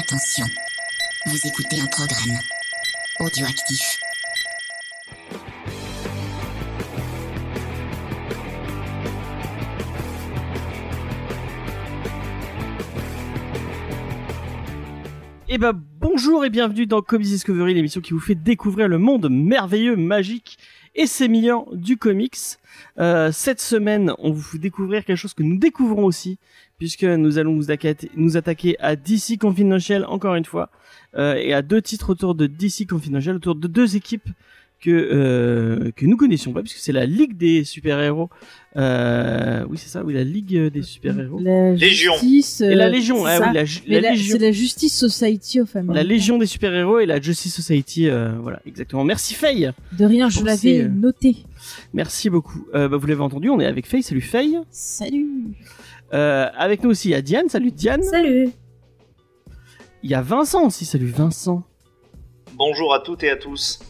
Attention, vous écoutez un programme audioactif. Eh ben bonjour et bienvenue dans Comics Discovery, l'émission qui vous fait découvrir le monde merveilleux, magique et sémillant du comics. Euh, cette semaine, on vous fait découvrir quelque chose que nous découvrons aussi, puisque nous allons nous attaquer, nous attaquer à DC Confidential encore une fois, euh, et à deux titres autour de DC Confidential, autour de deux équipes que euh, que nous connaissions pas, puisque c'est la Ligue des super-héros. Euh, oui, c'est ça, oui, la Ligue des super-héros. La Légion. Justice, Et la euh, Légion, ah oui, la, la la- Légion. C'est la Justice Society of America. La Légion des super-héros et la Justice Society, euh, voilà, exactement. Merci Faye. De rien, je l'avais ces, noté. Merci beaucoup. Euh, bah, vous l'avez entendu, on est avec Faye. Salut Faye. Salut. Euh, avec nous aussi, il y a Diane. Salut Diane. Salut Il y a Vincent aussi. Salut Vincent. Bonjour à toutes et à tous.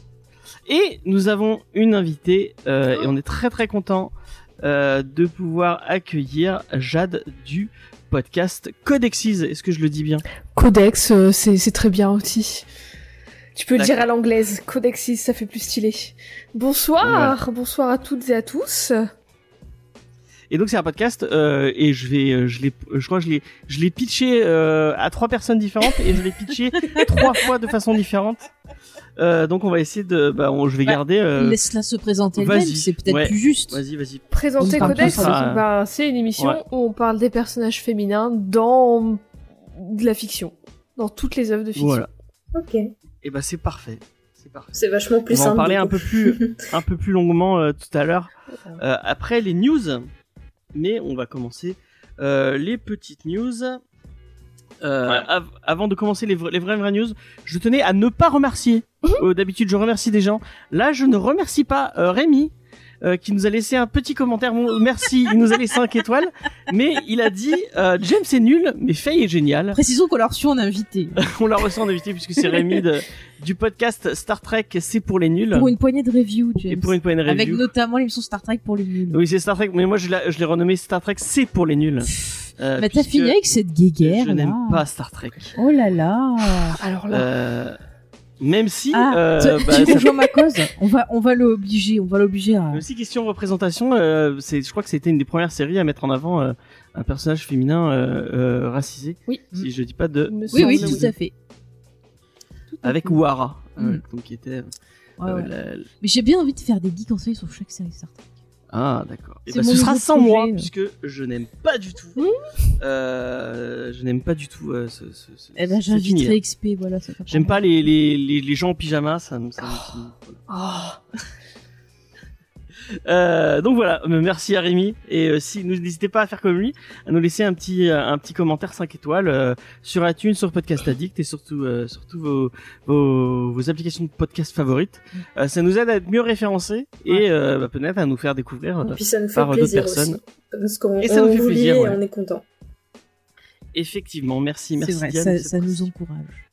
Et nous avons une invitée euh, et on est très très content euh, de pouvoir accueillir Jade du podcast Codexis. Est-ce que je le dis bien? Codex, euh, c'est c'est très bien aussi. Tu peux le dire à l'anglaise. Codexis, ça fait plus stylé. Bonsoir, bonsoir à toutes et à tous. Et donc c'est un podcast euh, et je vais, euh, je l'ai, je crois que je l'ai, je l'ai pitché euh, à trois personnes différentes et je l'ai pitché trois fois de façon différente. Euh, donc on va essayer de, bah, on- je vais Bah, garder. euh, Laisse-la se présenter elle-même, vas-y. c'est peut-être Ouais. plus juste. Vas-y, vas-y. Présenter Codex, ça. bah, c'est une émission Ouais. où on parle des personnages féminins dans de la fiction. Dans toutes les œuvres de fiction. Voilà. Ok. Et bah c'est parfait. C'est vachement plus On va simple. en parler un peu plus, un peu plus longuement euh, tout à l'heure euh, après les news. Mais on va commencer euh, les petites news. Euh, Ouais. av- avant de commencer les, vra- les vraies vraies news, je tenais à ne pas remercier. Euh, D'habitude, je remercie des gens. Là, je ne remercie pas euh, Rémi. Euh, qui nous a laissé un petit commentaire. Bon, merci, il nous a laissé 5 étoiles, mais il a dit euh, James est nul, mais Faye est génial. Précisons qu'on l'a reçu en invité. On l'a reçu en invité puisque c'est Rémi de- du podcast Star Trek, c'est pour les nuls. Pour une poignée de reviews, James. Et pour une poignée de Avec review. notamment l'émission Star Trek pour les nuls. Oui, c'est Star Trek, mais moi je l'ai renommé Star Trek, c'est pour les nuls. Euh, Mais t'as fini avec cette guéguerre, Je n'aime pas Star Trek. Oh là là. Alors là, Euh, même si, Ah, euh, bah, tu ça- rejoins ma cause. On va, on va l'obliger, on va l'obliger à. même si question représentation, euh, c'est, je crois que c'était une des premières séries à mettre en avant euh, un personnage féminin euh, euh, racisé. Oui. Si je dis pas de, Oui, oui, tout à fait. Avec. Ouara, euh, Mm. donc qui était. Ouais, euh, ouais. la- Mais j'ai bien envie de faire des geeks en série sur chaque série Star Trek. Ah d'accord. Et bah, ce sera sans moi puisque je n'aime pas du tout. Euh, je n'aime pas du tout euh, ce, ce, ce- Eh ben, j'inviterai XP, voilà. ça fait J'aime pas les, les, les, les gens en pyjama, ça me. Ça me- ça me- voilà. Oh, Euh, donc voilà, euh, merci à Rémi et euh, si nous n'hésitez pas à faire comme lui, à nous laisser un petit euh, un petit commentaire 5 étoiles euh, sur iTunes, sur Podcast Addict et surtout euh, surtout vos, vos vos applications de podcast favorites. Euh, ça nous aide à être mieux référencés et euh, bah, peut-être à nous faire découvrir. euh, Et puis ça nous fait par, d'autres personnes. aussi. Parce qu'on Et ça nous fait plaisir, et ouais. on est content. effectivement, merci, merci vrai, Diane. ça, nous encourage.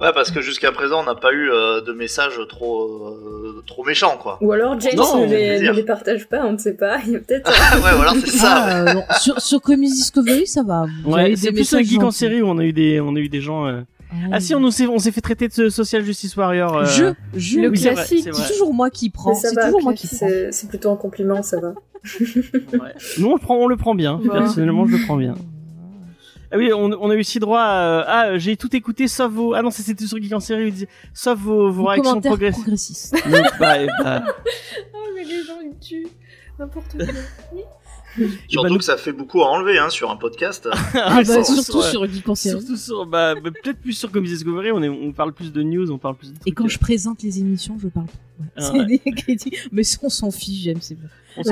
Ouais, parce que jusqu'à présent, on n'a pas eu euh, de messages trop, euh, trop méchants, quoi. Ou alors James Non, ne, les, plaisir. ne les partage pas, on ne sait pas. Il y a peut-être. Ah ouais, voilà, c'est ça. Ah, euh, non. sur, sur Comics Discovery, ça va. Ouais, c'est plus un geek en série où on a eu des on a eu des gens. euh, Ah si, on nous s'est on s'est fait traiter de Social Justice Warrior. euh, Je, je, Le oui, classique. c'est toujours moi qui prends. C'est toujours moi qui c'est c'est plutôt un compliment, ça va. Ouais. Nous on le prend, on le prend bien. Ouais. Personnellement, je le prends bien. Ah oui, on, on a eu aussi droit à ah j'ai tout écouté sauf vos ah non ça, c'était sur Geek en série, il disait, sauf vos, vos réactions progressives. progressistes. Donc, bah, et bah, Oh, mais les gens, ils tuent. N'importe quoi. Surtout que ça fait beaucoup à enlever hein, sur un podcast. Ah bah, sur- surtout sur- sur Geek en série. surtout sur bah, bah, peut-être plus sur Comics Discovery, on est on parle plus de news, on parle plus de Et quand euh, je présente les émissions, je parle. pas. Ouais. Ah C'est ouais. des critiques. Mais on s'en fiche, j'aime, c'est bon. On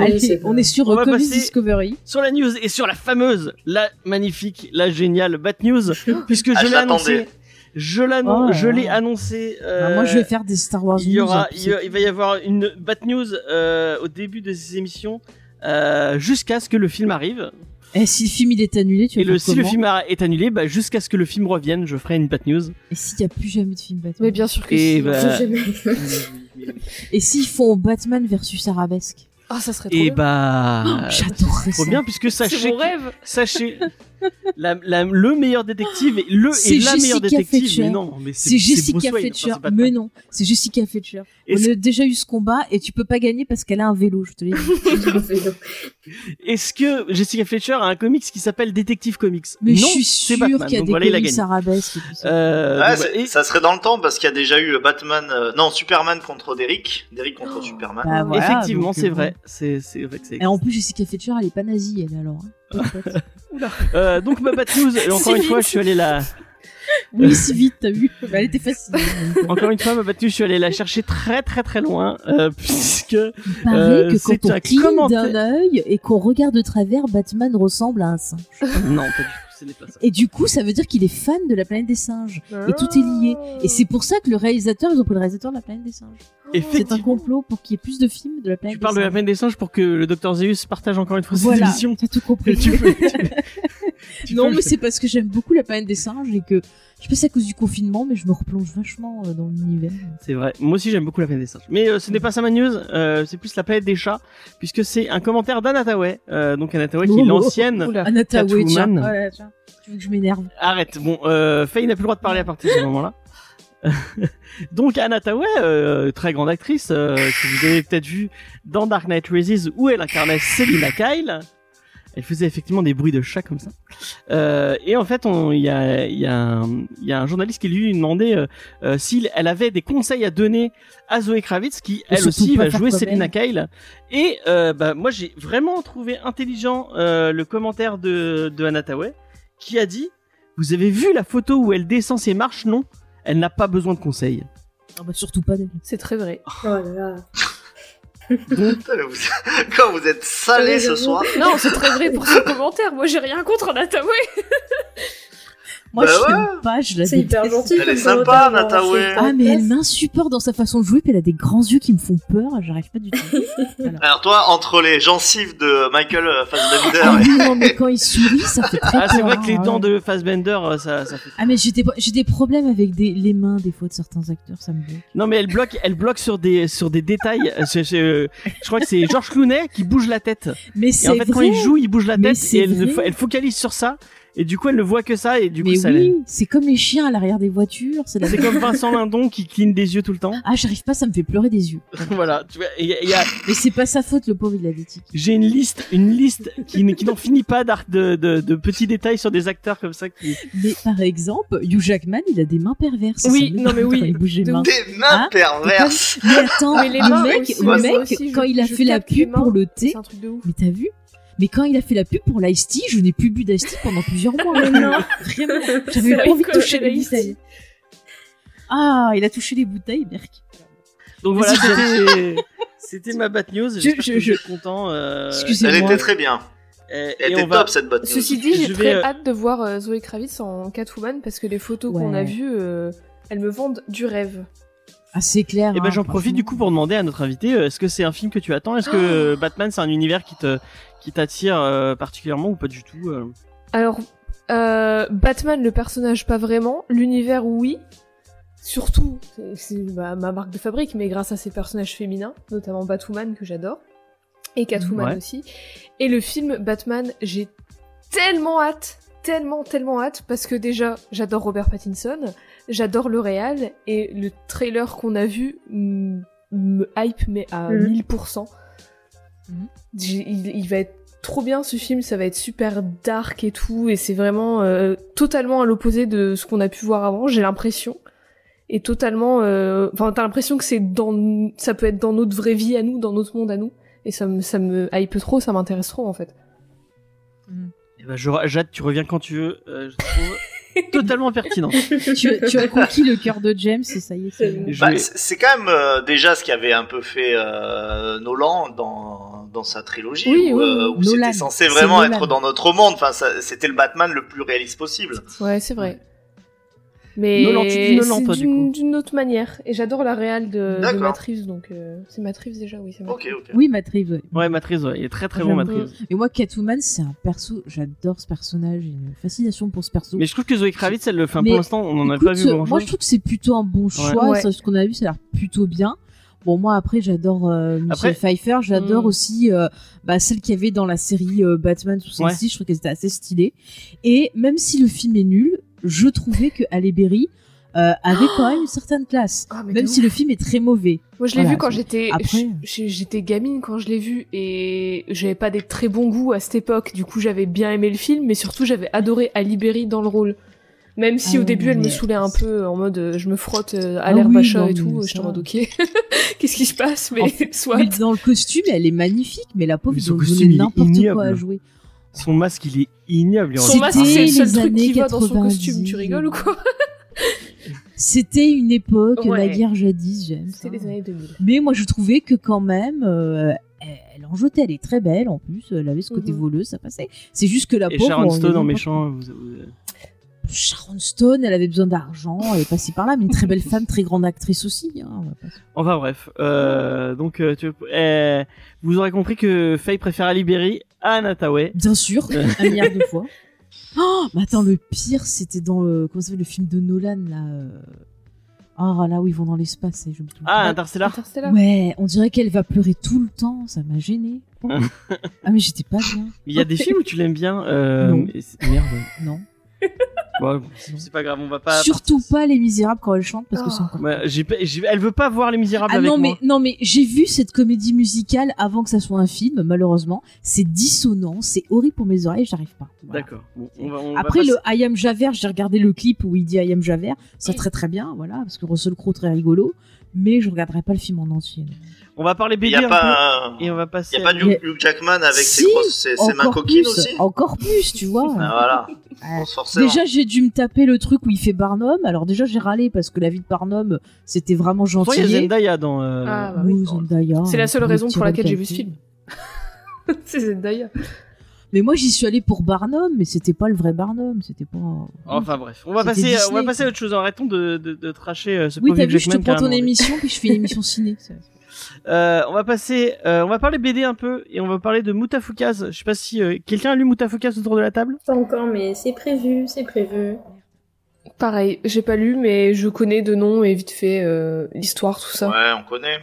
est sur On euh, Discovery. sur la news et sur la fameuse, la magnifique, la géniale Bat News puisque Ah, je l'ai annoncé. l'attendais. Je l'annonce, Oh je l'ai annoncé. euh, Bah, moi, je vais faire des Star Wars il y news, aura, hein, il, y a- il va y avoir une Bat News euh, au début de ces émissions euh, jusqu'à ce que le film arrive. Et si le film il est annulé, tu Et vas le, faire si le film a- est annulé, bah, jusqu'à ce que le film revienne, je ferai une Bat News. Et s'il n'y a plus jamais de film Batman Mais bien sûr que Et si. bah, J'ai jamais- Et s'ils font Batman versus Arabesque Ah, ça serait trop et bien. bah, Oh, J'adorerais ça. trop bien puisque C'est sachez, mon rêve. sachez, la, la- le meilleur détective et le C'est et la meilleure Jessica détective. Fletcher. Mais non, mais C'est Jessica enfin, Fletcher. mais non, c'est Jessica Fletcher. On a déjà eu ce combat et tu peux pas gagner parce qu'elle a un vélo, je te l'ai dit. est-ce que Jessica Fletcher a un comics qui s'appelle Détective Comics? Mais Non, je suis Batman. qu'il y a Donc des voilà, comics arabesques et tout ça. Euh, donc, c'est- et- ça serait dans le temps parce qu'il y a déjà eu Batman, euh, non Superman contre Derrick, Derrick contre Oh. Superman. Bah, voilà, effectivement, c'est euh, vrai. C'est c'est vrai que c'est. Et en plus, Jessica Fletcher, elle est pas nazie, elle alors. hein. Euh, donc ma bad news. encore une fois, je suis allé la. oui, si vite, t'as vu. Bah, elle était facile. Encore une fois, ma bad news, je suis allé la chercher très très très loin euh, puisque Il paraît Euh, que c'est quand on un cligne commentaire- d'un œil et qu'on regarde de travers, Batman ressemble à un singe. non, pas du tout. Ce n'est pas ça. Et du coup, ça veut dire qu'il est fan de la planète des singes. Et tout est lié. Et c'est pour ça que le réalisateur, ils ont pris le réalisateur de la planète des singes. C'est un complot pour qu'il y ait plus de films de la planète Tu parles de la peine des singes pour que le docteur Zeus partage encore une fois ses Voilà, émissions. t'as tout compris. Tu peux- tu- tu non, peux- mais c'est parce que j'aime beaucoup la planète des singes et que je sais pas si c'est à cause du confinement, mais je me replonge vachement euh, dans l'univers. C'est vrai. Moi aussi, j'aime beaucoup la planète des singes. Mais euh, ce n'est pas ça ma news. euh, c'est plus la planète des chats, puisque c'est un commentaire d'Anataway. Euh, donc Anataway qui est Oh. l'ancienne. Oula. Anata Way, tiens. Catwoman. Voilà, tiens. Tu veux que je m'énerve Arrête. Bon, euh, Faye n'a plus le droit de parler à partir de ce moment-là. Donc Anataway, euh, très grande actrice euh, que vous avez peut-être vu dans Dark Knight Rises où elle incarnait Selina Kyle. Elle faisait effectivement des bruits de chat comme ça. Euh, et en fait, on- il y a, y, a y a un journaliste qui lui demandait euh, euh, s'il elle avait des conseils à donner à Zoé Kravitz, qui elle aussi va jouer Selina. Kyle. Et euh, bah, moi, j'ai vraiment trouvé intelligent euh, le commentaire de, de qui a dit Vous avez vu la photo où elle descend ses marches? Non, elle n'a pas besoin de conseils. Ah bah surtout pas d'elle. C'est très vrai. Oh là là. Quand vous êtes salé ce soir. Non, c'est très vrai pour ce commentaire. Moi, j'ai rien contre Nataway. Moi, Bah je ouais. l'aime pas, je la C'est hyper déteste. gentil. Elle est sympa, Nataway. Ah mais elle m'insupporte dans sa façon de jouer, puis elle a des grands yeux qui me font peur, j'arrive pas du tout. Alors toi, entre les gencives de Michael euh, Ah Fassbender oui, non, mais quand il sourit, ça fait très Ah, c'est vrai que les hein, dents de Fassbender, euh, ça, ça fait. Ah mais j'ai des, j'ai des problèmes avec des, les mains des fois de certains acteurs, ça me bloque. Non, mais elle bloque, elle bloque sur des sur des détails. Euh, je crois que c'est Georges Clooney qui bouge la tête. Mais c'est en fait, quand il joue, il bouge la tête et elle focalise sur ça. Et du coup, elle ne voit que ça et du coup, mais ça. oui, c'est comme les chiens à l'arrière des voitures, c'est la comme Vincent Lindon qui cligne des yeux tout le temps. Ah, j'arrive pas, ça me fait pleurer des yeux. voilà. Tu vois, y a- y a- Mais c'est pas sa faute, le pauvre, il a des tics. j'ai une liste, une liste qui, n'en finit pas d'art de, de, de petits détails sur des acteurs comme ça qui. Mais par exemple, Hugh Jackman, il a des mains perverses. Oui, non, mais oui, il bouge les mains. des mains Hein perverses. Mais attends, Mais les le mains mec, aussi, le moi mec aussi, je- quand il a fait la pub pour le thé, C'est un truc de ouf. mais t'as vu Mais quand il a fait la pub pour l'Ice Tea, je n'ai plus bu d'Ice Tea pendant plusieurs mois. Non, vraiment, j'avais pas envie de toucher les bouteilles. Ah, il a touché les bouteilles, Berk. Donc voilà, c'était ma bad news. J'espère je- que je- vous êtes content. Euh, Elle Excusez-moi. était très bien. et, Elle et était on va. top cette botte. Ceci dit, j'ai très vais, euh, hâte de voir euh, Zoé Kravitz en Catwoman parce que les photos qu'on a vues, euh, elles me vendent du rêve. Ah, c'est clair. Et ben hein, j'en profite du coup pour demander à notre invité, euh, est-ce que c'est un film que tu attends? Est-ce que euh, Batman c'est un univers qui te qui t'attire euh, particulièrement ou pas du tout euh? Alors, euh, Batman, le personnage, pas vraiment. L'univers, oui. Surtout, c'est- c'est bah, ma marque de fabrique, mais grâce à ses personnages féminins, notamment Batwoman que j'adore, et Catwoman Ouais. aussi. Et le film Batman, j'ai tellement hâte, tellement, tellement hâte, parce que déjà, j'adore Robert Pattinson, j'adore le réal, et le trailer qu'on a vu me hype, mais à Mhm. 1000%. Mhm. J'ai- Il, il va être trop bien ce film, ça va être super dark et tout, et c'est vraiment euh, totalement à l'opposé de ce qu'on a pu voir avant, j'ai l'impression. Et totalement, euh, enfin t'as l'impression que c'est dans, ça peut être dans notre vraie vie à nous, dans notre monde à nous, et ça me, ça me hype trop, ça m'intéresse trop en fait. Eh ben, je- Jade, tu reviens quand tu veux. euh, je trouve totalement pertinent. tu, tu as conquis le cœur de James et ça y est. c'est- Bah, vais- c'est c'est quand même euh, déjà ce qui avait un peu fait euh, Nolan dans, dans sa trilogie, Oui, où, oui, euh, où c'était censé vraiment Nolan. être dans notre monde. Enfin, ça- c'était le Batman le plus réaliste possible. Ouais, c'est vrai. Mais Nolan, tu dis Nolan, c'est toi, du d'une- coup. d'une autre manière. Et j'adore la réal de, de Reeves, donc euh, c'est Reeves déjà, oui, c'est Matt Ok, Reeves. ok. Oui, Reeves, ouais. Ouais, Matrice, ouais, il est très très bon Matrice. Et moi, Catwoman, c'est un perso, j'adore ce personnage, j'ai une fascination pour ce perso. Mais je trouve que Zoé Kravitz, elle le fait. Mais pour l'instant, on en a pas vu grand moi, chose. je trouve que c'est plutôt un bon choix. Ouais. Ça, ce qu'on a vu, ça a l'air plutôt bien. Bon, moi après, j'adore euh, Michelle Après- Pfeiffer, j'adore Mm. aussi euh, bah, celle qu'il y avait dans la série euh, Batman 66, je trouve qu'elle était assez stylée. Et même si le film est nul, je trouvais que Halle Berry euh, avait quand même une certaine classe. Ah, mais Même si ouf. le film est très mauvais. Moi, je l'ai Voilà, vu quand j'étais, gamine quand je l'ai vu et j'avais pas des très bons goûts à cette époque. Du coup, j'avais bien aimé le film, mais surtout, j'avais adoré Ali Berry dans le rôle. Même si Ah au début, elle me saoulait un peu en mode euh, je me frotte euh, à Ah l'herbe oui, à chat non, et tout. en va. mode ok, qu'est-ce qui se passe Mais En fait, soit. Mais dans le costume, elle est magnifique, mais la pauvre, Mais ils son ont costume, donné n'importe quoi à jouer. Son masque, il est ignoble. il Son masque, C'était c'est le seul les truc qui années va dans son 90. costume. Tu rigoles ou quoi? C'était une époque, Ouais. la guerre jadis, j'aime. C'était les années 2000. Mais moi, je trouvais que quand même, euh, elle, en jetait. Elle est très belle en plus. Elle avait ce côté Mhm. voleux, ça passait. C'est juste que la Et pauvre. Sharon on Stone en méchant. vous- vous- Sharon Stone, elle avait besoin d'argent. Elle est passée par là, mais une très belle femme, très grande actrice aussi. hein, on va Enfin bref, euh, donc euh, tu, euh, vous aurez compris que Faye préfère Ali Anna Tawai. Bien sûr, un milliard de fois. Oh, mais attends, le pire, c'était dans le, comment ça s'appelle, le film de Nolan là. euh, Ah là où ils vont dans l'espace. et je me trompe Ah. Interstellar. Interstellar. Ouais, on dirait qu'elle va pleurer tout le temps, ça m'a gêné. ah mais j'étais pas bien. Il y a des films où tu l'aimes bien. Euh, Non. Merde. Non. Ouais, c'est pas grave, on va pas. Surtout pas les Misérables quand elle chante parce que c'est Oh. pas- j'ai- elle veut pas voir Les Misérables Ah avec non mais moi. non mais j'ai vu cette comédie musicale avant que ça soit un film malheureusement c'est dissonant c'est horrible pour mes oreilles j'arrive pas Voilà. D'accord. Bon, on va, on va Après le I am Javert j'ai regardé le clip où il dit I am Javert c'est très très bien voilà parce que Russell Crowe très rigolo mais je regarderai pas le film en entier on va parler Il BD y a un pas, peu et on va passer. y a pas à- Hugh, Jackman avec ses Si, grosses, ses, ses mains encore coquines plus aussi. encore plus tu vois Ah, voilà. Déjà, j'ai dû me taper le truc où il fait Barnum. Alors déjà, j'ai râlé parce que la vie de Barnum, c'était vraiment Pourtant, il y a gentil. Zendaya dans. euh, Ah, bah oui. Zendaya, C'est la seule le raison pour laquelle j'ai vu ce film. c'est Zendaya. Mais moi, j'y suis allée pour Barnum, mais c'était pas le vrai Barnum. C'était pas. Enfin bref, on va passer, Disney, on va passer à autre chose. Arrêtons de, de, de tracher euh, ce Oui, t'as vu, je te prends ton émission, puis je fais une émission ciné. Euh, on va passer, euh, on va parler BD un peu et on va parler de Mutafukaz. Je sais pas si euh, quelqu'un a lu Mutafukaz autour de la table? Pas encore, mais c'est prévu, c'est prévu. Pareil, j'ai pas lu, mais je connais de nom et vite fait euh, l'histoire, tout ça. Ouais, on connaît.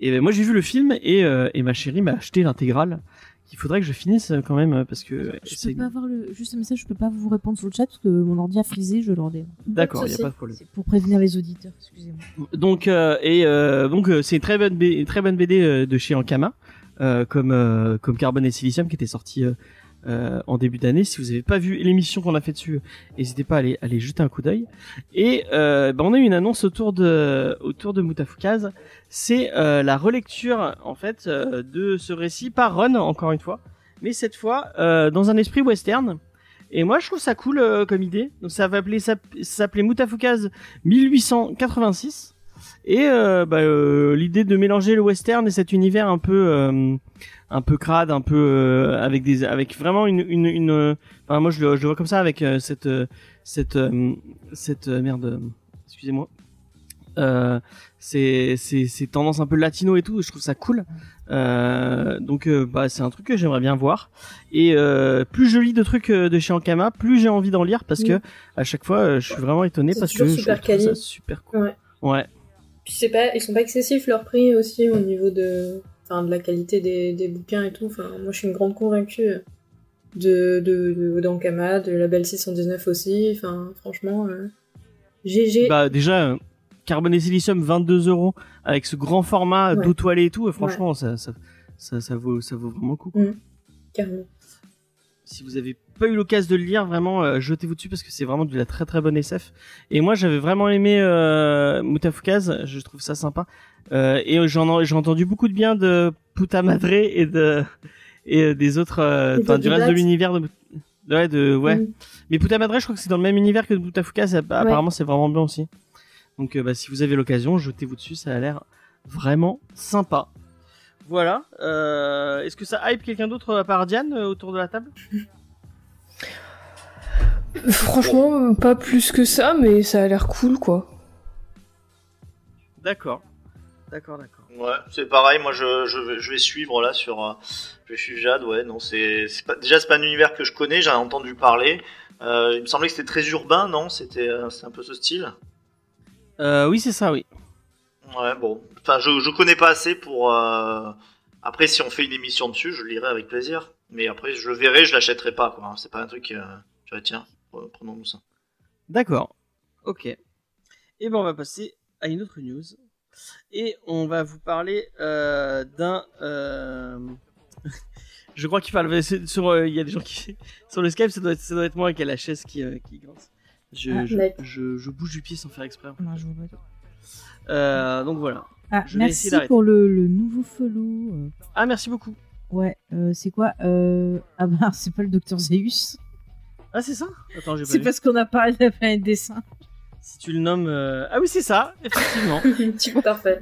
Et ben, moi j'ai vu le film et, euh, et ma chérie m'a acheté l'intégrale. Qu'il faudrait que je finisse euh, quand même euh, parce que Je peux pas avoir le juste un message, je peux pas vous répondre sur le chat parce que mon ordi a frisé, je l'ordais. d'accord, il y a pas de problème. C'est pour prévenir les auditeurs, excusez-moi. Donc euh, et euh, donc euh, c'est une très bonne B- une très bonne BD de chez Ankama euh, comme euh, comme Carbone et Silicium qui était sorti euh, en début d'année. Si vous avez pas vu l'émission qu'on a fait dessus, n'hésitez pas à aller, à aller jeter un coup d'œil. Et euh, ben, on a eu une annonce autour de autour de Mutafukaz. C'est euh, la relecture en fait euh, de ce récit par Ron encore une fois, mais cette fois euh, dans un esprit western. Et moi, je trouve ça cool euh, comme idée. Donc, ça va appeler, ça, ça Mutafukaz 1886. Et bah, l'idée de mélanger le western et cet univers un peu, un peu crade, un peu euh, avec des, avec vraiment une, une, une euh, enfin, moi je le, je le vois comme ça avec euh, cette, euh, cette, cette merde, excusez-moi. Euh, c'est, c'est, tendance un peu latino et tout. Je trouve ça cool. Donc, bah, c'est un truc que j'aimerais bien voir. Et plus je lis de trucs de chez Ankama, plus j'ai envie d'en lire parce Oui. que à chaque fois, je suis vraiment étonné parce que je super trouve ça super cool. Ouais. Ouais. Puis c'est pas, ils sont pas excessifs leur prix aussi au niveau de, enfin, de la qualité des, des bouquins et tout. Enfin, moi je suis une grande convaincue de, de, de d'Ankama, de la Belle 619 aussi. Enfin, franchement, euh, GG. Bah déjà, euh, Carbone et Silicium 22 euros avec ce grand format Ouais. d'eau toilée et tout. euh, franchement, ça, ça, ça, ça vaut, ça vaut vraiment le coup. carrément. Si vous avez pas eu l'occasion de le lire, vraiment euh, jetez-vous dessus parce que c'est vraiment de la très très bonne SF. Et moi, j'avais vraiment aimé euh, Mutafukaz. Je trouve ça sympa. Euh, et j'en ai, j'ai entendu beaucoup de bien de Puta Madre et de et euh, des autres, enfin du reste de l'univers de. Ouais, de ouais. Mm. Mais Puta Madre, je crois que c'est dans le même univers que Mutafukaz. Apparemment, c'est vraiment bien aussi. Donc, bah, si vous avez l'occasion, jetez-vous dessus. Ça a l'air vraiment sympa. Voilà. Euh, Est-ce que ça hype quelqu'un d'autre à part Diane euh, autour de la table? Franchement, pas plus que ça, mais ça a l'air cool, quoi. D'accord. D'accord, d'accord. Ouais, c'est pareil. Moi, je, je, vais, je vais suivre là sur. euh, je vais suivre Jade. Ouais, non, c'est c'est pas déjà c'est pas un univers que je connais. J'en ai entendu parler. Euh, il me semblait que c'était très urbain, non? C'était euh, c'est un peu ce style? Euh, oui, c'est ça, oui. Ouais, bon. Enfin, je, je connais pas assez pour. euh, Après, si on fait une émission dessus, je le lirai avec plaisir. Mais après, je le verrai, je l'achèterai pas, quoi. C'est pas un truc. Euh... Je tiens, prenons-nous ça. D'accord. Ok. Et ben on va passer à une autre news. Et on va vous parler euh, d'un. euh, je crois qu'il parle sur. euh, Il y a des gens qui sur le Skype, ça doit être, ça doit être moi avec la chaise qui euh, qui grince. Je, Ah, je, je, je bouge du pied sans faire exprès. en fait. Non, je pas. Euh, donc voilà. Ah, Je vais merci essayer pour le, le nouveau follow. euh. Ah merci beaucoup. Ouais, euh, c'est quoi euh... Ah bah, c'est pas le docteur Zeus. Ah c'est ça? Attends j'ai pas C'est parce qu'on a parlé de la planète des seins. Si tu le nommes. euh, Ah oui c'est ça effectivement. Parfait.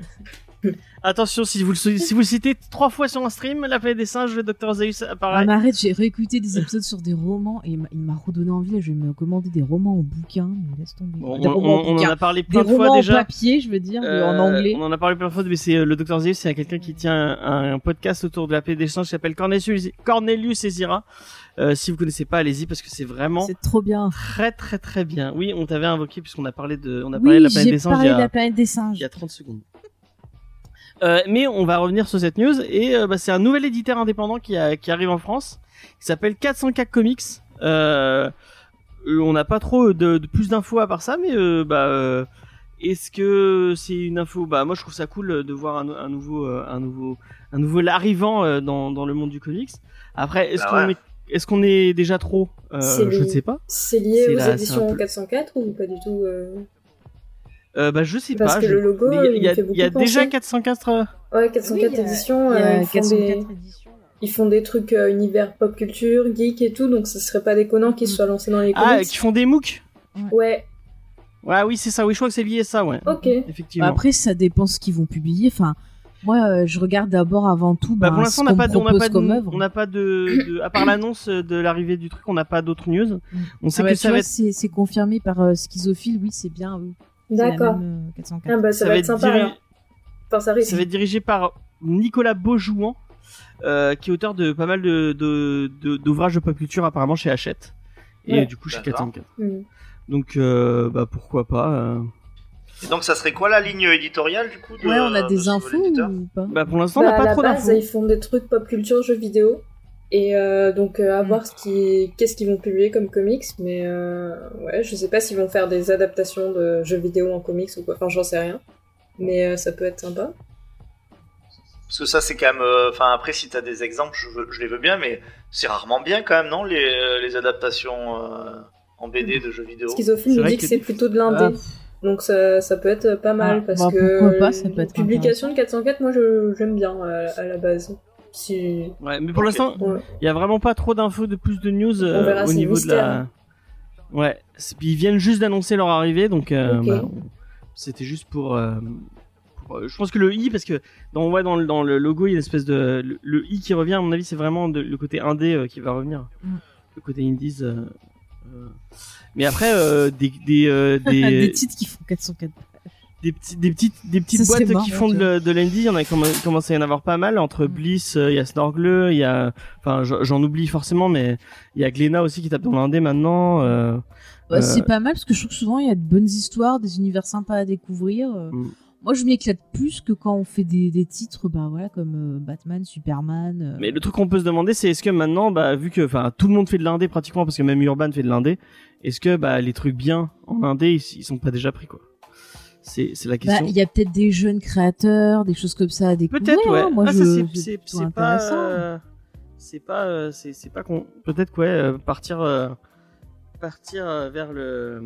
Attention si vous le si vous le citez trois fois sur un stream, la planète des singes, le docteur Zeus apparaît. mais arrête, j'ai réécouté des épisodes sur des romans et il m'a- il redonné envie. Là, je vais me commander des romans en bouquin. Mais laisse tomber. Des on, romans on- on en a parlé Des plein de romans fois en déjà. papier, je veux dire, en Euh, anglais. On en a parlé plein de fois, mais c'est euh, le Dr Zeus, c'est quelqu'un qui tient un, un podcast autour de la paix des singes qui s'appelle Cornelius, Cornelius et Zira. Euh, si vous connaissez pas, allez-y parce que c'est vraiment C'est trop bien. très très très bien. Oui, on t'avait invoqué puisqu'on a parlé de, on a parlé de la planète des singes il parlé y de la a, planète des il singes. y a 30 secondes. Euh, mais on va revenir sur cette news et euh, bah, c'est un nouvel éditeur indépendant qui, a- qui arrive en France qui s'appelle 404 Comics. Euh, on n'a pas trop de, de plus d'infos à part ça, mais euh, bah euh, est-ce que c'est une info Bah moi je trouve ça cool de voir un, un nouveau, un nouveau, un nouveau arrivant euh, dans, dans le monde du comics. Après est-ce Bah qu'on ouais. est, est-ce qu'on est déjà trop Euh, Je ne sais pas. C'est lié aux la- éditions peu- 404 ou pas du tout euh? Euh, bah je sais Parce pas. que je- le logo, mais il y a- il y a, a déjà penser. 404. euh, Ouais, 404 Oui, il y a- éditions, Il y euh, a ils, font 404 des, éditions. ils font des trucs euh, univers pop culture, geek et tout, donc ce serait pas déconnant qu'ils Mm. soient lancés dans les Ah, comics. qui font des MOOC. Ouais, Ouais, oui, c'est ça. Oui, je crois que c'est lié à ça, ouais. ok. Effectivement. Bah, après, ça dépend ce qu'ils vont publier. Enfin, moi, euh, je regarde d'abord avant tout. Bah, bah, pour l'instant, on n'a pas, de, on n'a propose pas, de, on n'a pas de, de- à part l'annonce de l'arrivée du truc, on n'a pas d'autres news. On sait Ah bah, que ça va être, c'est c'est confirmé par euh, Schizophile, oui, c'est bien. Oui. D'accord. euh, 404. Ah bah ça, va être sympa diri-. Enfin, ça va être dirigé par Nicolas Beaujouan, euh, qui est auteur de pas mal de, de, de- d'ouvrages de pop culture apparemment chez Hachette. Et Ouais. du coup chez D'accord. 404. Mm. Donc, euh, bah, pourquoi pas. euh. Et donc, ça serait quoi la ligne éditoriale du coup de, Ouais, on a de des infos ou pas? Bah, pour l'instant, on Bah, n'a à pas la trop base, d'infos. ils font des trucs pop culture, jeux vidéo. Et euh, donc, euh, à Mm. voir ce qui... qu'est-ce qu'ils vont publier comme comics. Mais euh, ouais, je sais pas s'ils vont faire des adaptations de jeux vidéo en comics ou quoi. Enfin, j'en sais rien. Mais euh, ça peut être sympa. Parce que ça, c'est quand même. euh, Enfin, après, si t'as des exemples, je, veux- je les veux bien, mais c'est rarement bien quand même, non Les, les adaptations euh, en BD de jeux vidéo. Schizophile nous dit que- que c'est plutôt de l'indé. Ah, Donc ça, ça peut être pas mal Ah, parce bah, que pourquoi pas, ça peut être la publication de 404, moi je j'aime bien à, à la base. Si ouais, mais pour l'instant, ouais. Il y a vraiment pas trop d'infos de plus de news euh, On verra, au niveau de la. Ouais, puis ils viennent juste d'annoncer leur arrivée, donc euh, bah, on- c'était juste pour, euh, pour, euh, Je pense que le i, parce que dans ouais, dans, le- dans le logo, il y a une espèce de le, le i qui revient. À mon avis, c'est vraiment de- le côté indé euh, qui va revenir, Mm. le côté indies. euh, euh. Mais après, euh, des des, euh, des, des titres qui font 404. Des petits des petites des petites Ça boîtes marrant, qui font de, de l'indie il y en a comm- commencé à y en avoir pas mal entre Mm. Bliss euh, il y a Snorgle il y a enfin j'en oublie forcément mais il y a Glénat aussi qui tape dans l'indé maintenant euh, Bah, Euh, C'est pas mal parce que je trouve que souvent il y a de bonnes histoires, des univers sympas à découvrir. Mm. Moi, je m'éclate plus que quand on fait des, des titres, bah voilà, comme euh, Batman, Superman. euh, mais le truc qu'on peut se demander c'est est-ce que maintenant bah vu que enfin tout le monde fait de l'indé pratiquement parce que même Urban fait de l'indé est-ce que bah les trucs bien en indé ils, ils sont pas déjà pris quoi c'est la bah, question il y a peut-être des jeunes créateurs, des choses comme ça à découvrir. peut-être ouais hein. Moi, Ah, je c'est pas intéressant. euh, c'est pas euh, c'est c'est pas con peut-être quoi euh, partir euh, partir euh, vers le,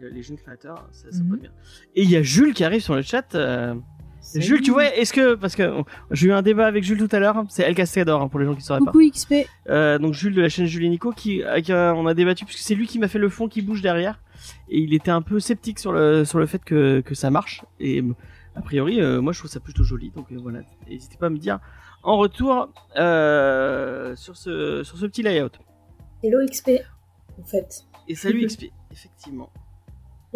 le- les jeunes créateurs ça, ça Mhm. peut être bien et il y a Jules qui arrive sur le chat euh. Jules tu vois est-ce que parce que j'ai eu un débat avec Jules tout à l'heure c'est El Cascador hein, pour les gens qui sauraient pas. Coucou XP. euh, donc Jules de la chaîne Jules et Nico qui avec, euh, on a débattu puisque c'est lui qui m'a fait le fond qui bouge derrière. Et il était un peu sceptique sur le sur le fait que que ça marche. Et a priori euh, moi je trouve ça plutôt joli. Donc euh, voilà. N'hésitez pas à me dire en retour euh, sur ce sur ce petit layout. Hello XP en fait. et salut XP effectivement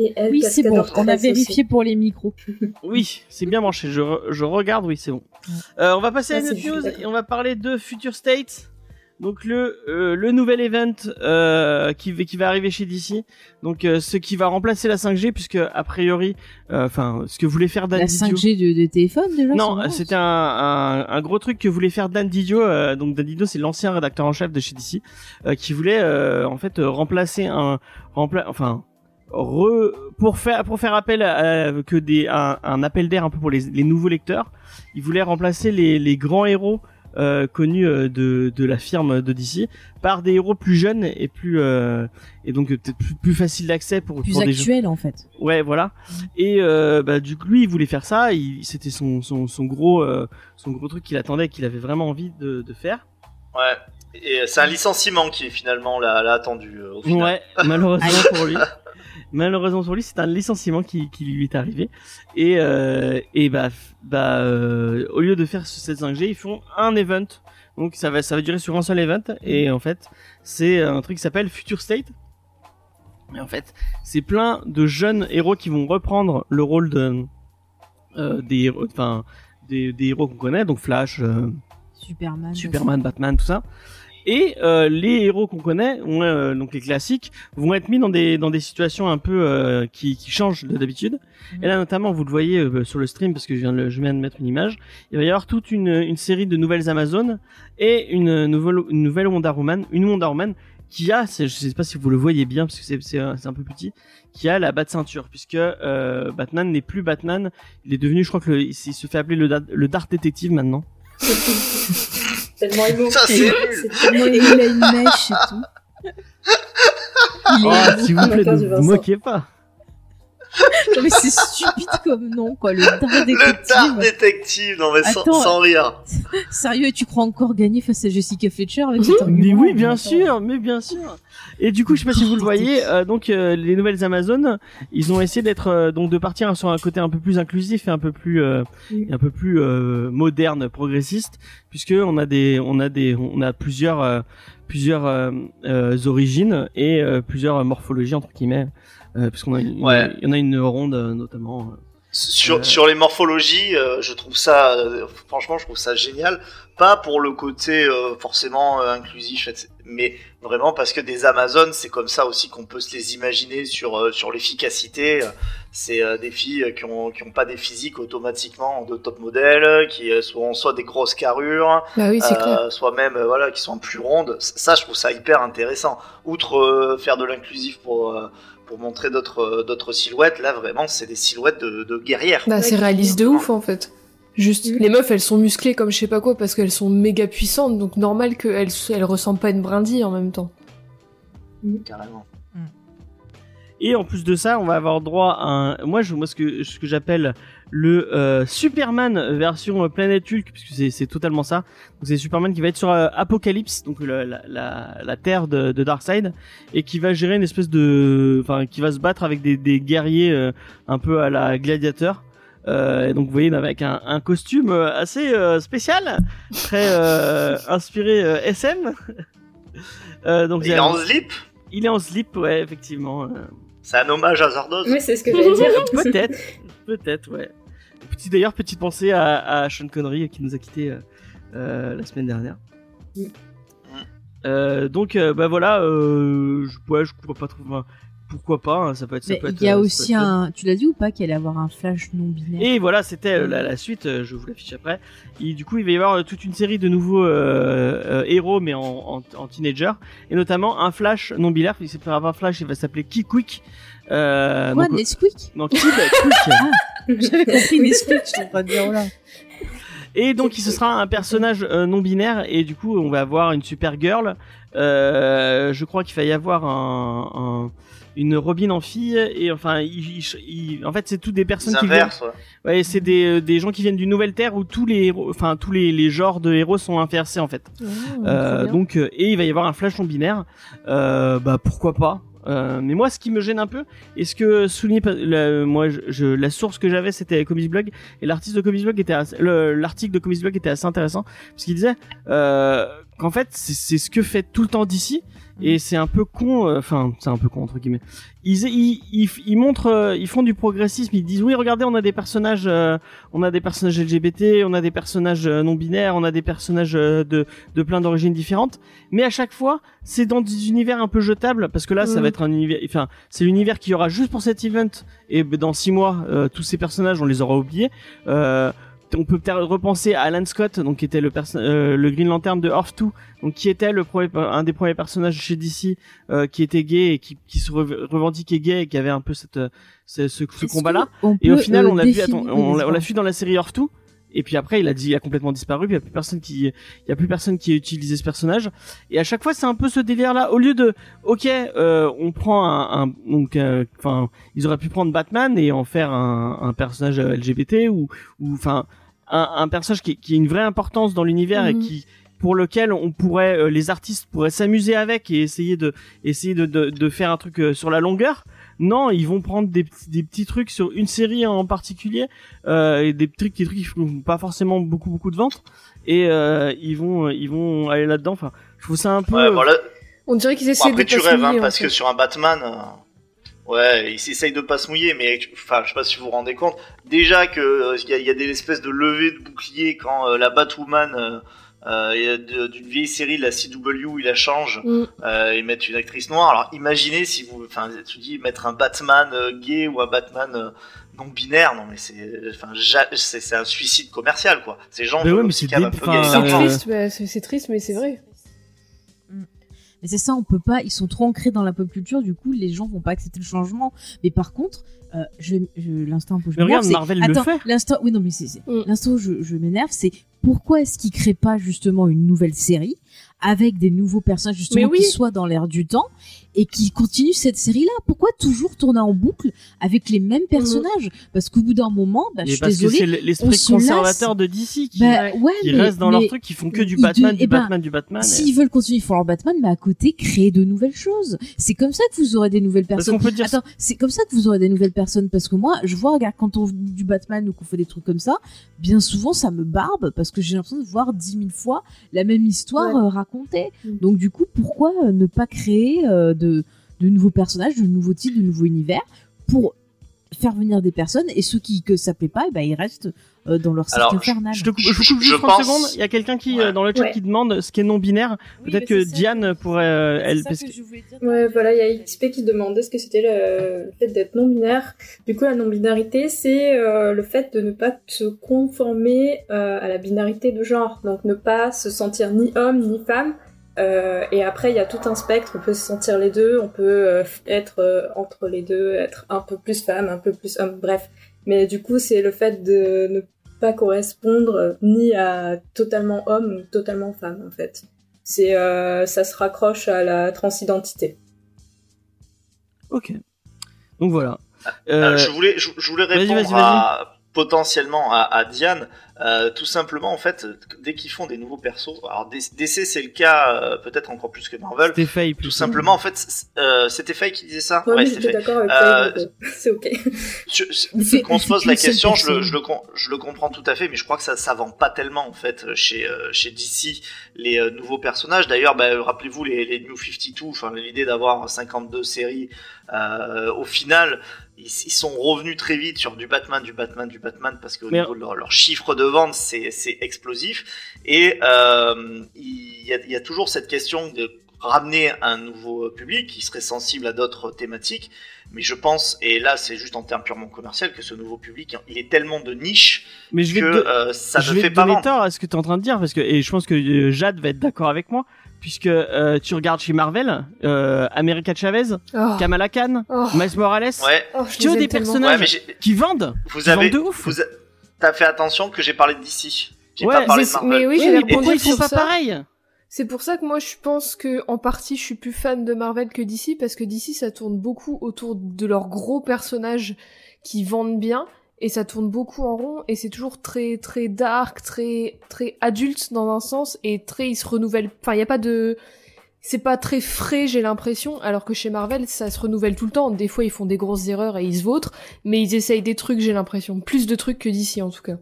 Et elle Oui, c'est bon. On a 13 aussi. vérifié pour les micros. oui c'est bien branché je, re- je regarde oui c'est bon euh, on va passer à Ah, une autre news et on va parler de Future State donc le euh, le nouvel event euh, qui qui va arriver chez DC. Donc euh, ce qui va remplacer la 5G puisque a priori enfin ce que voulait faire Dan La Didio 5G de, de téléphone déjà Non, c'est c'était un, un, un gros truc que voulait faire Dan Didio. euh, donc Dan Didio, c'est l'ancien rédacteur en chef de chez DC, euh, qui voulait euh, en fait euh, remplacer un rempla enfin re, pour faire pour faire appel à, que des un, un appel d'air un peu pour les, les nouveaux lecteurs. Il voulait remplacer les, les grands héros euh, connus euh, de, de la firme de DC par des héros plus jeunes et plus euh, et donc euh, peut-être plus, plus facile d'accès pour, plus pour des actuel en fait. Ouais, voilà. Et euh, bah du coup, lui, il voulait faire ça. Il, c'était son, son, son gros euh, son gros truc qu'il attendait, qu'il avait vraiment envie de, de faire. Ouais. Et c'est un licenciement qui finalement l'a, l'a attendu euh, au final. Ouais, malheureusement pour lui. Malheureusement pour lui, c'est un licenciement qui, qui lui est arrivé. Et euh, et bah bah euh, au lieu de faire ce- cette 5G, ils font un event. Donc ça va ça va durer sur un seul event. Et en fait, c'est un truc qui s'appelle Future State. Et en fait, c'est plein de jeunes héros qui vont reprendre le rôle de euh, des héros, enfin des, des héros qu'on connaît, donc Flash, euh, Superman. Superman, Batman, tout ça. Et euh, les héros qu'on connaît, ouais, euh, donc les classiques, vont être mis dans des dans des situations un peu euh, qui, qui changent de d'habitude. Et là notamment, vous le voyez euh, sur le stream parce que je viens de, je viens de mettre une image. Il va y avoir toute une une série de nouvelles Amazones et une nouvelle une nouvelle Wonder Woman, une Wonder Woman qui a, je sais pas si vous le voyez bien parce que c'est c'est un, c'est un peu petit, qui a la bat ceinture puisque euh, Batman n'est plus Batman, il est devenu, je crois que le, il se fait appeler le, le Dark Detective maintenant. tellement émo. Ça, c'est tellement il a une mèche et tout. Oh, s'il vous plaît, ne vous moquez pas. Non, mais c'est stupide comme nom, quoi. Le Dark Le Detective. Dark Detective, non mais sans, Attends. sans rire. Sérieux, et tu crois encore gagner face à Jessica Fletcher avec cet argument Mais oui, bien sûr, mais bien sûr. Et du coup, je sais pas si vous le voyez, euh, donc euh, les nouvelles Amazones, ils ont essayé d'être euh, donc de partir sur un côté un peu plus inclusif et un peu plus euh, et un peu plus euh, moderne, progressiste, puisque on a des on a des on a plusieurs euh, plusieurs euh, euh, origines et euh, plusieurs morphologies entre guillemets, puisqu'on a une, Ouais. il y en a une ronde euh, notamment. Sur, Euh. sur les morphologies, euh, je trouve ça, euh, franchement, je trouve ça génial. Pas pour le côté euh, forcément euh, inclusif, mais vraiment parce que des Amazones, c'est comme ça aussi qu'on peut se les imaginer sur euh, sur l'efficacité. C'est euh, des filles qui ont qui ont pas des physiques automatiquement de top modèle, qui euh, sont soit des grosses carrures, Bah oui, euh, soit même euh, voilà qui sont plus rondes. Ça, je trouve ça hyper intéressant. Outre euh, faire de l'inclusif pour euh, pour montrer d'autres euh, d'autres silhouettes, là vraiment c'est des silhouettes de, de guerrières. Bah, c'est réaliste de ouf en fait. Juste, les meufs elles sont musclées comme je sais pas quoi parce qu'elles sont méga puissantes, donc normal qu'elles elles ressemblent pas à une brindille en même temps. Carrément. Et en plus de ça, on va avoir droit à un, moi, je, moi, ce que, ce que j'appelle le euh, Superman version euh, Planète Hulk, puisque c'est, c'est totalement ça. Donc c'est Superman qui va être sur euh, Apocalypse, donc la, la, la terre de, de Darkseid, et qui va gérer une espèce de, enfin, qui va se battre avec des, des guerriers euh, un peu à la gladiateur. Euh, donc vous voyez avec un, un costume euh, assez euh, spécial, très euh, inspiré euh, SM. Euh, donc Il est en slip? Il est en slip, ouais, effectivement. C'est un hommage à Zardoz Oui, c'est ce que j'allais dire. Peut-être, peut-être, ouais. Petit d'ailleurs, petite pensée à, à Sean Connery qui nous a quitté euh, euh, la semaine dernière. Mm. Euh, donc euh, bah voilà, euh, je, ouais, je crois pas trop. enfin, pourquoi pas hein, Ça peut être. Ça Mais peut être il y a euh, aussi un. Tu l'as dit ou pas qu'il allait avoir un flash non binaire Et voilà, c'était euh, la, la suite. euh, je vous l'affiche après. Et du coup, il va y avoir toute une série de nouveaux euh, euh, héros, mais en, en, en teenager, et notamment un Flash non binaire. Il s'appellera pas Flash, il va s'appeler Kid Quick. Euh, Quoi, donc, Nesquik non, Kid Quick. J'avais compris Nesquik, je suis en train de dire oh là. Et donc, il ce sera un personnage euh, non binaire et du coup, on va avoir une Supergirl. Euh, je crois qu'il va y avoir un, un- une Robin en fille et enfin, il- il- il- en fait, c'est tout des personnes qui viennent. ouais. Ouais, c'est des, euh, des gens qui viennent d'une nouvelle terre où tous les héros, enfin tous les, les genres de héros sont inversés en fait. Euh, donc euh, et il va y avoir un flash non binaire. Euh, bah pourquoi pas. Euh, mais moi, ce qui me gêne un peu, et ce que souligné, la, moi, je, je- la source que j'avais, c'était Comics Blog, et l'artiste de Comics Blog était, l'article de Comics Blog était assez intéressant, parce qu'il disait euh, qu'en fait, c'est c'est ce que fait tout le temps d'ici. Et c'est un peu con. euh, Enfin, c'est un peu con entre guillemets. Ils, ils, ils, ils montrent, euh, ils font du progressisme. Ils disent oui, regardez, on a des personnages, euh, on a des personnages LGBT, on a des personnages euh, non binaires, on a des personnages euh, de de plein d'origines différentes. Mais à chaque fois, c'est dans des univers un peu jetables parce que là, ça Mhm. va être un univers. Enfin, c'est l'univers qu'il y aura juste pour cet event et ben, dans six mois, euh, tous ces personnages, on les aura oubliés. Euh, on peut peut-être repenser à Alan Scott, donc qui était le, euh, le Green Lantern de Earth 2, donc qui était le premier, un des premiers personnages chez DC euh, qui était gay et qui, qui se re- revendiquait gay et qui avait un peu cette, euh, ce, combat-là. Et au final, euh, on l'a vu, définir- attends, on, l'a- on l'a oui, vu dans la série Earth 2. Et puis après, il a dit, il a complètement disparu. Il y a plus personne qui, il y a plus personne qui a utilisé ce personnage. Et à chaque fois, c'est un peu ce délire-là. Au lieu de, ok, euh, on prend un, un- donc, euh, enfin, ils auraient pu prendre Batman et en faire un, un personnage LGBT ou, ou, enfin, un, un personnage qui, qui a une vraie importance dans l'univers et Mhm. qui, pour lequel on pourrait, euh, les artistes pourraient s'amuser avec et essayer de, essayer de, de, de faire un truc euh, sur la longueur. Non, ils vont prendre des, petits- des petits trucs sur une série en particulier, euh, et des trucs, des trucs qui font pas forcément beaucoup beaucoup de ventes, et euh, ils vont ils vont aller là-dedans. Enfin, je trouve ça un peu. Ouais, voilà. On dirait qu'ils Bon, essaient après de tu rêves, hein, parce fait. que sur un Batman, euh, ouais, il s'essaye de pas se mouiller, mais tu- enfin, je sais pas si vous vous rendez compte. Déjà que euh, il y, a, il y a des espèces de levées de boucliers quand euh, la Batwoman euh, euh, d'une vieille série, la CW, il la change Mm. euh, et mettre une actrice noire. Alors imaginez si vous, enfin, tu dis mettre un Batman euh, gay ou un Batman euh, non binaire, non mais c'est, enfin, ja- c'est un suicide commercial quoi. Ces gens Mais veulent ouais, mais c'est euh, triste, bah, c'est triste, mais c'est vrai. Mais c'est ça, on peut pas. Ils sont trop ancrés dans la pop culture, du coup, les gens vont pas accepter le changement. Mais par contre, euh, je, je l'instant où je Mais m'énerve, regarde, c'est Marvel le attends, fait. l'instant, oui non mais c'est c'est- Mm. l'instant où je, je m'énerve, c'est pourquoi est-ce qu'ils créent pas justement une nouvelle série avec des nouveaux personnages justement oui. qui soient dans l'air du temps et qui continuent cette série-là Pourquoi toujours tourner en boucle avec les mêmes personnages? Parce qu'au bout d'un moment, bah, je suis parce désolée. c'est l'esprit on se conservateur de DC qui, Bah, ouais, qui mais- reste dans leur mais truc, qui font que du Batman, de- du eh ben, Batman, du Batman. et- S'ils veulent continuer, ils font leur Batman, mais à côté, créer de nouvelles choses. C'est comme ça que vous aurez des nouvelles Parce personnes. qu'on peut dire Attends, c'est comme ça que vous aurez des nouvelles personnes parce que moi, je vois, regarde, quand on fait du Batman ou qu'on fait des trucs comme ça, bien souvent ça me barbe parce que j'ai l'impression de voir dix mille fois la même histoire Ouais. euh, racontée. Mm. Donc du coup, pourquoi euh, ne pas créer euh, de, de nouveaux personnages, de nouveaux titres, de nouveaux univers pour faire venir des personnes et ceux qui que ça plaît pas, eh ben, ils restent euh, dans leur cercle Alors, infernal. Je te coupe, je Je- coupe juste je 30 pense- secondes. Il y a quelqu'un qui, Ouais. euh, dans le chat Ouais. qui demande ce qui est non binaire. Peut-être que Diane pourrait, euh, elle, parce que- Ouais, voilà, il y a XP qui demandait ce que c'était le, le fait d'être non-binaire. Du coup, la non-binarité, c'est euh, le fait de ne pas se conformer euh, à la binarité de genre. Donc, ne pas se sentir ni homme ni femme. Euh, et après, il y a tout un spectre. On peut se sentir les deux. On peut euh, être euh, entre les deux, être un peu plus femme, un peu plus homme. Bref. Mais du coup, c'est le fait de ne pas correspondre ni à totalement homme ou totalement femme, en fait. C'est, euh, ça se raccroche à la transidentité. Ok. Donc voilà. Euh, Euh, je voulais, je, je voulais répondre à, potentiellement à, à Diane. Euh, tout simplement, en fait, dès qu'ils font des nouveaux persos, alors DC c'est le cas euh, peut-être encore plus que Marvel. C'était. Tout simplement, en fait, euh, c'était Faye qui disait ça. Ouais, Ouais, c'était d'accord avec Euh, euh, c'est ok. Qu'on se pose la question, je le, je, le, je le comprends tout à fait, mais je crois que ça, ça vend pas tellement en fait chez, euh, chez DC les euh, nouveaux personnages. D'ailleurs, bah, rappelez-vous les, les New 52, enfin l'idée d'avoir 52 séries. euh, au final, ils, ils sont revenus très vite sur du Batman, du Batman, du Batman, parce qu'au niveau de leur, leur chiffre de vente, c'est explosif. Et euh, il y, a, il y a toujours cette question de ramener un nouveau public qui serait sensible à d'autres thématiques. Mais je pense, et là c'est juste en termes purement commercial, que ce nouveau public, il est tellement de niche Mais je vais que te, euh, ça je ne vais fait te pas donner vendre. tort à ce que tu es en train de dire parce que et je pense que euh, Jade va être d'accord avec moi puisque euh, tu regardes chez Marvel, euh, America Chavez, Oh. Kamala Khan, Oh. Miles Morales, Ouais, Oh, Tu as des tellement. personnages- ouais, j'ai- qui vendent. vous avez, vendent de ouf. vous a- t'as fait attention que j'ai parlé de DC. J'ai Ouais, pas parlé de Marvel. mais oui, ils font sur pas ça. pareil C'est pour ça que moi je pense que en partie je suis plus fan de Marvel que DC parce que DC ça tourne beaucoup autour de leurs gros personnages qui vendent bien et ça tourne beaucoup en rond et c'est toujours très très dark, très très adulte dans un sens et très ils se renouvellent. Enfin il y a pas de c'est pas très frais j'ai l'impression alors que chez Marvel ça se renouvelle tout le temps. Des fois ils font des grosses erreurs et ils se vautrent mais ils essayent des trucs j'ai l'impression plus de trucs que DC en tout cas.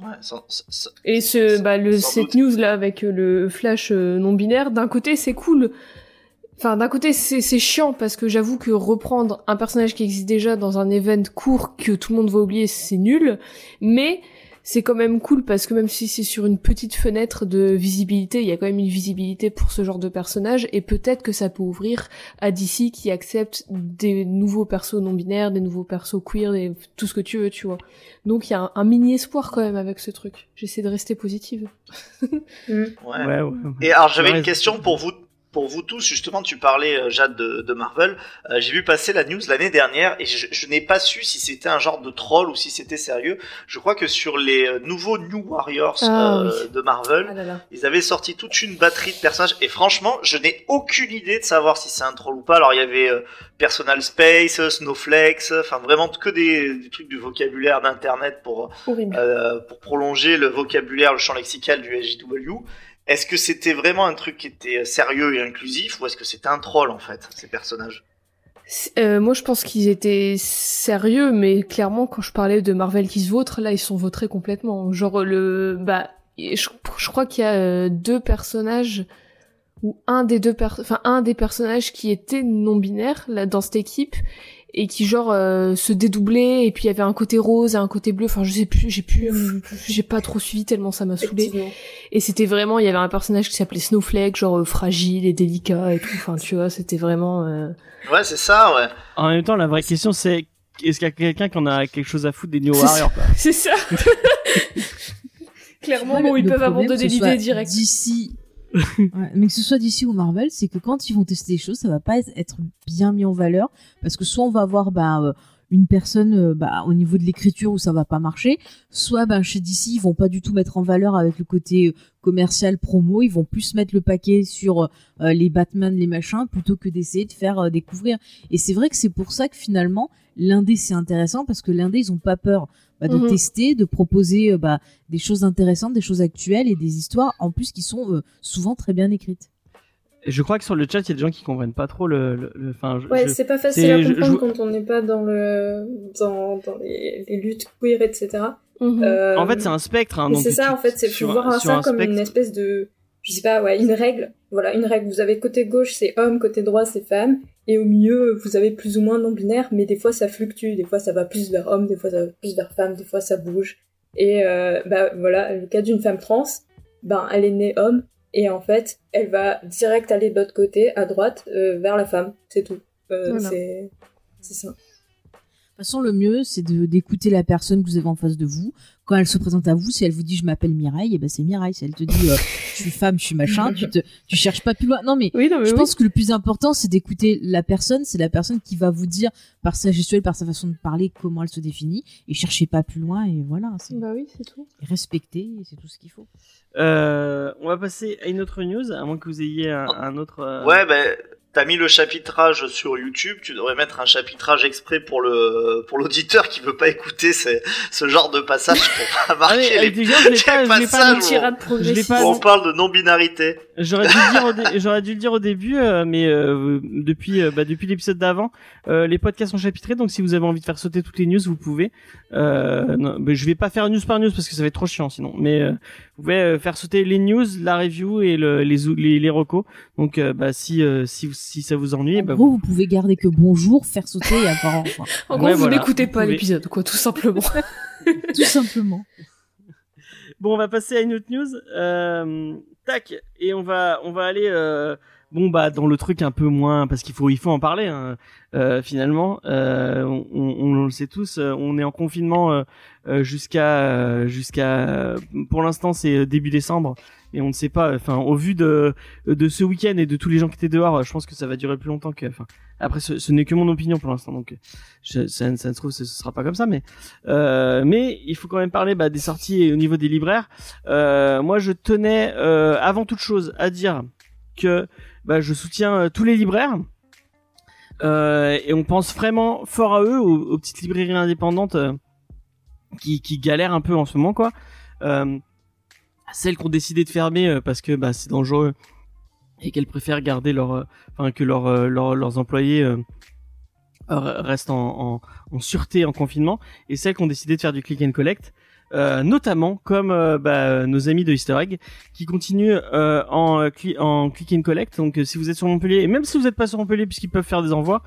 Ouais, sans- sans- Et ce, Sans- bah, le, cette doute. news là avec euh, le flash euh, non binaire, d'un côté c'est cool. Enfin, d'un côté c'est c'est chiant parce que j'avoue que reprendre un personnage qui existe déjà dans un event court que tout le monde va oublier, c'est nul. Mais c'est quand même cool parce que même si c'est sur une petite fenêtre de visibilité, il y a quand même une visibilité pour ce genre de personnage et peut-être que ça peut ouvrir à DC qui accepte des nouveaux persos non binaires, des nouveaux persos queer, des- tout ce que tu veux, tu vois. Donc il y a un, un mini espoir quand même avec ce truc. J'essaie de rester positive. Mm. ouais. Ouais, ouais, ouais. Et alors j'avais une question pour vous pour vous tous justement tu parlais euh, Jade de, de Marvel Euh, j'ai vu passer la news l'année dernière et je, je n'ai pas su si c'était un genre de troll ou si c'était sérieux je crois que sur les euh, nouveaux New Warriors Ah, euh, oui. de Marvel Ah là là. ils avaient sorti toute une batterie de personnages et franchement je n'ai aucune idée de savoir si c'est un troll ou pas alors il y avait euh, Personal Space Snowflakes enfin vraiment que des, des trucs du vocabulaire d'internet pour euh, pour prolonger le vocabulaire, le champ lexical du SJW. Est-ce que c'était vraiment un truc qui était sérieux et inclusif ou est-ce que c'était un troll en fait, ces personnages? Euh, moi, je pense qu'ils étaient sérieux, mais clairement, quand je parlais de Marvel qui se vautre, là, ils sont vautrés complètement. Genre le, bah, je, crois qu'il y a euh, deux personnages ou un des deux, enfin un des personnages qui étaient non binaires là dans cette équipe et qui genre euh, se dédoublaient et puis il y avait un côté rose et un côté bleu. Enfin, je sais plus, j'ai plus, j'ai pas trop suivi tellement ça m'a saoulé. Et c'était vraiment, il y avait un personnage qui s'appelait Snowflake, genre euh, fragile et délicat et tout. Enfin, tu vois, c'était vraiment. euh, Ouais, c'est ça, ouais. En même temps, la vraie question c'est est-ce qu'il y a quelqu'un qui en a quelque chose à foutre des New Warriors quoi C'est ça. Clairement, Ouais, bon, le- ils le peuvent abandonner l'idée direct. D'ici. Mais que ce soit d'ici ou Marvel, c'est que quand ils vont tester des choses, ça va pas être bien mis en valeur parce que soit on va avoir bah, euh, une personne euh, bah, au niveau de l'écriture où ça va pas marcher, soit bah, chez DC ils vont pas du tout mettre en valeur avec le côté euh, commercial promo, ils vont plus mettre le paquet sur les Batman, les machins plutôt que d'essayer de faire découvrir. Et c'est vrai que c'est pour ça que finalement l'indé c'est intéressant parce que l'indé ils ont pas peur bah, de Mhm. tester, de proposer euh, bah, des choses intéressantes, des choses actuelles et des histoires en plus qui sont euh, souvent très bien écrites. Je crois que sur le chat, il y a des gens qui comprennent pas trop le. le, le- je- Ouais, je- c'est pas facile à comprendre je- quand on n'est pas dans le dans, dans les, les luttes queer, etc. Mhm. Euh, En fait, c'est un spectre. Hein, donc c'est ça, tu- en fait, c'est faut un- voir sur ça un comme une espèce de, je sais pas, ouais, une règle. Voilà, une règle. Vous avez côté gauche, c'est homme, côté droit, c'est femme, et au milieu, vous avez plus ou moins non binaire, mais des fois ça fluctue, des fois ça va plus vers homme, des fois ça va plus vers femme, des fois ça bouge. Et euh, bah voilà, le cas d'une femme trans, ben elle est née homme, et en fait, elle va direct aller de l'autre côté, à droite, euh, vers la femme, c'est tout. Euh, Voilà. C'est ça. De toute façon, le mieux, c'est d'écouter la personne que vous avez en face de vous. Quand elle se présente à vous, si elle vous dit je m'appelle Mireille, et ben c'est Mireille. Si elle te dit euh, je suis femme, je suis machin, tu te, tu cherches pas plus loin. Non mais Oui, non, mais je oui. pense que le plus important, c'est d'écouter la personne. C'est la personne qui va vous dire par sa gestuelle, par sa façon de parler, comment elle se définit. Et cherchez pas plus loin. Et voilà, c'est Bah oui, c'est tout. respecter. C'est tout ce qu'il faut. Euh, on va passer à une autre news, à moins que vous ayez un, un autre. euh, Ouais, ben t'as mis le chapitrage sur YouTube, tu devrais mettre un chapitrage exprès pour le pour l'auditeur qui veut pas écouter ce, ce genre de passage pour pas Ah, mais, marquer euh, les déjà, je l'ai les pas, je l'ai pas passages où- progressive. pas- où on parle de non-binarité. J'aurais dû le dire au, dé- j'aurais dû le dire au début, euh, mais euh, depuis euh, bah, depuis l'épisode d'avant, euh, les podcasts sont chapitrés, donc si vous avez envie de faire sauter toutes les news, vous pouvez. Euh, non, mais je vais pas faire news par news parce que ça va être trop chiant sinon. Mais vous pouvez euh, faire sauter les news, la review et le, les les les recos. Donc euh, bah si euh, si ça vous ennuie, En bah, gros, vous pouvez garder que bonjour, faire sauter et avoir enfin. En gros, Ouais, vous voilà. n'écoutez pas pouvez. l'épisode, quoi, tout simplement. Tout simplement. Bon, on va passer à une autre news. Euh, tac, et on va, on va aller, euh, bon bah dans le truc un peu moins, parce qu'il faut, il faut en parler. Hein, euh, finalement, euh, on, on- on le sait tous, on est en confinement jusqu'à, euh, jusqu'à, pour l'instant c'est début décembre, et on ne sait pas. Enfin, au vu de de ce week-end et de tous les gens qui étaient dehors, je pense que ça va durer plus longtemps que. Enfin, après, ce, ce n'est que mon opinion pour l'instant, donc je, ça, ça se trouve, ce, ce sera pas comme ça, mais euh, mais il faut quand même parler bah, des sorties au niveau des libraires. Euh, moi, je tenais euh, avant toute chose à dire que bah, je soutiens euh, tous les libraires. Euh, et on pense vraiment fort à eux, aux, aux petites librairies indépendantes euh, qui, galèrent un peu en ce moment, quoi. Euh, celles qui ont décidé de fermer euh, parce que bah, c'est dangereux et qu'elles préfèrent garder leur, euh, que leur, leur- leurs employés restent en, sûreté en confinement, et celles qui ont décidé de faire du click and collect. notamment comme bah, nos amis de Easter Egg qui continuent en, en click and collect. Donc si vous êtes sur Montpellier, et même si vous n'êtes pas sur Montpellier, puisqu'ils peuvent faire des envois,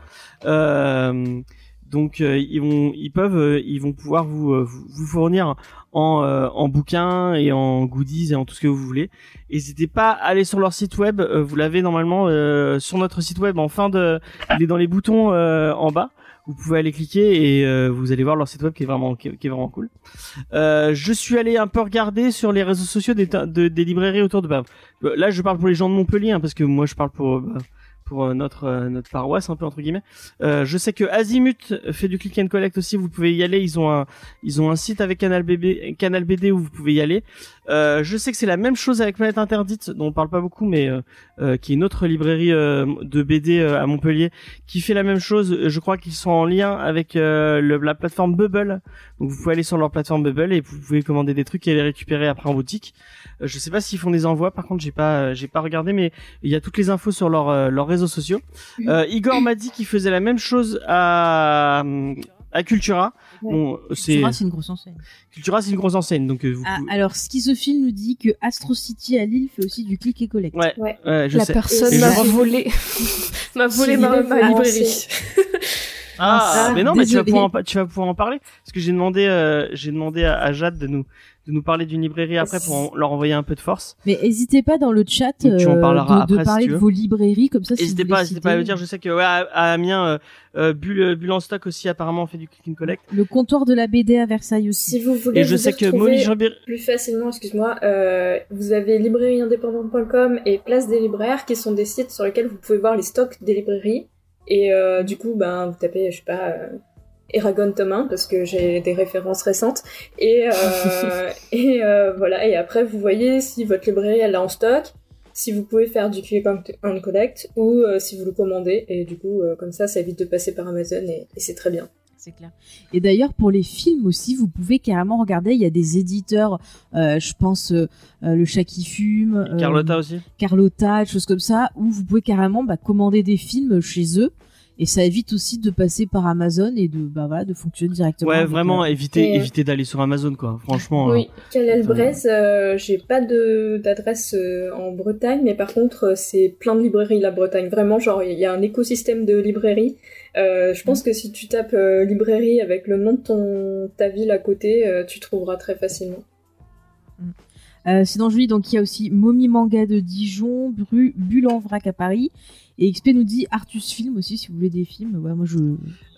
donc euh, ils vont, ils peuvent, euh, ils vont pouvoir vous euh, vous fournir en en bouquins et en goodies et en tout ce que vous voulez. N'hésitez pas à aller sur leur site web. vous l'avez normalement sur notre site web en fin de, il est dans les boutons en bas. Vous pouvez aller cliquer et vous allez voir leur site web qui est vraiment qui est, vraiment cool. Je suis allé un peu regarder sur les réseaux sociaux des, de- des librairies autour de. Là, je parle pour les gens de Montpellier hein, parce que moi, je parle pour pour euh, notre euh, notre paroisse un peu entre guillemets. Euh, je sais que Azimut fait du click and collect aussi. Vous pouvez y aller. Ils ont un ils ont un site avec Canal BB Canal BD où vous pouvez y aller. Euh, je sais que c'est la même chose avec Planète Interdite dont on parle pas beaucoup, mais euh, euh, qui est une autre librairie de BD à Montpellier qui fait la même chose. Je crois qu'ils sont en lien avec le- la plateforme Bubble. Donc vous pouvez aller sur leur plateforme Bubble et vous pouvez commander des trucs et les récupérer après en boutique. Euh, je sais pas s'ils font des envois. Par contre, j'ai pas euh, j'ai pas regardé, mais il y a toutes les infos sur leur, euh, leurs réseaux sociaux. Euh, Igor m'a dit qu'il faisait la même chose à à Cultura. Ouais. Bon, c'est Cultura, c'est une grosse enseigne. Cultura, c'est une grosse enseigne, donc vous. Ah, alors, Schizophile nous dit que Astro City à Lille fait aussi du click et collect. Ouais, Ouais. ouais, je La sais. personne je m'a volé, m'a volé ma, librairie. Ah, Ah, mais non, mais tu vas pouvoir en, pa- tu vas pouvoir en parler parce que j'ai demandé, euh, j'ai demandé à, à Jade de nous de nous parler d'une librairie après pour en- leur envoyer un peu de force. Mais n'hésitez pas dans le chat Donc, tu en euh, parleras de, de après, si parler tu de vos librairies comme ça. si N'hésitez pas, n'hésitez pas à le dire. Je sais que ouais, à, à Amiens, euh, euh, Bulle, Bulle en stock aussi apparemment fait du click and collect. Le comptoir de la BD à Versailles aussi. Si vous voulez Et je vous sais que plus facilement, excuse-moi, euh, vous avez librairieindépendante.com et Place des libraires qui sont des sites sur lesquels vous pouvez voir les stocks des librairies. Et euh, du coup, ben, vous tapez, je sais pas, euh, Eragon Thomas parce que j'ai des références récentes. Et, euh, et euh, voilà. Et après, vous voyez si votre librairie elle est en stock, si vous pouvez faire du click and collect ou euh, si vous le commandez. Et du coup, euh, comme ça, ça évite de passer par Amazon et, et c'est très bien. C'est clair. Et d'ailleurs, pour les films aussi, vous pouvez carrément regarder. Il y a des éditeurs, euh, je pense, euh, Le Chat qui fume, euh, Carlotta aussi. Carlotta, des choses comme ça, où vous pouvez carrément bah, commander des films chez eux. Et ça évite aussi de passer par Amazon et de, bah, voilà, de fonctionner directement. Ouais, vraiment euh, éviter, euh, éviter d'aller sur Amazon quoi. Franchement. Oui, Calel Braise, euh, j'ai pas de d'adresse euh, en Bretagne, mais par contre euh, c'est plein de librairies la Bretagne. Vraiment, genre il y a un écosystème de librairies. Euh, je pense que si tu tapes euh, librairie avec le nom de ton ta ville à côté, euh, tu trouveras très facilement. Euh, sinon, je donc il y a aussi Mommy Manga de Dijon, Bru, Bulle en vrac à Paris. Et XP nous dit Artus Film aussi, si vous voulez des films. Ouais, moi je.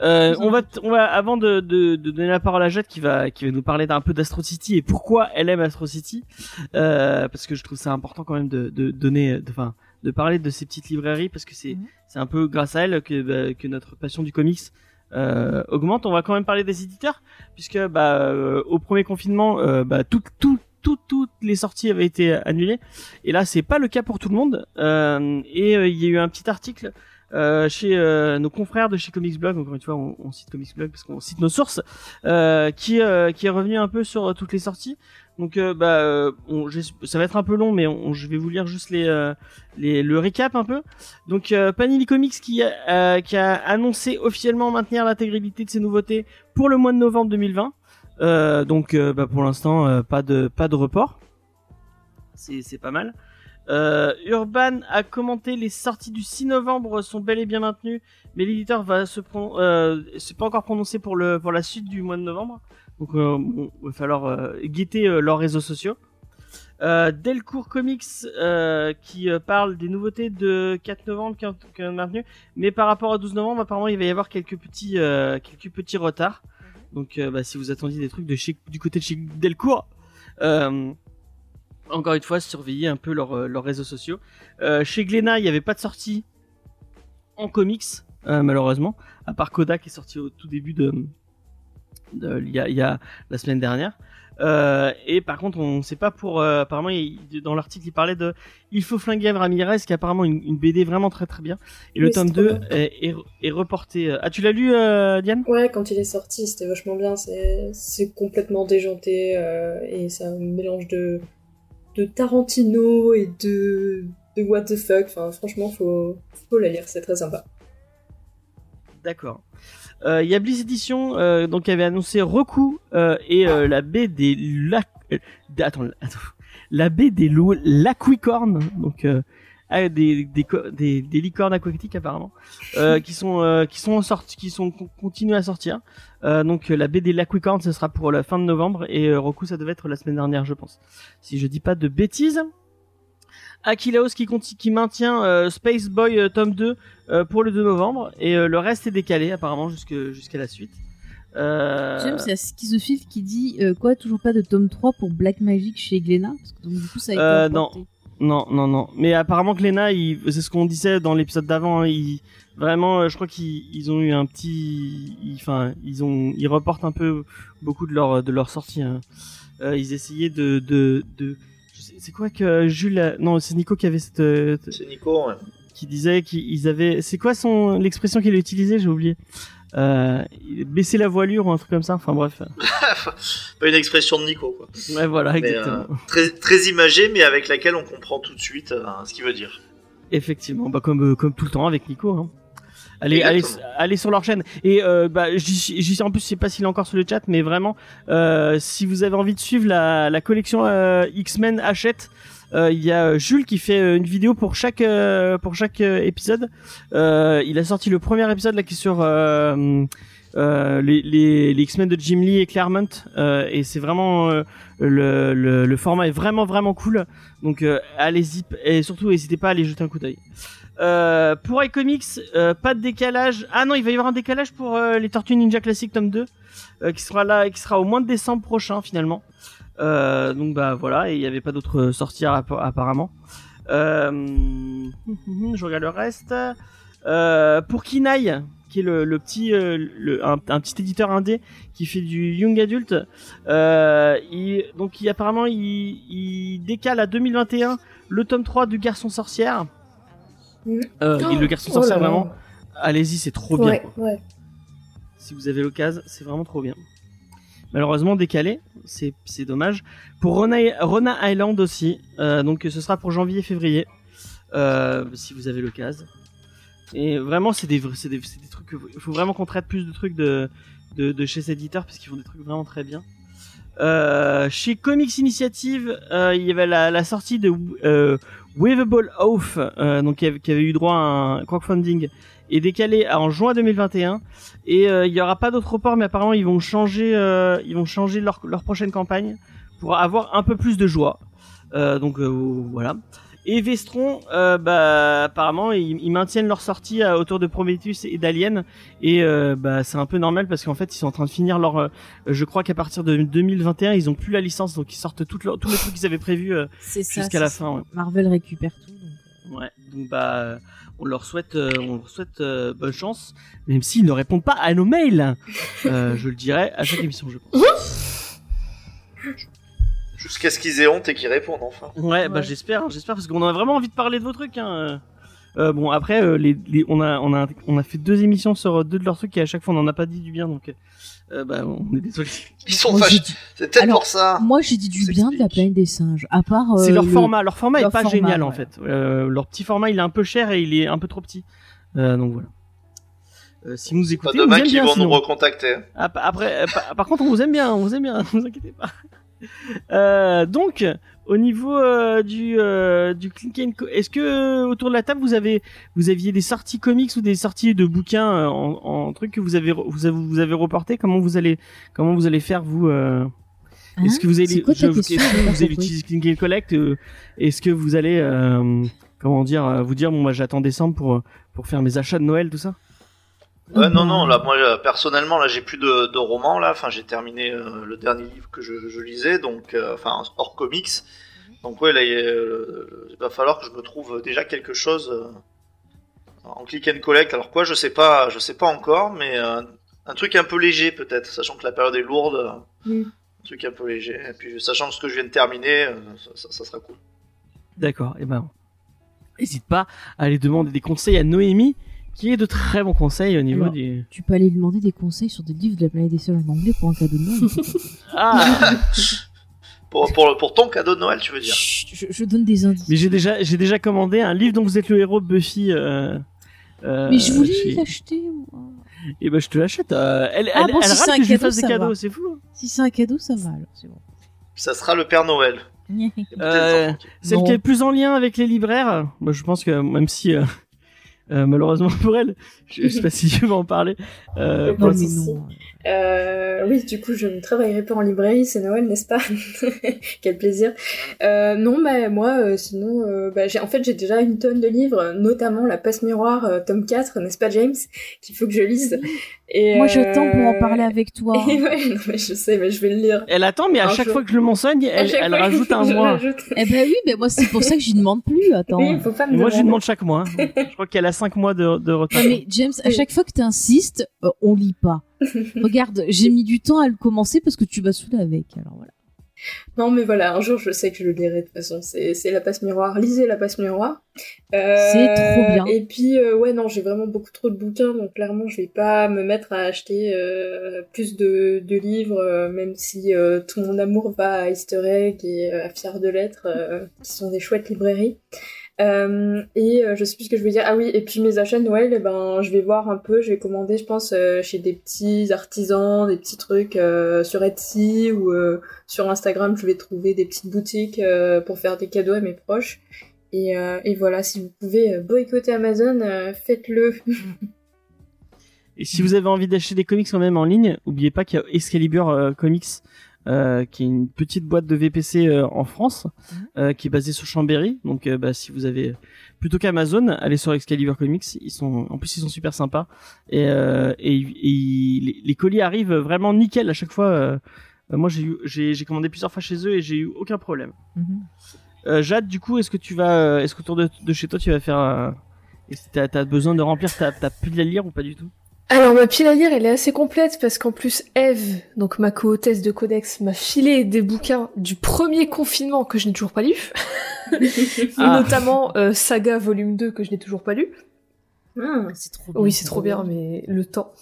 Euh, on va, on va avant de, de, de donner la parole à Jade qui va, qui va nous parler d'un peu d'Astro City et pourquoi elle aime Astro City, euh, parce que je trouve ça important quand même de, de donner, de, enfin, de parler de ces petites librairies parce que c'est, Mhm. c'est un peu grâce à elle que, bah, que notre passion du comics euh, augmente. On va quand même parler des éditeurs puisque bah, euh, au premier confinement, euh, bah, tout, tout, tout, toutes les sorties avaient été annulées et là c'est pas le cas pour tout le monde. Euh, et euh, il y a eu un petit article euh, chez euh, nos confrères de chez Comics Blog, encore une fois on, on cite Comics Blog parce qu'on cite nos sources, euh, qui euh, qui est revenu un peu sur euh, toutes les sorties. Donc euh, bah euh, on- ça va être un peu long, mais on- je vais vous lire juste les, euh, les le récap un peu. Donc euh, Panini Comics qui euh, qui a annoncé officiellement maintenir l'intégralité de ses nouveautés pour le mois de novembre 2020. Euh, donc euh, bah, pour l'instant euh, pas de pas de report. C'est pas mal. Urban a commenté les sorties du 6 novembre sont bel et bien maintenues, mais l'éditeur va se pas encore prononcé pour le pour la suite du mois de novembre. Donc il va falloir guetter leurs réseaux sociaux. Delcourt Comics qui parle des nouveautés de 4 novembre qui ont, maintenu, mais par rapport à 12 novembre apparemment il va y avoir quelques petits quelques petits retards. Donc euh, bah, si vous attendiez des trucs de chez du côté de chez Delcourt, euh, encore une fois surveillez un peu leurs euh, leurs réseaux sociaux. Chez Glénat il n'y avait pas de sortie en comics malheureusement, à part Kodak qui est sorti au tout début de, il y a la semaine dernière. Euh, et par contre, on sait pas pour. euh, apparemment, il- dans l'article, il parlait de Il faut flinguer Ramirez, qui est apparemment une, une BD vraiment très très bien. Et le tome c'est trop 2 bien. est, est, est reporté. Ah, tu l'as lu, euh, Diane? Ouais, quand il est sorti, c'était vachement bien. C'est complètement déjanté euh, et c'est un mélange de de Tarantino et de de what the fuck. Enfin, franchement, faut faut la lire, c'est très sympa. D'accord. Euh, Il y a Bliss Edition, euh, donc qui avait annoncé Roku euh, et euh, la baie des lac... euh, attends, attends, la baie des donc euh, ah, des, des, des, des licornes aquatiques apparemment, euh, qui sont euh, qui sont sortis, qui sont con- continués à sortir. Euh, donc la baie des laquicornes, ce sera pour la fin de novembre et Roku, ça devait être la semaine dernière, je pense. Si je dis pas de bêtises. Akilaos qui, qui maintient euh, Space Boy euh, tome 2 euh, pour le 2 novembre et le reste est décalé apparemment jusqu'à la suite. Euh, J'aime, c'est schizophile qui dit euh, quoi, toujours pas de tome 3 pour Black Magic chez Glénat? Parce que donc, du coup, ça a été Euh, importé. Non, non, non. Mais apparemment il- c'est ce qu'on disait dans l'épisode d'avant. hein, il- vraiment, je crois qu'ils ils ont eu un petit, ils- enfin, ils ont, ils reportent un peu beaucoup de leur de leur sortie. hein. Ils essayaient de de de. C'est quoi que Jules a- Non, c'est Nico qui avait cette, euh, C'est Nico, ouais. qui disait qu'ils avaient. C'est quoi son l'expression qu'il a utilisée? J'ai oublié. Euh, baisser la voilure ou un truc comme ça? Enfin bref. Pas une expression de Nico, quoi. Ouais, voilà, Mais, exactement. euh, très, très imagée, mais avec laquelle on comprend tout de suite euh, ce qu'il veut dire. Effectivement, bah comme comme tout le temps avec Nico. Hein. Allez, allez, allez sur leur chaîne. Et euh, bah, j'y j'y sais en plus, je sais pas s'il est encore sur le chat, mais vraiment, euh, si vous avez envie de suivre la, la collection euh, X-Men Hachette, euh, il y a euh, Jules qui fait euh, une vidéo pour chaque euh, pour chaque épisode. Euh, il a sorti le premier épisode là qui est sur euh, euh, les, les, les X-Men de Jim Lee et Claremont euh, et c'est vraiment euh, le, le, le format est vraiment vraiment cool donc euh, allez-y et surtout n'hésitez pas à aller jeter un coup d'œil euh, pour iComics euh, pas de décalage. Ah non il va y avoir un décalage pour euh, les Tortues Ninja Classic tome 2 euh, qui sera là qui sera au mois de décembre prochain finalement. Donc bah voilà il n'y avait pas d'autres sorties app- apparemment. Je regarde le reste. Pour Kinaï qui est le, petit un, petit éditeur indé qui fait du young adult donc il apparemment il, il décale à 2021 le tome 3 du garçon sorcière Euh, et le garçon Oh là sorcière là. vraiment allez-y c'est trop bien Ouais, quoi. ouais. si vous avez l'occasion c'est vraiment trop bien malheureusement décalé c'est dommage pour Rona, Rona Island aussi euh, donc ce sera pour janvier février euh, si vous avez l'occasion et vraiment c'est des des, des trucs il faut vraiment qu'on traite plus de trucs de de, de chez ces éditeurs parce qu'ils font des trucs vraiment très bien euh, chez Comics Initiative, il y avait la, la sortie de Waveable Oath, euh, donc qui avait, eu droit à un crowdfunding, est décalé en juin 2021. Et euh, il y aura pas d'autre report, mais apparemment ils vont changer, euh, ils vont changer leur, leur prochaine campagne pour avoir un peu plus de joie. Euh, donc euh, voilà. Et Vestron, euh, bah, apparemment, ils, ils maintiennent leur sortie à autour de Prometheus et d'Alien. Et euh, bah, c'est un peu normal parce qu'en fait, ils sont en train de finir leur. euh, je crois qu'à partir de 2021, ils ont plus la licence, donc ils sortent toutes leurs- tous les trucs qu'ils avaient prévus euh, C'est ça. jusqu'à la fin. ouais. Marvel récupère tout. donc, euh, Ouais, donc bah, euh, on leur souhaite, euh, on leur souhaite euh, bonne chance, même s'ils ne répondent pas à nos mails. Euh, je le dirai à chaque émission, je pense. Jusqu'à ce qu'ils aient honte et qu'ils répondent enfin. Ouais, bah Ouais. j'espère, hein, j'espère parce qu'on a vraiment envie de parler de vos trucs. Hein. Euh, bon après, euh, les, les- on a, on a, on a fait deux émissions sur euh, deux de leurs trucs et à chaque fois on en a pas dit du bien, donc euh, bah on est désolé. Ils sont fâchés. dit- C'est peut-être pour ça. Moi, j'ai dit du bien de la planète des singes. À part. euh, C'est leur le- format, leur format leur est pas format, génial en fait. Euh, leur petit format il est un peu cher et il est un peu trop petit. Euh, donc voilà. Euh, si vous nous Pas écoutez, vous demain qu'ils vont sinon. nous recontacter. Ah, Après, euh, pa- par contre, on vous aime bien, on vous aime bien, ne vous inquiétez pas. Euh, donc, au niveau euh, du euh, du co- est-ce que euh, autour de la table vous avez vous aviez des sorties comics ou des sorties de bouquins en, en trucs que vous avez vous avez vous avez reporté Comment vous allez comment vous allez faire vous Est-ce Hein? Que vous allez C'est quoi ta je- question est-ce que vous allez compris. utiliser collect Est-ce que vous allez comment dire vous dire bon moi j'attends décembre pour pour faire mes achats de Noël tout ça? Ouais, non, bah, non, là, moi, euh, personnellement, là, j'ai plus de, de romans, là. Enfin, j'ai terminé euh, le dernier livre que je, je lisais, donc, euh, enfin, hors comics. Donc, ouais, là, il, euh, va falloir que je me trouve déjà quelque chose euh, en click and collect. Alors, quoi, je sais pas, je sais pas encore, mais euh, un truc un peu léger, peut-être, sachant que la période est lourde. Mm. Un truc un peu léger. Et puis, sachant que ce que je viens de terminer, euh, ça, ça- ça sera cool. D'accord, et ben n'hésite pas à aller demander des conseils à Noémie qui est de très bons conseils au niveau Alors, du Tu peux aller lui demander des conseils sur des livres de la planète des singes en anglais pour un cadeau de Noël. Ah Pour, pour, pour ton cadeau de Noël, tu veux dire Chut, je, je donne des indices. Mais j'ai déjà j'ai déjà commandé un livre dont vous êtes le héros Buffy euh, euh, Mais je voulais chez- l'acheter, moi. Et ben je te l'achète. euh, elle, Ah elle, bon, elle si un que je lui cadeau, fasse des ça cadeaux, va. c'est fou. hein. Si c'est un cadeau, ça va alors, c'est bon. Ça sera le Père Noël. Euh, Celle qui est le plus en lien avec les libraires, je pense que même si malheureusement pour elle, je sais pas si je vais en parler. Euh, pour- non. Euh, oui, du coup, je ne travaillerai pas en librairie, c'est Noël, n'est-ce pas Quel plaisir. Euh, non, bah, moi, euh, sinon, euh, bah, j'ai, en fait, j'ai déjà une tonne de livres, notamment La Passe Miroir, euh, tome 4, n'est-ce pas, James? Qu'il faut que je lise. Et, Moi, j'attends pour en euh, parler avec toi. Et ouais, non, mais je sais, mais je vais le lire. Elle attend, mais à Un chaque jour. fois que je le mentionne, elle, elle fois, rajoute un je mois. rajoute. Eh ben oui, mais moi, c'est pour ça que j'y demande plus. Attends. Oui, faut pas me moi je lui demande chaque mois. hein. je crois qu'elle a 5 mois de, de retard. Mais James, à Oui. chaque fois que t'insistes, euh, on lit pas. Regarde, j'ai mis du temps à le commencer parce que tu vas saouler avec. Alors voilà. Non, mais voilà, un jour, je sais que je le lirai de toute façon. C'est, La Passe Miroir. Lisez La Passe Miroir. Euh, C'est trop bien. Et puis, euh, ouais, non, j'ai vraiment beaucoup trop de bouquins, donc clairement, je vais pas me mettre à acheter euh, plus de, de livres, même si tout mon amour va à Easter Egg et à Fier de Lettres, qui sont des chouettes librairies. Euh, et euh, je sais plus ce que je veux dire. Ah oui, et puis mes achats Noël, eh ben, je vais voir un peu, je vais commander, je pense, euh, chez des petits artisans, des petits trucs sur Etsy ou sur Instagram, je vais trouver des petites boutiques pour faire des cadeaux à mes proches. Et, et voilà, si vous pouvez boycotter Amazon, faites-le. Et si vous avez envie d'acheter des comics quand même en ligne, oubliez pas qu'il y a Excalibur Comics, euh, qui est une petite boîte de VPC euh, en France, euh, qui est basée sur Chambéry. Donc, bah, si vous avez plutôt qu'Amazon, allez sur Excalibur Comics. Ils sont, en plus, ils sont super sympas. Et, et, et les, les colis arrivent vraiment nickel à chaque fois. moi, j'ai commandé plusieurs fois chez eux et j'ai eu aucun problème. Euh, Jade, du coup, est-ce que tu vas, est-ce qu'autour de, de chez toi, tu vas faire, est-ce que t'as, t'as besoin de remplir ta, ta pile à lire ou pas du tout? Alors ma pile à lire, elle est assez complète parce qu'en plus Eve, donc ma co-hôtesse de Codex, m'a filé des bouquins du premier confinement que je n'ai toujours pas lu, Ah. notamment euh, Saga volume 2 que je n'ai toujours pas lu. Ah, C'est trop bien. Oui, c'est trop bien, mais le temps.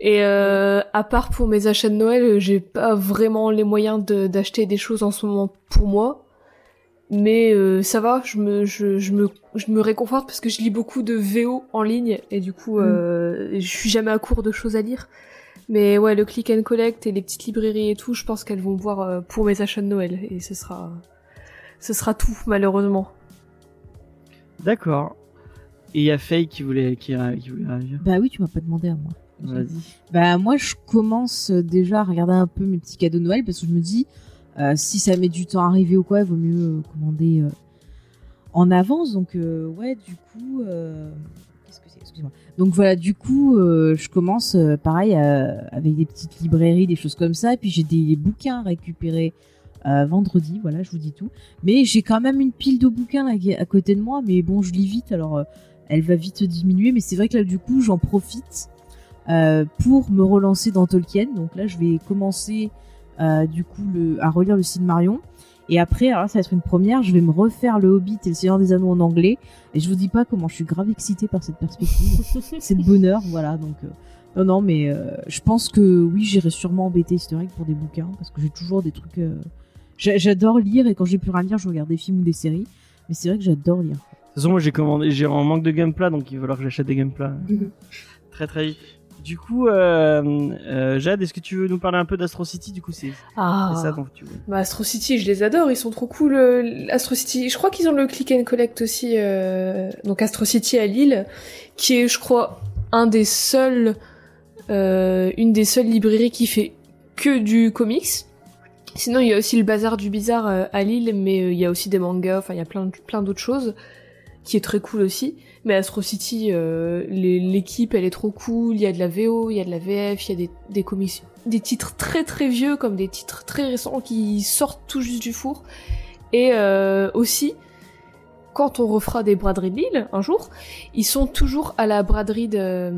Et euh, à part pour mes achats de Noël, j'ai pas vraiment les moyens de- d'acheter des choses en ce moment pour moi. Mais euh, ça va, je me, je, je, me, je me réconforte parce que je lis beaucoup de VO en ligne et du coup, euh, je suis jamais à court de choses à lire. Mais ouais, le click and collect et les petites librairies et tout, je pense qu'elles vont me voir euh, pour mes achats de Noël et ce sera, ce sera tout malheureusement. D'accord. Et il y a Faye qui voulait, qui, qui voulait réagir. Bah oui, tu m'as pas demandé à moi. Vas-y. Bah moi, je commence déjà à regarder un peu mes petits cadeaux de Noël parce que je me dis, euh, si ça met du temps à arriver ou quoi, il vaut mieux euh, commander euh, en avance. Donc euh, ouais, du coup, euh, qu'est-ce que c'est? Excuse-moi. Donc voilà, du coup, euh, je commence euh, pareil euh, avec des petites librairies, des choses comme ça. Et puis j'ai des bouquins à récupérer euh, vendredi. Voilà, je vous dis tout. Mais j'ai quand même une pile de bouquins à côté de moi. Mais bon, je lis vite, alors euh, elle va vite diminuer. Mais c'est vrai que là, du coup, j'en profite euh, pour me relancer dans Tolkien. Donc là, je vais commencer euh, du coup le, à relire le Silmarillion. Et après, alors là, ça va être une première, je vais me refaire le Hobbit et le Seigneur des Anneaux en anglais. Et je vous dis pas comment je suis grave excitée par cette perspective. c'est le bonheur, voilà. Donc euh, non, non, mais euh, je pense que oui, j'irai sûrement embêter historique pour des bouquins parce que j'ai toujours des trucs. euh, j'a- J'adore lire et quand j'ai plus rien à lire, je regarde des films ou des séries. Mais c'est vrai que j'adore lire. De toute façon, moi j'ai commandé, j'ai en manque de gameplay, donc il va falloir que j'achète des gameplay. Mhm. très très vite. Du coup, euh, euh, Jade, est-ce que tu veux nous parler un peu d'Astro City? Du coup, c'est Ah. c'est ça dont tu veux. Bah Astro City, je les adore, ils sont trop cool. euh, Astro City, je crois qu'ils ont le click and collect aussi. donc Astro City à Lille, qui est, je crois, un des seuls, une des seules librairies qui fait que du comics. Sinon, il y a aussi le bazar du bizarre à Lille, mais il y a aussi des mangas. Enfin, il y a plein, plein d'autres choses qui est très cool aussi. Mais Astro City, euh, l'équipe, elle est trop cool. Il y a de la VO, il y a de la VF, il y a des, des comics, des titres très très vieux comme des titres très récents qui sortent tout juste du four. Et euh, aussi, quand on refera des braderies de Lille un jour, ils sont toujours à la braderie de.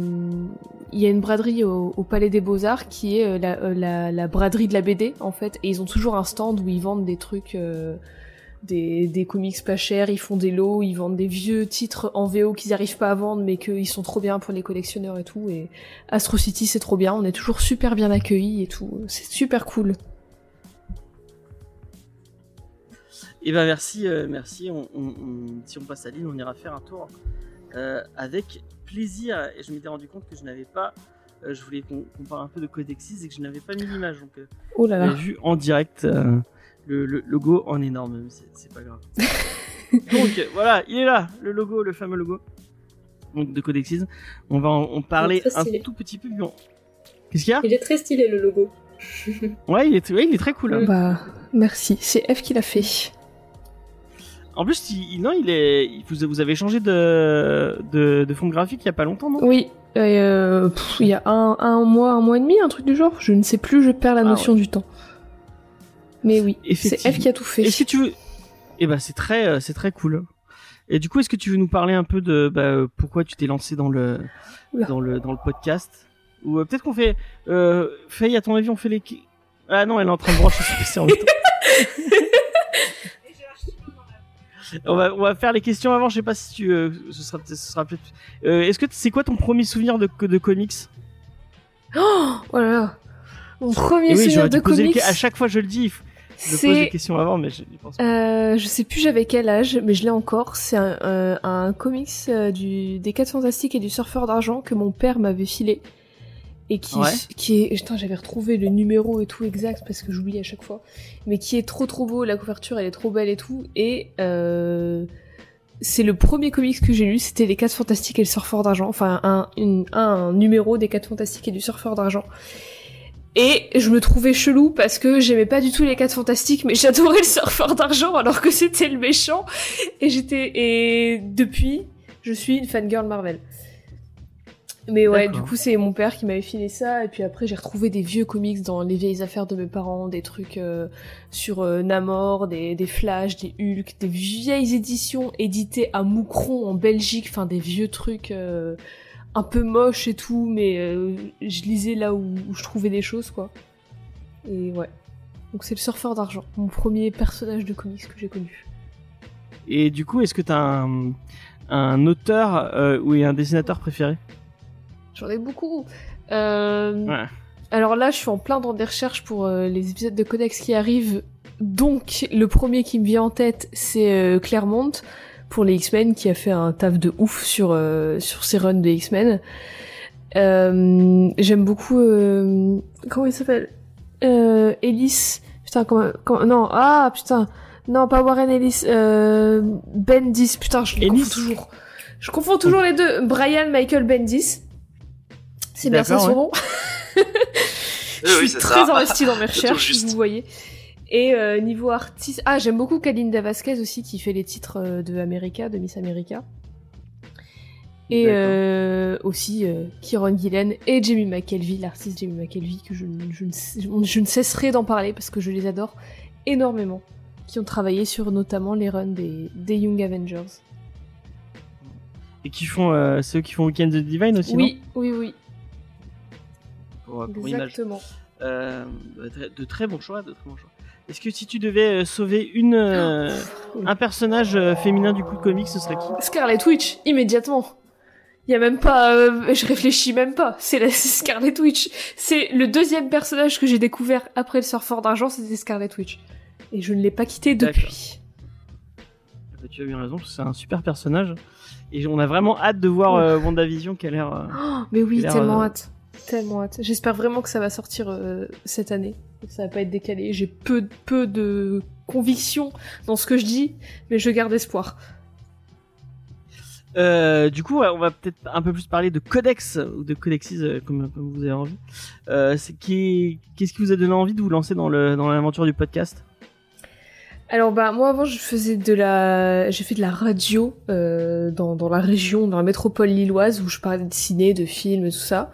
Il y a une braderie au, Palais des Beaux Arts qui est euh, la, euh, la, braderie de la BD en fait, et ils ont toujours un stand où ils vendent des trucs. euh, des, des comics pas chers, ils font des lots, ils vendent des vieux titres en VO qu'ils arrivent pas à vendre mais qu'ils sont trop bien pour les collectionneurs et tout. Et Astro City c'est trop bien, on est toujours super bien accueillis et tout, c'est super cool. Et ben merci, euh, merci. On, on- on- si on passe à Lille, on ira faire un tour euh, avec plaisir. Et je m'étais rendu compte que je n'avais pas euh, je voulais qu'on parle un peu de Codexis et que je n'avais pas mis l'image. Donc, Oh là là. vu en direct le, le logo en énorme, mais c'est c'est pas grave. donc voilà, il est là, le logo, le fameux logo donc, de Codexis. On va en, en parler un tout petit peu. Qu'est-ce qu'il y a? Il est très stylé le logo. Ouais, il est, ouais, il est très cool. hein. Bah, merci. C'est F qui l'a fait. En plus, il, il- non, il est. il- Vous, vous avez changé de, de, de fond graphique il y a pas longtemps, non? Oui. euh, pff, il y a un, un mois, un mois et demi, un truc du genre. Je ne sais plus, je perds la Ah notion du temps. Mais oui, c'est. F qui a tout fait. Est-ce que tu veux Eh ben, c'est très, euh, c'est très cool. Et du coup, est-ce que tu veux nous parler un peu de bah, euh, pourquoi tu t'es lancé dans le, Oula. dans le, dans le podcast? Ou euh, peut-être qu'on fait, euh, Faye, à ton avis, on fait les. Ah non, elle est en train de brancher son PC en même temps. on va, on va faire les questions avant. Je sais pas si tu, euh, ce sera, peut-être- ce sera peut-être. Euh, est-ce que c'est quoi ton premier souvenir de, de comics? Oh là là. Mon premier Et oui, souvenir de comics, À chaque fois, je le dis. il faut- Je pose c'est questions avant, mais je n'y pense pas. Euh, je sais plus j'avais quel âge, mais je l'ai encore. C'est un, euh, un comics euh, du, des 4 Fantastiques et du Surfeur d'Argent que mon père m'avait filé. Et qui, Ouais. qui est. Putain, j'avais retrouvé le numéro et tout exact parce que j'oublie à chaque fois. Mais qui est trop trop beau, la couverture elle est trop belle et tout. Et euh, c'est le premier comics que j'ai lu, c'était les 4 Fantastiques et le Surfeur d'Argent. Enfin, un, une- un numéro des 4 Fantastiques et du Surfeur d'Argent. Et je me trouvais chelou parce que j'aimais pas du tout les 4 fantastiques, mais j'adorais le surfeur d'argent alors que c'était le méchant. Et j'étais, et depuis, je suis une fangirl Marvel. Mais ouais, du coup, c'est mon père qui m'avait filé ça, et puis après, j'ai retrouvé des vieux comics dans les vieilles affaires de mes parents, des trucs euh, sur euh, Namor, des, des Flash, des Hulk, des vieilles éditions éditées à Moucron en Belgique, enfin des vieux trucs euh, un peu moches et tout, mais euh, je lisais là où, où je trouvais des choses, quoi. Et ouais. Donc c'est le surfeur d'argent, mon premier personnage de comics que j'ai connu. Et du coup, est-ce que t'as un, un auteur euh, ou un dessinateur préféré? J'en ai beaucoup. Euh, Ouais. Alors là, je suis en plein dans des recherches pour euh, les épisodes de Codex qui arrivent. Donc, le premier qui me vient en tête, c'est euh, Claremont pour les X-Men, qui a fait un taf de ouf sur euh, sur ses runs de X-Men. Euh, J'aime beaucoup. euh, comment il s'appelle? Euh, Ellis. Putain, comment, comment- Non, ah putain. Non, pas Warren Ellis. Euh, Bendis. Putain, je les confonds toujours. Je confonds toujours les deux. Brian Michael Bendis. C'est bien ça son nom. Je suis oui, très ça. investie dans mes recherches, vous voyez. Et euh, niveau artiste, ah j'aime beaucoup Kalinda Vasquez aussi qui fait les titres euh, de America, de Miss America. Et euh, aussi euh, Kieron Gillen et Jamie McKelvey, l'artiste Jamie McKelvey que je, ne- je, ne, je ne cesserai d'en parler parce que je les adore énormément. Qui ont travaillé sur notamment les runs des, des Young Avengers. Et qui font, euh, ceux qui font Weekend the Divine aussi, oui, oui, oui, pour, pour exactement. De très bons choix, de très bons choix. Est-ce que si tu devais euh, sauver une, euh, un personnage euh, féminin du coup de comics, ce serait qui? Scarlet Witch, immédiatement. Il y a même pas, euh, je réfléchis même pas. C'est la Scarlet Witch. C'est le deuxième personnage que j'ai découvert après le surfeur d'argent, c'était Scarlet Witch. Et je ne l'ai pas quitté depuis. Bah, Tu as bien raison, c'est un super personnage. Et on a vraiment hâte de voir euh, WandaVision qui a l'air. Oh, mais oui, tellement hâte. Tellement hâte. J'espère vraiment que ça va sortir cette année. Ça va pas être décalé. J'ai peu, peu de conviction dans ce que je dis, mais je garde espoir. Euh, du coup, on va peut-être un peu plus parler de Codex ou de Codexis euh, comme, comme vous avez envie. Euh, qui, qu'est-ce qui vous a donné envie de vous lancer dans le dans l'aventure du podcast? Alors bah moi avant je faisais de la j'ai fait de la radio euh, dans, dans la région dans la métropole lilloise où je parlais de ciné de films tout ça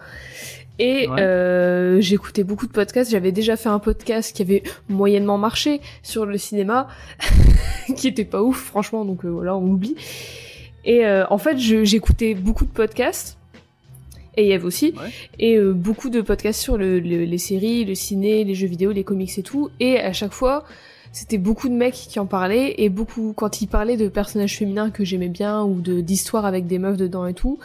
et Ouais. euh, j'écoutais beaucoup de podcasts j'avais déjà fait un podcast qui avait moyennement marché sur le cinéma qui était pas ouf franchement donc euh, voilà on oublie et euh, en fait j'écoutais beaucoup de podcasts et il y avait aussi Ouais. et euh, beaucoup de podcasts sur le- le- les séries, le ciné, les jeux vidéo, les comics et tout. Et à chaque fois, c'était beaucoup de mecs qui en parlaient et beaucoup quand ils parlaient de personnages féminins que j'aimais bien ou de d'histoires avec des meufs dedans et tout.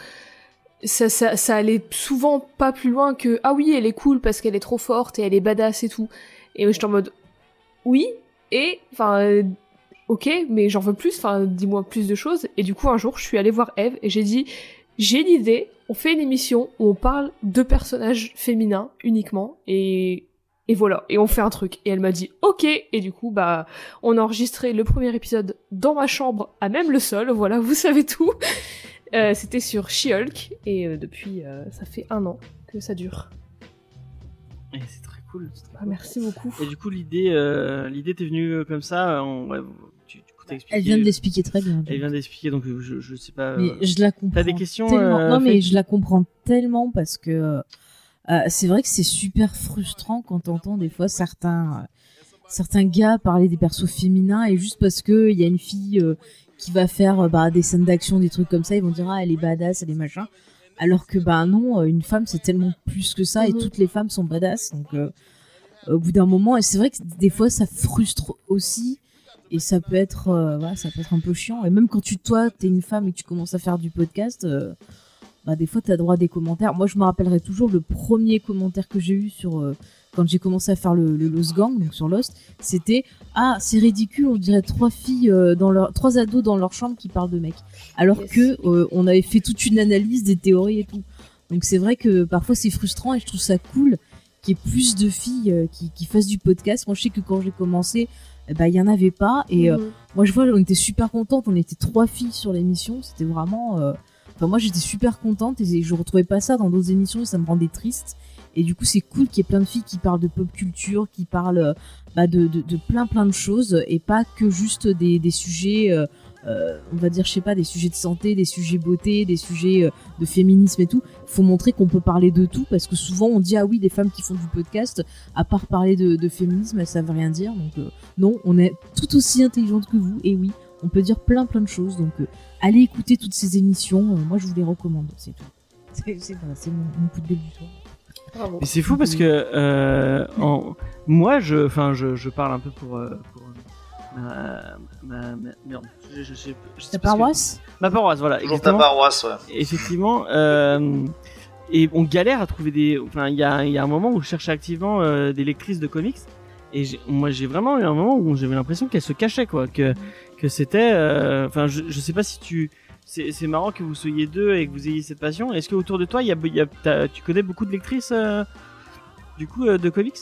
Ça, ça, ça allait souvent pas plus loin que ah oui elle est cool parce qu'elle est trop forte et elle est badass et tout. Et j'étais en mode oui et enfin euh, ok mais j'en veux plus enfin dis-moi plus de choses et du coup un jour je suis allée voir Eve et j'ai dit j'ai une idée on fait une émission où on parle de personnages féminins uniquement et et voilà, et on fait un truc. Et elle m'a dit ok, et du coup, bah, on a enregistré le premier épisode dans ma chambre, à même le sol, voilà, vous savez tout. Euh, C'était sur She-Hulk, et euh, depuis, euh, ça fait un an que ça dure. Et c'est très cool. c'est très Ah, cool. merci beaucoup. Et du coup, l'idée, euh, l'idée t'est venue comme ça. On, ouais, tu, du coup, t'as expliqué- Elle vient de l'expliquer très bien. Elle vient d'expliquer, donc je, je sais pas. Mais je la comprends. T'as des questions euh, Non, mais je la comprends tellement parce que euh, c'est vrai que c'est super frustrant quand t'entends des fois certains euh, certains gars parler des persos féminins et juste parce que il y a une fille euh, qui va faire euh, bah, des scènes d'action, des trucs comme ça, ils vont dire ah elle est badass, elle est machin. Alors que bah non, euh, une femme c'est tellement plus que ça et Mhm. toutes les femmes sont badass. Donc euh, au bout d'un moment, et c'est vrai que des fois ça frustre aussi et ça peut être euh, voilà, ça peut être un peu chiant. Et même quand tu toi t'es une femme et que tu commences à faire du podcast. euh, bah, des fois, tu as droit à des commentaires. Moi, je me rappellerai toujours le premier commentaire que j'ai eu sur quand j'ai commencé à faire le, le Lost Gang, donc sur Lost, c'était ah c'est ridicule, on dirait trois filles euh, dans leur trois ados dans leur chambre qui parlent de mecs, alors Yes. que euh, on avait fait toute une analyse des théories et tout. Donc c'est vrai que parfois c'est frustrant et je trouve ça cool qu'il y ait plus de filles euh, qui, qui fassent du podcast. Moi, je sais que quand j'ai commencé, eh ben il y en avait pas et euh, Mhm. moi, je vois, on était super contente. On était trois filles sur l'émission. C'était vraiment. Enfin, moi, j'étais super contente et je retrouvais pas ça dans d'autres émissions et ça me rendait triste. Et du coup, c'est cool qu'il y ait plein de filles qui parlent de pop culture, qui parlent euh, bah, de, plein plein de choses et pas que juste des, des sujets, euh, euh, on va dire, je sais pas, des sujets de santé, des sujets beauté, des sujets de féminisme et tout. Il faut montrer qu'on peut parler de tout parce que souvent on dit ah oui, les femmes qui font du podcast, à part parler de, féminisme, elles savent rien dire. Donc non, on est tout aussi intelligente que vous et oui, on peut dire plein plein de choses. Donc allez écouter toutes ces émissions. Moi, je vous les recommande. C'est tout. C'est mon, coup de gueule. Bravo. Mais c'est fou parce que euh, en... moi, je, enfin, je, je parle un peu pour, euh, pour euh, ma, ma, ma- merde, je, je, sais- je sais ce que- paroisse Ma paroisse, voilà. Toujours ta paroisse, ouais. Effectivement. Euh, et on galère à trouver des. Enfin, il y a, il y a un moment où je cherchais activement euh, des lectrices de comics. Et moi, j'ai vraiment eu un moment où j'avais l'impression qu'elles se cachaient, quoi. Que, que c'était. euh, Enfin, je, je sais pas si tu. C'est marrant que vous soyez deux et que vous ayez cette passion. Est-ce que autour de toi, il y a, y tu connais beaucoup de lectrices euh, du coup euh, de comics?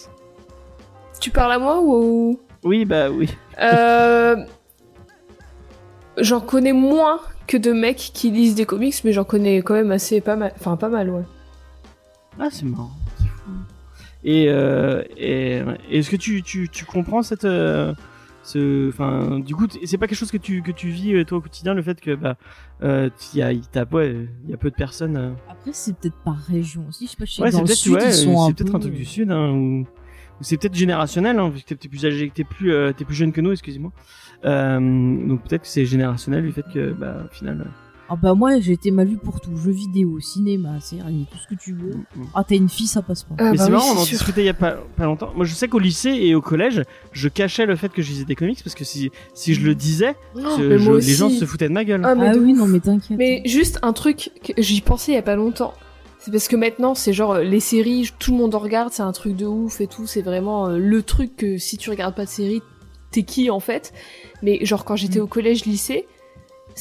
Tu parles à moi ou Oui, bah oui. Euh... J'en connais moins que de mecs qui lisent des comics, mais j'en connais quand même assez pas mal. Enfin, pas mal, ouais. Ah, c'est marrant. C'est fou. Et, euh, et est-ce que tu, tu, tu comprends cette. Euh, ce, enfin, du coup, c'est pas quelque chose que tu, que tu vis euh, toi au quotidien, le fait que bah, euh, il y a, ouais, il y a peu de personnes. euh. Après, c'est peut-être par région aussi. Je sais pas, je sais Ouais, dans le sud, ouais, ils sont c'est peut-être peu... un truc du sud, hein, ou, ou c'est peut-être générationnel, hein, vu que t'es plus âgé, t'es plus, euh, t'es plus jeune que nous, excusez-moi. Euh, donc peut-être que c'est générationnel, du fait que, bah, au final. Euh, Ah bah moi, j'ai été mal vu pour tout. Jeux vidéo, cinéma, série, tout ce que tu veux. mm, mm. Ah, t'es une fille, ça passe pas. Ah, mais bah c'est oui, marrant, on en sûr. discutait il y a pas, pas longtemps. Moi, je sais qu'au lycée et au collège, je cachais le fait que je lisais des comics parce que si, si je le disais, Oh, je- je- les gens se foutaient de ma gueule. Ah, mais Ah oui, non, mais t'inquiète. Mais juste un truc que j'y pensais il y a pas longtemps. C'est parce que maintenant, c'est genre euh, les séries, tout le monde en regarde, c'est un truc de ouf et tout. C'est vraiment euh, le truc que si tu regardes pas de série, t'es qui en fait? Mais genre quand j'étais Mm. au collège, lycée,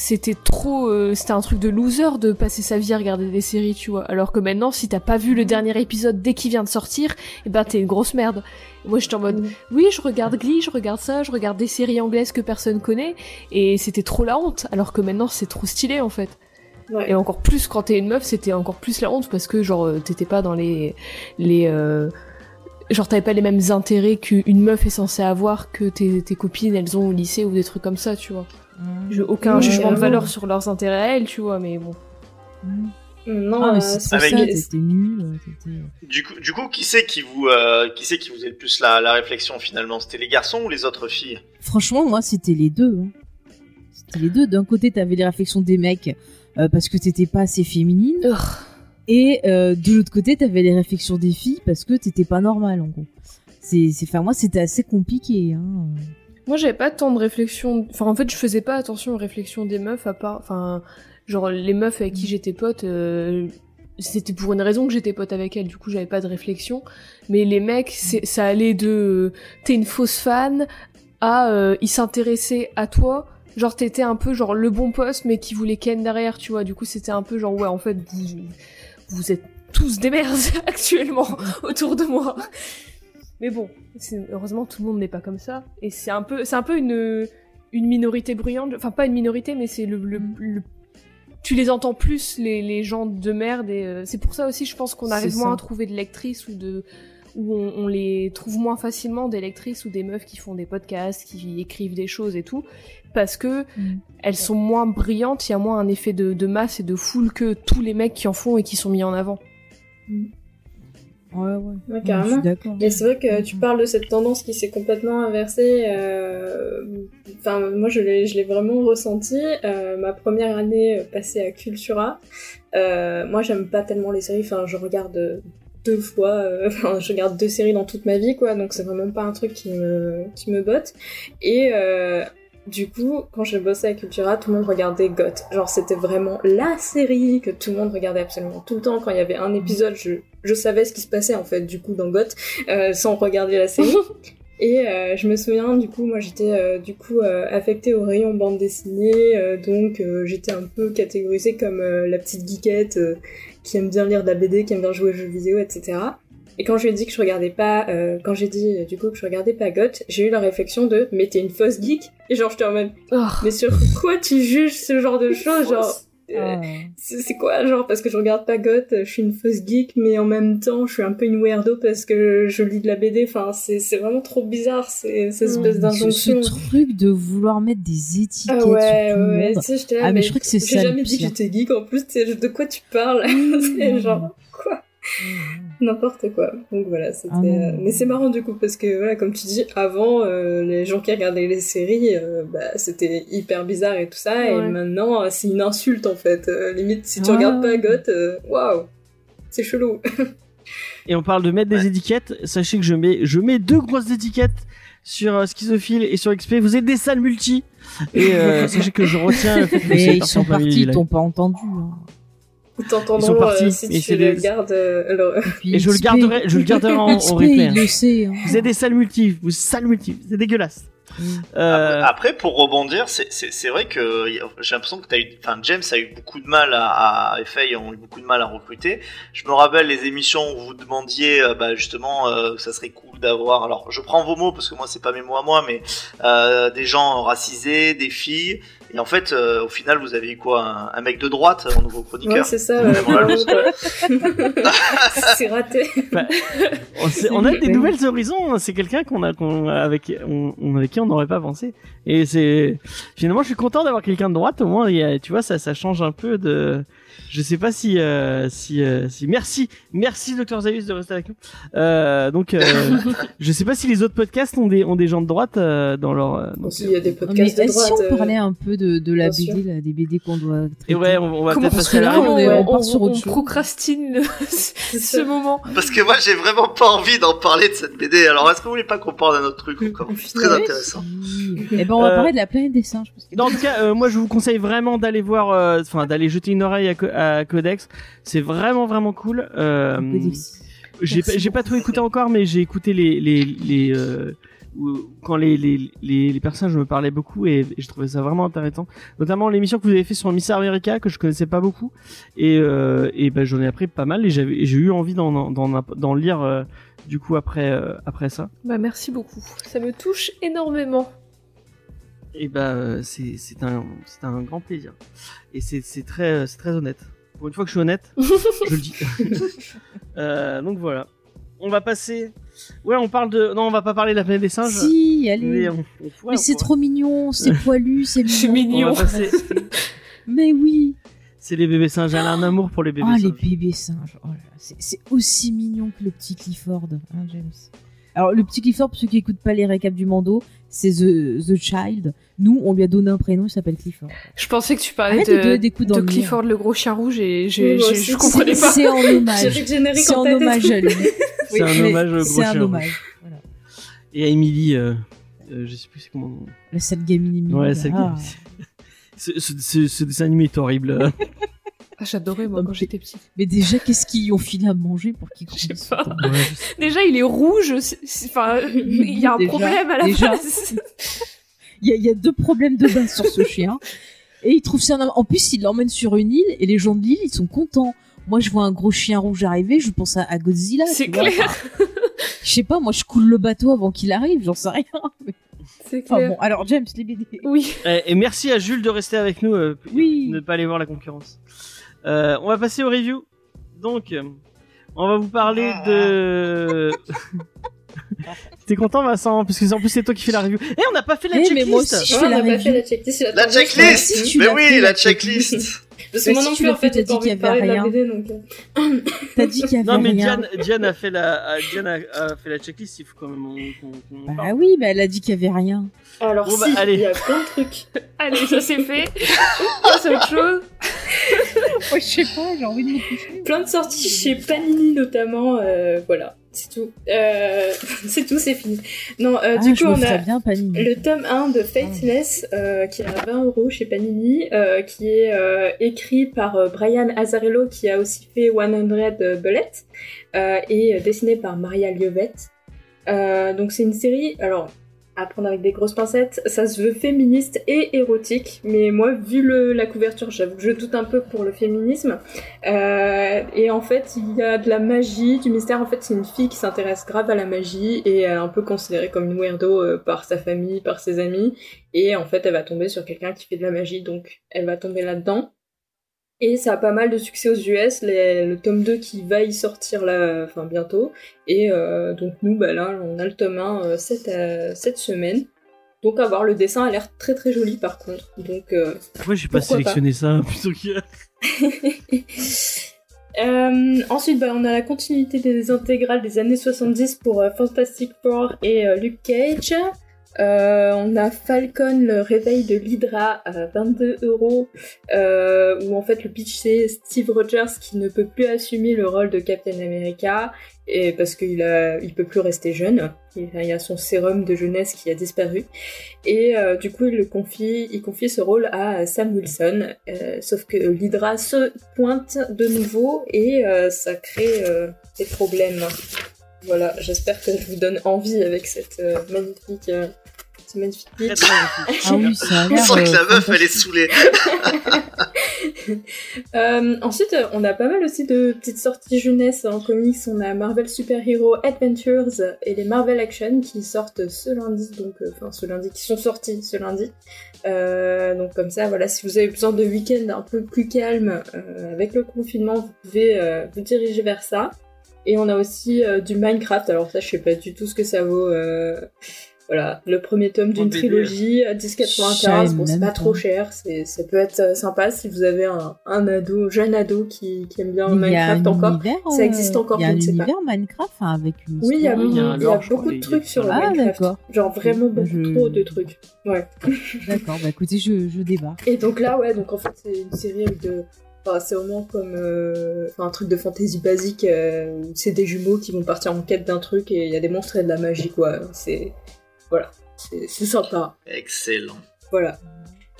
c'était trop, euh, c'était un truc de loser de passer sa vie à regarder des séries, tu vois. Alors que maintenant, si t'as pas vu le dernier épisode dès qu'il vient de sortir, eh ben t'es une grosse merde. Et moi, j'étais en mode, oui, je regarde Glee, je regarde ça, je regarde des séries anglaises que personne connaît, et c'était trop la honte. Alors que maintenant, c'est trop stylé en fait. Ouais. Et encore plus quand t'es une meuf, c'était encore plus la honte parce que genre euh, t'étais pas dans les les euh, genre t'avais pas les mêmes intérêts qu'une meuf est censée avoir que tes, tes copines elles ont au lycée ou des trucs comme ça, tu vois. Mmh. J'ai aucun Ouais, jugement de valeur sur leurs intérêts à elles, tu vois, mais bon. Mmh. Non, Ah, mais euh, c'est ça, t'étais nul. euh, Du coup, du coup, qui c'est qui vous, euh, qui c'est qui vous aide plus la, la réflexion finalement? C'était les garçons ou les autres filles? Franchement, moi, c'était les deux. hein. C'était les deux. D'un côté, t'avais les réflexions des mecs euh, parce que t'étais pas assez féminine. Urgh. Et euh, de l'autre côté, t'avais les réflexions des filles parce que t'étais pas normale, en gros. C'est, c'est, enfin, moi, c'était assez compliqué. Hein. Moi, j'avais pas tant de réflexion. Enfin, en fait, je faisais pas attention aux réflexions des meufs, à part. Enfin, genre, les meufs avec qui j'étais pote, euh, c'était pour une raison que j'étais pote avec elles, du coup, j'avais pas de réflexion. Mais les mecs, ça allait de euh, t'es une fausse fan à euh, ils s'intéressaient à toi genre t'étais un peu genre le bon poste mais qui voulait Ken derrière, tu vois. Du coup, c'était un peu genre ouais, en fait, vous, vous êtes tous des merdes actuellement autour de moi. Mais bon, heureusement tout le monde n'est pas comme ça et c'est un peu c'est un peu une une minorité bruyante, enfin pas une minorité mais c'est le, le, le- tu les entends plus les, les gens de merde et euh, c'est pour ça aussi je pense qu'on arrive moins ça. à trouver de lectrices ou de où on, on les trouve moins facilement des lectrices ou des meufs qui font des podcasts, qui écrivent des choses et tout, parce que Mm. elles sont moins brillantes, il y a moins un effet de, de masse et de foule que tous les mecs qui en font et qui sont mis en avant. Ouais, ouais. Ouais, carrément. Mais c'est vrai que tu parles de cette tendance qui s'est complètement inversée. euh, Enfin, moi, je l'ai, je l'ai vraiment ressenti. Euh, ma première année euh, passée à Cultura, euh, moi, j'aime pas tellement les séries. Enfin, je regarde deux fois. Enfin, je regarde deux séries dans toute ma vie, quoi. Donc, c'est vraiment pas un truc qui me qui me botte. Et du coup, quand j'ai bossé à Cultura, tout le monde regardait GOT. Genre, c'était vraiment la série que tout le monde regardait absolument tout le temps. Quand il y avait un épisode, je, je savais ce qui se passait, en fait, du coup, dans GOT, euh, sans regarder la série. Et euh, je me souviens, du coup, moi, j'étais, euh, du coup, euh, affectée au rayon bande dessinée. donc, j'étais un peu catégorisée comme la petite geekette qui aime bien lire de la BD, qui aime bien jouer aux jeux vidéo, etc. Et quand je lui ai dit que je regardais pas, euh, quand j'ai dit euh, du coup que je regardais pas GOT, j'ai eu la réflexion de mais t'es une fausse geek. Et genre je te remets Oh. mais sur quoi tu juges ce genre de choses genre euh, Ah. c'est quoi genre parce que je regarde pas GOT, euh, je suis une fausse geek mais en même temps je suis un peu une weirdo parce que je lis de la BD, enfin c'est vraiment trop bizarre c'est cette espèce Ce, ce d'injonction. truc de vouloir mettre des étiquettes Ah ouais, sur tout le ouais, tu sais, j'étais Ah, mais je crois que c'est J'ai ça le jamais dit que j'étais geek en plus, de quoi tu parles? C'est genre, quoi? N'importe quoi. Donc voilà, c'était. Ah euh, Mais c'est marrant du coup parce que voilà, comme tu dis, avant euh, les gens qui regardaient les séries, euh, bah c'était hyper bizarre et tout ça, et maintenant c'est une insulte en fait. Euh, limite, si tu Ouais. regardes pas Goth, waouh, c'est chelou. Et on parle de mettre des étiquettes. Sachez que je mets, je mets deux grosses étiquettes sur euh, Schizophile et sur XP. Vous êtes des salles multi. Et euh, sachez que je retiens le fait que Mais ils sont partis, ils t'ont pas entendu. hein. Ils sont partis, euh, si et tu le des- gardes. euh, le- puis Et je le garderai, je le garderai en, en replay. hein. hein. Vous êtes des salles multi, vous salles multi, c'est dégueulasse. Mm. Euh, Après, pour rebondir, c'est- c'est c'est vrai que j'ai l'impression que t'as eu, enfin James a eu beaucoup de mal à, à FA ont eu beaucoup de mal à recruter. Je me rappelle les émissions où vous demandiez, euh, bah justement, euh, ça serait cool d'avoir. Alors, je prends vos mots parce que moi c'est pas mes mots à moi, mais euh, des gens racisés, des filles. Et en fait, euh, au final, vous avez eu quoi un, un mec de droite en nouveau chroniqueur Ouais, c'est ça. C'est raté. on, sait- on a des nouvelles horizons. hein. C'est quelqu'un qu'on a, qu'on avec, on, on- avec qui on n'aurait pas pensé. Et c'est finalement, je suis content d'avoir quelqu'un de droite. Au moins, y a- tu vois, ça, ça change un peu de. Je sais pas si, euh, si, euh, si. Merci, merci, Docteur Zayus de rester avec nous. Euh, donc, euh, je sais pas si les autres podcasts ont des, ont des gens de droite euh, dans leur. euh, donc, Aussi, il y a des Non, mais podcasts de droite. si on euh, parlait un peu de, de la BD, là, des BD qu'on doit traiter. Et ouais, on, on va peut-être passer que à la là, on est- on part sur autre chose. procrastine ce moment. Parce que moi, j'ai vraiment pas envie d'en parler de cette BD. Alors, est-ce que vous voulez pas qu'on parle d'un autre truc encore? C'est très intéressant. Eh ben, on va parler de la planète des singes. Parce que... Dans tout cas, moi je vous conseille vraiment d'aller voir, enfin d'aller jeter une oreille à, à Codex. C'est vraiment vraiment cool. Euh, j'ai pas, j'ai pas tout écouté encore, mais j'ai écouté les les les euh, quand les, les les les personnages me parlaient beaucoup et, et je trouvais ça vraiment intéressant. Notamment l'émission que vous avez fait sur Miss America que je connaissais pas beaucoup et euh, et ben j'en ai appris pas mal et j'avais et j'ai eu envie d'en d'en d'en lire euh, du coup après euh, après ça. Bah merci beaucoup. Ça me touche énormément. Et bah euh, c'est c'est un c'est un grand plaisir. Et c'est c'est très c'est très honnête. Pour une fois que je suis honnête, je le dis. euh, donc voilà. On va passer. Ouais, on parle de. Non, on va pas parler de la planète des singes. Si, allez. Mais, Mais, on- on pourrait, on c'est pourrait. trop mignon, c'est poilu, c'est C'est mignon. On mignon. va passer. Mais oui. C'est les bébés singes. Elle a un amour pour les bébés Ah, les singes. bébés singes. Oh là là, c'est- c'est aussi mignon que le petit Clifford, hein, James. Alors, le petit Clifford, pour ceux qui écoutent pas les récaps du Mando, c'est The, The Child. Nous, on lui a donné un prénom, il s'appelle Clifford. Je pensais que tu parlais de de, des coups de. Clifford le gros chien rouge et Oui, j'ai- moi j'ai- aussi. je comprenais C'est pas. c'est en hommage. C'est en en hommage à lui. C'est un hommage au gros C'est un chien hommage. Voilà. Et à Emily. Euh, euh, je sais plus c'est comment. La sale gamine Emily. Ouais, celle Ah. ce, ce, ce, ce dessin animé est horrible. Ah, J'adorais moi Non, quand j'étais petite. Mais déjà, qu'est-ce qu'ils ont filé à manger pour qu'ils Je sais grandissent pas. Ouais. Déjà il est rouge. Enfin il y a un Déjà, problème à la déjà. base. Il y, a- il y a deux problèmes de base sur ce chien. Et il trouve ça. En plus, il l'emmène sur une île et les gens de l'île, ils sont contents. Moi, je vois un gros chien rouge arriver, je pense à, à Godzilla. C'est clair. Je sais pas, moi, je coule le bateau avant qu'il arrive, j'en sais rien. C'est Enfin clair. bon, alors James, les BD. Oui. Et, et merci à Jules de rester avec nous, euh, Oui. ne pas aller voir la concurrence. Euh, on va passer aux reviews. Donc, on va vous parler de. T'es content, Vincent Parce que en plus c'est toi qui fais la review. Et on n'a pas fait la Eh, mais checklist. moi aussi, je Ouais, fais on la n'a pas fait la checklist. La checklist Mais oui, la checklist Parce que moi si non plus, en fait, j'ai t'as dit qu'il y avait rien. Euh, T'as dit qu'il y avait Non mais rien. Diane, Diane a fait la, a- Diane a, fait la checklist. Il faut quand même qu'on Bah parle. oui, bah elle a dit qu'il y avait rien. Alors Bon, bah, si, allez. il y a plein de trucs. Allez, ça c'est fait. Ça c'est autre chose. Ouais, je sais pas, j'ai envie de me coucher. Plein de sorties chez Panini notamment, euh, voilà, c'est tout. Euh, c'est tout, c'est fini. Non, euh, Ah, du coup on a bien le tome 1 de Faithless euh, qui est à 20 euros chez Panini, qui est écrit par Brian Azzarello qui a aussi fait 100 Bullet et dessiné par Maria Liovette. Donc c'est une série, alors à prendre avec des grosses pincettes, ça se veut féministe et érotique, mais moi vu le, la couverture, j'avoue que je doute un peu pour le féminisme. Euh, et en fait, il y a de la magie, du mystère. En fait, c'est une fille qui s'intéresse grave à la magie et un peu considérée comme une weirdo euh, par sa famille, par ses amis. Et en fait, elle va tomber sur quelqu'un qui fait de la magie, donc elle va tomber là-dedans. Et ça a pas mal de succès aux US, les- le tome 2 qui va y sortir là, enfin bientôt. Et euh, donc nous, bah là, on a le tome 1 euh, cette, euh, cette semaine. Donc à voir, le dessin a l'air très très joli par contre. Donc Pourquoi j'ai pas sélectionné ça plutôt que ensuite, bah, on a la continuité des intégrales des années 70 pour Fantastic Four et Luke Cage. Euh, on a Falcon, le réveil de l'Hydra à 22 euros, euh, où en fait le pitch c'est Steve Rogers qui ne peut plus assumer le rôle de Captain America parce qu'il a, il peut plus rester jeune. Il il y a son sérum de jeunesse qui a disparu et euh, du coup il confie, il confie ce rôle à Sam Wilson. Sauf que l'Hydra se pointe de nouveau et ça crée des problèmes. Voilà, j'espère que je vous donne envie avec cette magnifique, magnifique Très, très. Ah oui, ça a On sent que euh, la meuf, elle est saoulée. Euh, ensuite, on a pas mal aussi de petites sorties jeunesse en comics. On a Marvel Super Hero Adventures et les Marvel Action qui sortent ce lundi, donc euh, enfin ce lundi, qui sont sortis ce lundi. Euh, donc comme ça, voilà, si vous avez besoin de week-end un peu plus calme euh, avec le confinement, vous pouvez euh, vous diriger vers ça. Et on a aussi euh, du Minecraft. Alors ça, je sais pas du tout ce que ça vaut. euh, Voilà, le premier tome d'une trilogie à Je 10,95. savais Bon, c'est pas trop cher. C'est, ça peut être euh, sympa si vous avez un, un ado, jeune ado qui, qui aime bien il Minecraft encore. univers, Ça existe euh, encore, Il y a je un ne sais pas. univers Minecraft hein, avec une Oui, il y a, histoire. il y a il y a beaucoup de trucs sur le Ah, Minecraft. d'accord. Genre vraiment Bah, beaucoup je- trop de trucs. Ouais. D'accord, bah écoutez, je, je débarque. Et donc là, ouais, donc en fait, c'est une série avec de. Enfin, c'est vraiment comme euh, enfin, un truc de fantasy basique euh, où c'est des jumeaux qui vont partir en quête d'un truc et il y a des monstres et de la magie, quoi. C'est. Voilà. C'est sympa. Excellent. Voilà.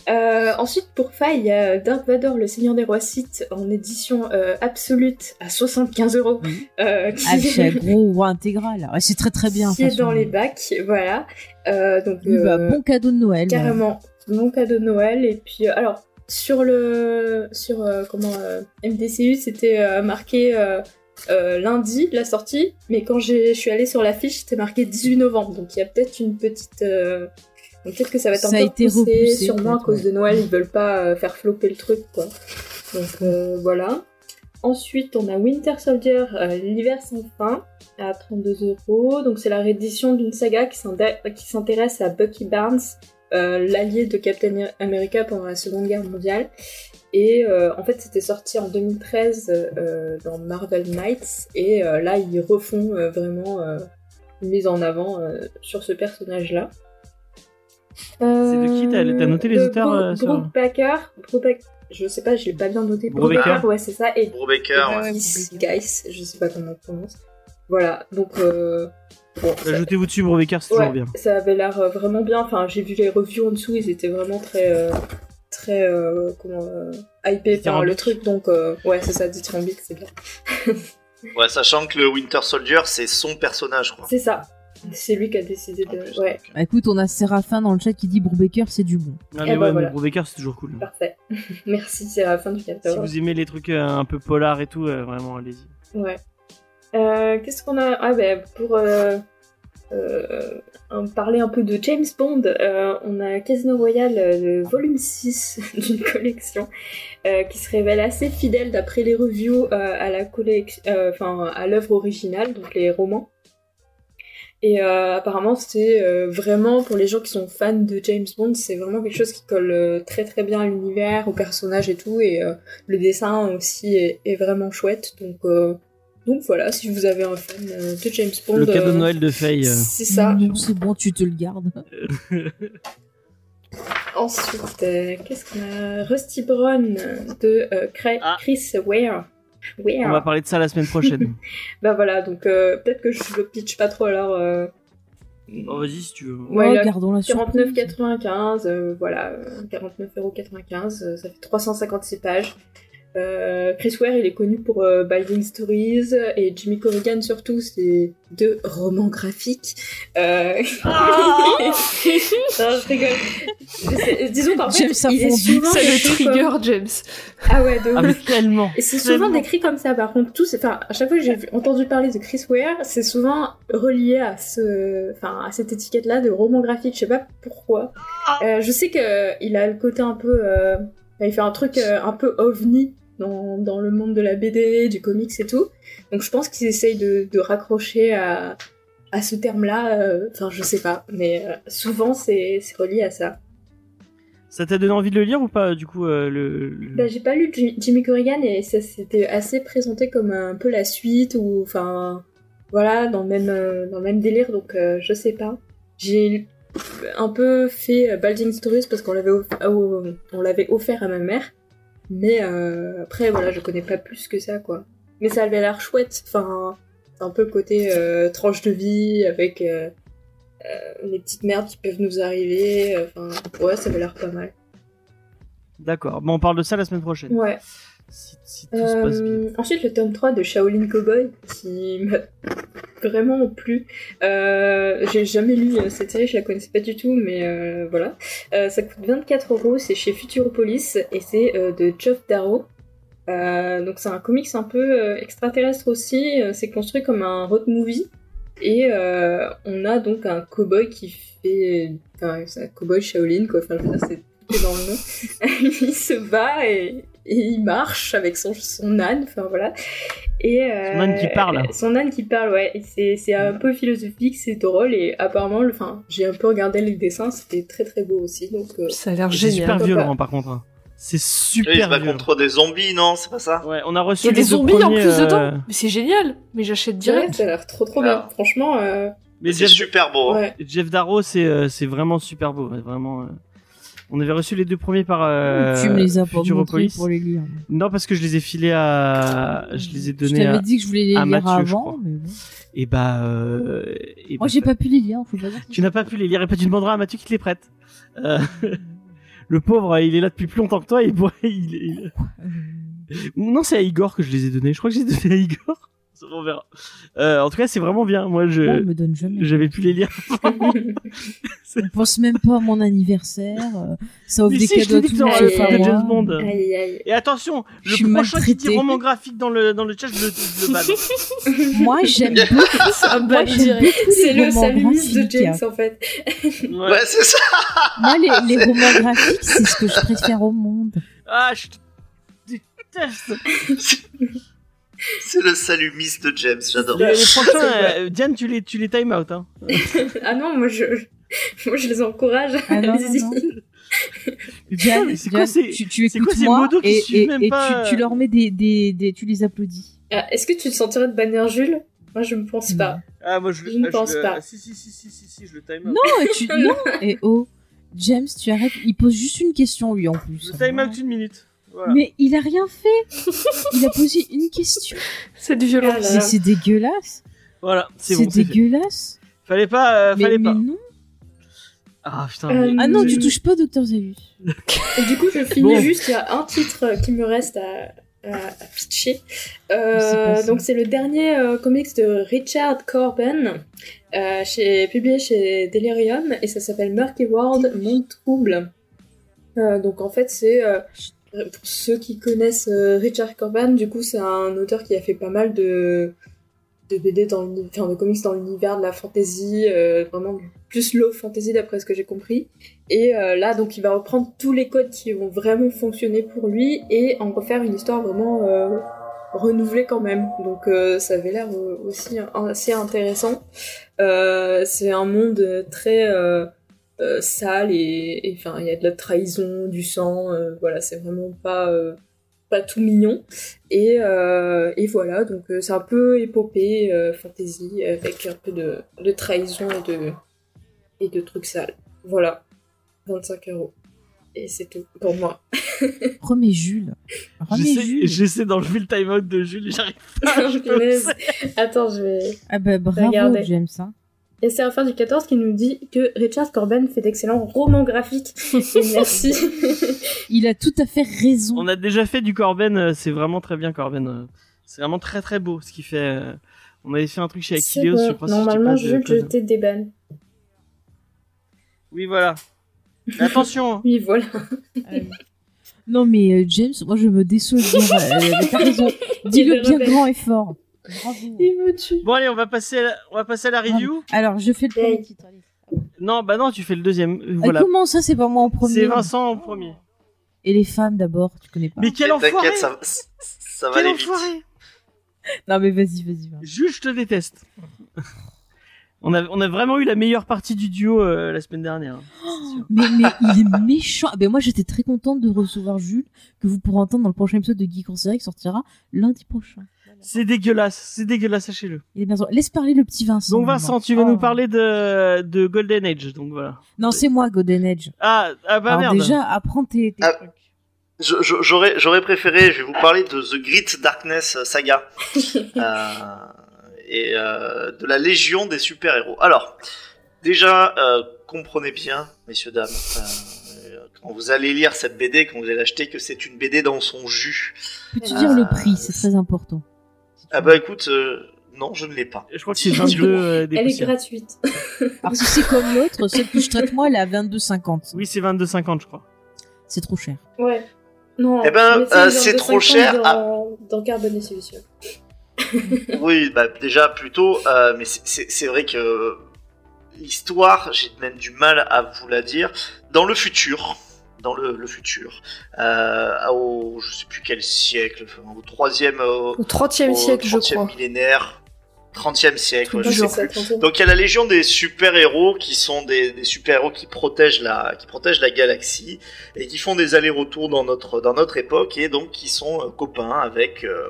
Euh, ensuite, pour Faye, il y a Dark Vador, le Seigneur des Rois Sith, en édition euh, absolute à 75 euros. Euh, qui Ah, c'est un gros ou intégral. Ouais, c'est très très bien. qui est dans les bacs, voilà. Euh, donc, Oui, bah, euh, bon cadeau de Noël. bah. Carrément, mon cadeau de Noël. Et puis, euh, alors, sur le. Sur, euh, comment. euh, MDCU, c'était euh, marqué euh, lundi, la sortie. Mais quand je suis allée sur l'affiche, c'était marqué 18 novembre. Donc, il y a peut-être une petite. euh, donc, peut-être que ça va être Ça un peu été repoussé, repoussé, sûrement à cause de Noël. Ils veulent pas euh, faire flopper le truc, quoi. Donc, euh, voilà. Ensuite, on a Winter Soldier, l'hiver sans fin, à 32 euros. Donc, c'est la réédition d'une saga qui s'inté- qui s'intéresse à Bucky Barnes, l'allié de Captain America pendant la Seconde Guerre mondiale. Et euh, en fait, c'était sorti en 2013 euh, dans Marvel Knights. Et euh, là, ils refont euh, vraiment euh, une mise en avant euh, sur ce personnage-là. C'est de qui T'as- noté les auteurs, Bro- sur- Brooke Baker. Brooke Baker- Je sais pas, je l'ai pas bien noté. Brooke Brooke Baker. ouais, c'est ça. Et Brubaker, Ouais, ouais. Guys, je sais pas comment on prononce. Voilà, donc euh, bon, Ajoutez-vous dessus, Brobecker, c'est ouais, toujours bien. ça avait l'air vraiment bien. Enfin, j'ai vu les reviews en dessous, ils étaient vraiment très, euh, très, euh, comment, euh, hypés par le truc. Donc euh, ouais, c'est ça, dithyrambique, c'est bien. Ouais, sachant que le Winter Soldier, c'est son personnage, quoi. C'est ça. C'est lui qui a décidé de. plus, Ouais, Bah, écoute, on a Séraphin dans le chat qui dit Brubaker, c'est du bon. Non, Eh mais ben ouais, voilà. mais Brubaker, c'est toujours cool. parfait. Merci, fin du Si 14. vous aimez les trucs euh, un peu polar et tout, euh, vraiment, allez-y. Ouais. Euh, Qu'est-ce qu'on a? Ah ben pour euh, euh, parler un peu de James Bond, euh, on a Casino Royale, euh, le volume 6 d'une collection euh, qui se révèle assez fidèle d'après les reviews à l'œuvre originale, donc les romans. Et apparemment, c'est vraiment pour les gens qui sont fans de James Bond, c'est vraiment quelque chose qui colle très très bien à l'univers, au personnage et tout. Et le dessin aussi est, est vraiment chouette. Donc donc voilà, si vous avez un fan euh, de James Bond, Le cadeau de euh, Noël de Faye. euh. c'est ça. C'est bon, tu te le gardes. Ensuite, euh, qu'est-ce qu'on a? Rusty Brown de euh, Cra- Ah. Chris Ware. Ware. On va parler de ça la semaine prochaine. Bah voilà, donc euh, peut-être que je le pitch pas trop alors. euh, oh, vas-y si tu veux. Ouais, Oh, là, gardons la surprise. 49,95, euh, voilà, euh, 49,95€, euh, ça fait 356 pages. Euh, Chris Ware, il est connu pour euh, Binding Stories et Jimmy Corrigan surtout, c'est deux romans graphiques. Euh... Ah non, je rigole. C'est- Disons qu'en fait, James il est fondu. souvent Ça le comme- trigger, James. Ah ouais, de Ah, ouf. mais tellement. Et c'est souvent Tellement. décrit comme ça, par contre, tout, c'est- enfin, à chaque fois que j'ai entendu parler de Chris Ware, c'est souvent relié à ce, enfin, à cette étiquette-là de roman graphique, je sais pas pourquoi. Euh, je sais que il a le côté un peu, euh, il fait un truc euh, un peu ovni dans, dans le monde de la BD, du comics et tout. Donc je pense qu'ils essayent de, de raccrocher à, à ce terme-là, euh, enfin, je sais pas, mais euh, souvent c'est c'est relié à ça. Ça t'a donné envie de le lire ou pas, du coup, euh, le... le- Bah, j'ai pas lu Ji- Jimmy Corrigan et ça s'était assez présenté comme un peu la suite ou enfin voilà dans le même euh, dans le même délire donc euh, je sais pas. J'ai un peu fait euh, Balding Stories parce qu'on l'avait on l'avait offert à ma mère mais euh, après voilà je connais pas plus que ça quoi. Mais ça avait l'air chouette enfin un peu le côté euh, tranche de vie avec euh, les petites merdes qui peuvent nous arriver enfin ouais ça avait l'air pas mal. D'accord. Bon, on parle de ça la semaine prochaine. Ouais. Si, si tout se passe bien. Ensuite, le tome 3 de Shaolin Cowboy, qui m'a vraiment plu. Euh, J'ai jamais lu euh, cette série, je la connaissais pas du tout, mais euh, voilà. Euh, ça coûte 24 euros, c'est chez Futuropolis, et c'est de Geoff Darrow. Donc c'est un comics un peu extraterrestre aussi, c'est construit comme un road movie. Et on a donc un cowboy qui fait... Enfin, c'est un cowboy Shaolin, quoi. Enfin, je veux dire, c'est dans le nom. il se bat et, et il marche avec son, son âne, enfin voilà. Et, euh, Son âne qui parle. Son âne qui parle, ouais. C'est, c'est un peu philosophique, c'est drôle. Et apparemment, le- enfin, j'ai un peu regardé les dessins, c'était très très beau aussi. Donc, euh, Ça a l'air C'est génial. super violent, par contre. hein. C'est il se super bat violent. contre des zombies, non C'est pas ça Ouais, on a reçu Il y a des zombies en plus euh, dedans. Mais c'est génial. Mais j'achète ouais, direct. ça a l'air trop trop bien. Franchement, euh, Mais C'est Jeff, super beau. hein. ouais. Jeff Darrow, c'est euh, c'est vraiment super beau. ouais, Vraiment. On avait reçu les deux premiers par euh, tu me les as pas pour les lire. Non, parce que je les ai filés à. Je les ai Je donnés t'avais à. dit que je voulais les lire Mathieu, je avant, crois. mais bon. Et bah. euh, et Moi, bah, j'ai ça- pas pu les lire, faut pas dire. Tu n'as pas pu les lire et pas tu demanderas à Mathieu qui te les prête. Euh, Le pauvre, il est là depuis plus longtemps que toi. Et bon, il, il- Euh, Non, c'est à Igor que je les ai donnés. Je crois que j'ai donné à Igor. On verra. Euh, en tout cas, c'est vraiment bien. Moi, je on me donne jamais. j'avais pu les lire. On pense même pas à mon anniversaire. euh, Ça offre Mais des si, cadeaux à tout le monde. Aïe aïe. Et attention, Je le suis prochain qui dit roman graphique dans le dans le chat, je le, je le. Moi, j'aime beaucoup. Moi, beaucoup C'est le Miss de. James en fait. Ouais. Ouais, c'est ça. Moi, les, les romans graphiques, c'est ce que je préfère au monde. Ah, je te déteste. C'est le salut Miss de James, j'adore. Les, prochains, euh, Diane, tu les tu les time out. Hein. ah non, moi je, moi je les encourage. Ah non, non, Diane, mais c'est quoi Diane, ces- tu, tu c'est quoi écoutes ces moi modos qui et, même et pas, tu, tu euh, leur mets des, des, des, tu les applaudis. Ah, Est-ce que tu te sentirais de bannir Jules? Moi je ne pense pas. Ah, moi je, le- Je ne pense le- pas. ah, si, si, si, si, si, si, je le time out. Non, et tu, non, et oh, James, tu arrêtes. Il pose juste une question lui en plus. Je time out une minute. Voilà. Mais il a rien fait. Il a posé une question. Cette violence. Ah là C'est c'est dégueulasse. Voilà, c'est C'est bon, c'est fait. dégueulasse. Fallait pas, euh, Mais, fallait mais pas. non. Ah putain. Euh, mais- Ah non, tu touches pas Dr Zayus. Et du coup, je finis Bon. juste. Il y a un titre qui me reste à, à, à pitcher. Euh, donc c'est le dernier euh, comics de Richard Corben, euh, chez, publié chez Delirium, et ça s'appelle Murky World, Monde Trouble. Euh, donc en fait c'est, euh, pour ceux qui connaissent euh, Richard Corben, du coup c'est un auteur qui a fait pas mal de, de BD dans enfin de comics dans l'univers de la fantasy, euh, vraiment plus low fantasy d'après ce que j'ai compris. Et euh, là, donc, il va reprendre tous les codes qui vont vraiment fonctionner pour lui et en refaire une histoire vraiment euh, renouvelée quand même. Donc, euh, ça avait l'air euh, aussi assez intéressant. Euh, c'est un monde très euh, euh, sale et enfin, il y a de la trahison, du sang. euh, voilà, c'est vraiment pas euh, pas tout mignon. Et, euh, et voilà, donc euh, c'est un peu épopée, euh, fantasy, avec un peu de, de trahison et de, et de trucs sales. Voilà, 25 euros. Et c'est tout pour moi. Remets Jules. Remets J'essaie d'enlever le time-out de Jules j'arrive pas. je. Attends, je vais... Ah bah bravo Regardez. James. Et c'est fin du 14 qui nous dit que Richard Corben fait d'excellents romans graphiques. Merci. Il a tout à fait raison. On a déjà fait du Corben, euh, c'est vraiment très bien Corben. euh. C'est vraiment très très beau ce qu'il fait. euh. On avait fait un truc chez Achilleos, bon. je crois. si je Normalement, Jules, je t'ai débanne. Oui, voilà. Mais attention, hein. Oui, voilà. Euh, Non mais euh, James, moi je me déçois euh. Dis-le bien grand et fort. Bravo. Il me tue. Bon allez, on va passer à la, on va passer à la review. Alors je fais le premier titre. allez. Non, bah non, tu fais le deuxième. euh, Ah, Voilà. comment ça c'est pas moi en premier C'est Vincent en premier. Et les femmes d'abord, tu connais pas Mais quel enfoiré T'inquiète, ça, ça va Quel aller vite. enfoiré Non mais vas-y, vas-y. Jules, je te déteste. on a, on a vraiment eu la meilleure partie du duo euh, la semaine dernière. hein. Mais, mais il est méchant. Ben moi j'étais très contente de recevoir Jules, que vous pourrez entendre dans le prochain épisode de Geek en série qui sortira lundi prochain. C'est dégueulasse, c'est dégueulasse, sachez-le. Il est bien sûr. Laisse parler le petit Vincent. Donc Vincent, tu vas Oh. nous parler de, de Golden Age, donc voilà. Non, c'est moi, Golden Age. Ah, ah bah Alors merde. déjà, apprends tes, tes Ah. trucs. J'aurais j'aurais préféré, je vais vous parler de The Great Darkness Saga euh, et euh, de la Légion des super-héros. Alors, déjà, euh, comprenez bien, messieurs, dames, euh, quand vous allez lire cette BD, quand vous allez l'acheter, que c'est une BD dans son jus. Peux-tu dire le prix? C'est très important. Ah bah écoute, euh, non, je ne l'ai pas. Je crois que c'est 22 euh, des Elle est gratuite. Alors si c'est comme l'autre, celle que je traite moi, elle est à 22,50. Oui, c'est 22,50 je crois. C'est trop cher. Ouais. Non, Eh ben, euh, c'est trop 50 cher. Ah. Dans, dans Carbone et Solution. Oui, bah déjà plutôt, euh, mais c'est vrai que l'histoire, j'ai même du mal à vous la dire. Dans le futur, dans le, le futur, euh, au je sais plus quel siècle, enfin, au troisième, euh, Au 30e au siècle, je 30e crois. millénaire, 30e siècle, ouais, je sais plus. Donc il y a la Légion des super-héros qui sont des, des super-héros qui protègent la qui protègent la galaxie et qui font des allers-retours dans notre dans notre époque et donc qui sont euh, copains avec euh,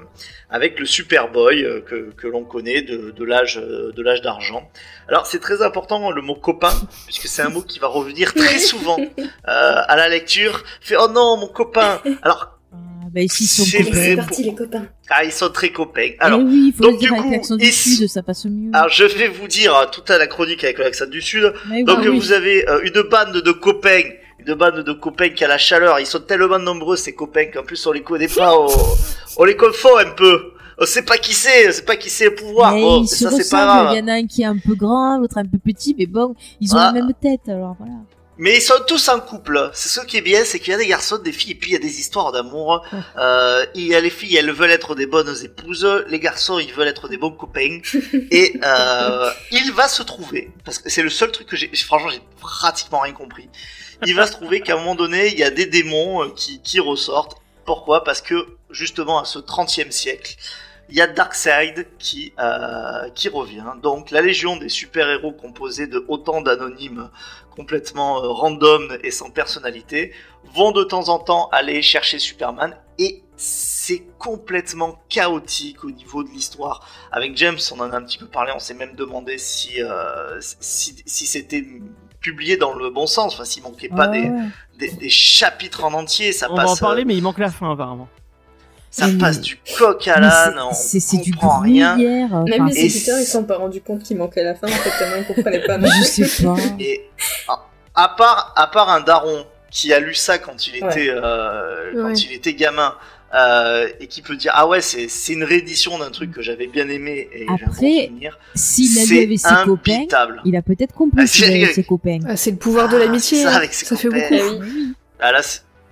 avec le Superboy euh, que, que l'on connaît de, de l'âge euh, de l'âge d'argent. Alors c'est très important le mot copain puisque c'est un mot qui va revenir très souvent euh, à la lecture. Fait oh non mon copain. Alors bah ici, ils sont C'est copains. parti les copains. ah, ils sont très copains. Eh Alors oui, il faut donc, le dire du avec coup, l'accent du ici- sud, ça passe mieux. alors je vais vous dire euh, toute la chronique avec l'accent du sud. Mais Donc oui, oui. vous avez euh, une bande de copains, une bande de copains qui a la chaleur. Ils sont tellement nombreux ces copains qu'en plus on les connaît pas, on, on les confond un peu. On sait pas qui c'est, on sait pas qui c'est le pouvoir. Mais Bon, ils se ça c'est pas grave. Il y en a un qui est un peu grand, l'autre un peu petit, mais bon, ils ont Ah. la même tête, alors voilà. Mais ils sont tous en couple. C'est ce qui est bien, c'est qu'il y a des garçons, des filles, et puis il y a des histoires d'amour. Euh, il y a les filles, elles veulent être des bonnes épouses. Les garçons, ils veulent être des bons copains. Et euh, il va se trouver, parce que c'est le seul truc que j'ai, franchement, j'ai pratiquement rien compris. Il va se trouver qu'à un moment donné, il y a des démons euh, qui, qui ressortent. Pourquoi? Parce que justement, à ce 30e siècle, il y a Darkseid qui, euh, qui revient. Donc la légion des super-héros composée de autant d'anonymes complètement euh, random et sans personnalité vont de temps en temps aller chercher Superman et c'est complètement chaotique au niveau de l'histoire. Avec James, on en a un petit peu parlé, on s'est même demandé si, euh, si, si c'était publié dans le bon sens, enfin s'il manquait pas des, des, des chapitres en entier, ça On va en passe, parler, euh, mais il manque la fin apparemment. Ça Mais- passe du coq à l'âne, c'est- on c'est c'est du comprend rien. gruyère. Même enfin, les éditeurs, ils se sont pas rendus compte qu'il manquait la fin, en fait, tellement ils comprenaient pas. je sais pas. Et à, à part, à part un daron qui a lu ça quand il était, Ouais. euh, quand Ouais. il était gamin, euh, et qui peut dire ah ouais c'est c'est une réédition d'un truc que j'avais bien aimé et Après. S'il a C'est lu avec ses copains, il a peut-être compris Ah, s'il avec c'est- ses copains. Ah, c'est le pouvoir de Ah, l'amitié. ça, avec ses Ça fait beaucoup. Eh oui. Ah là,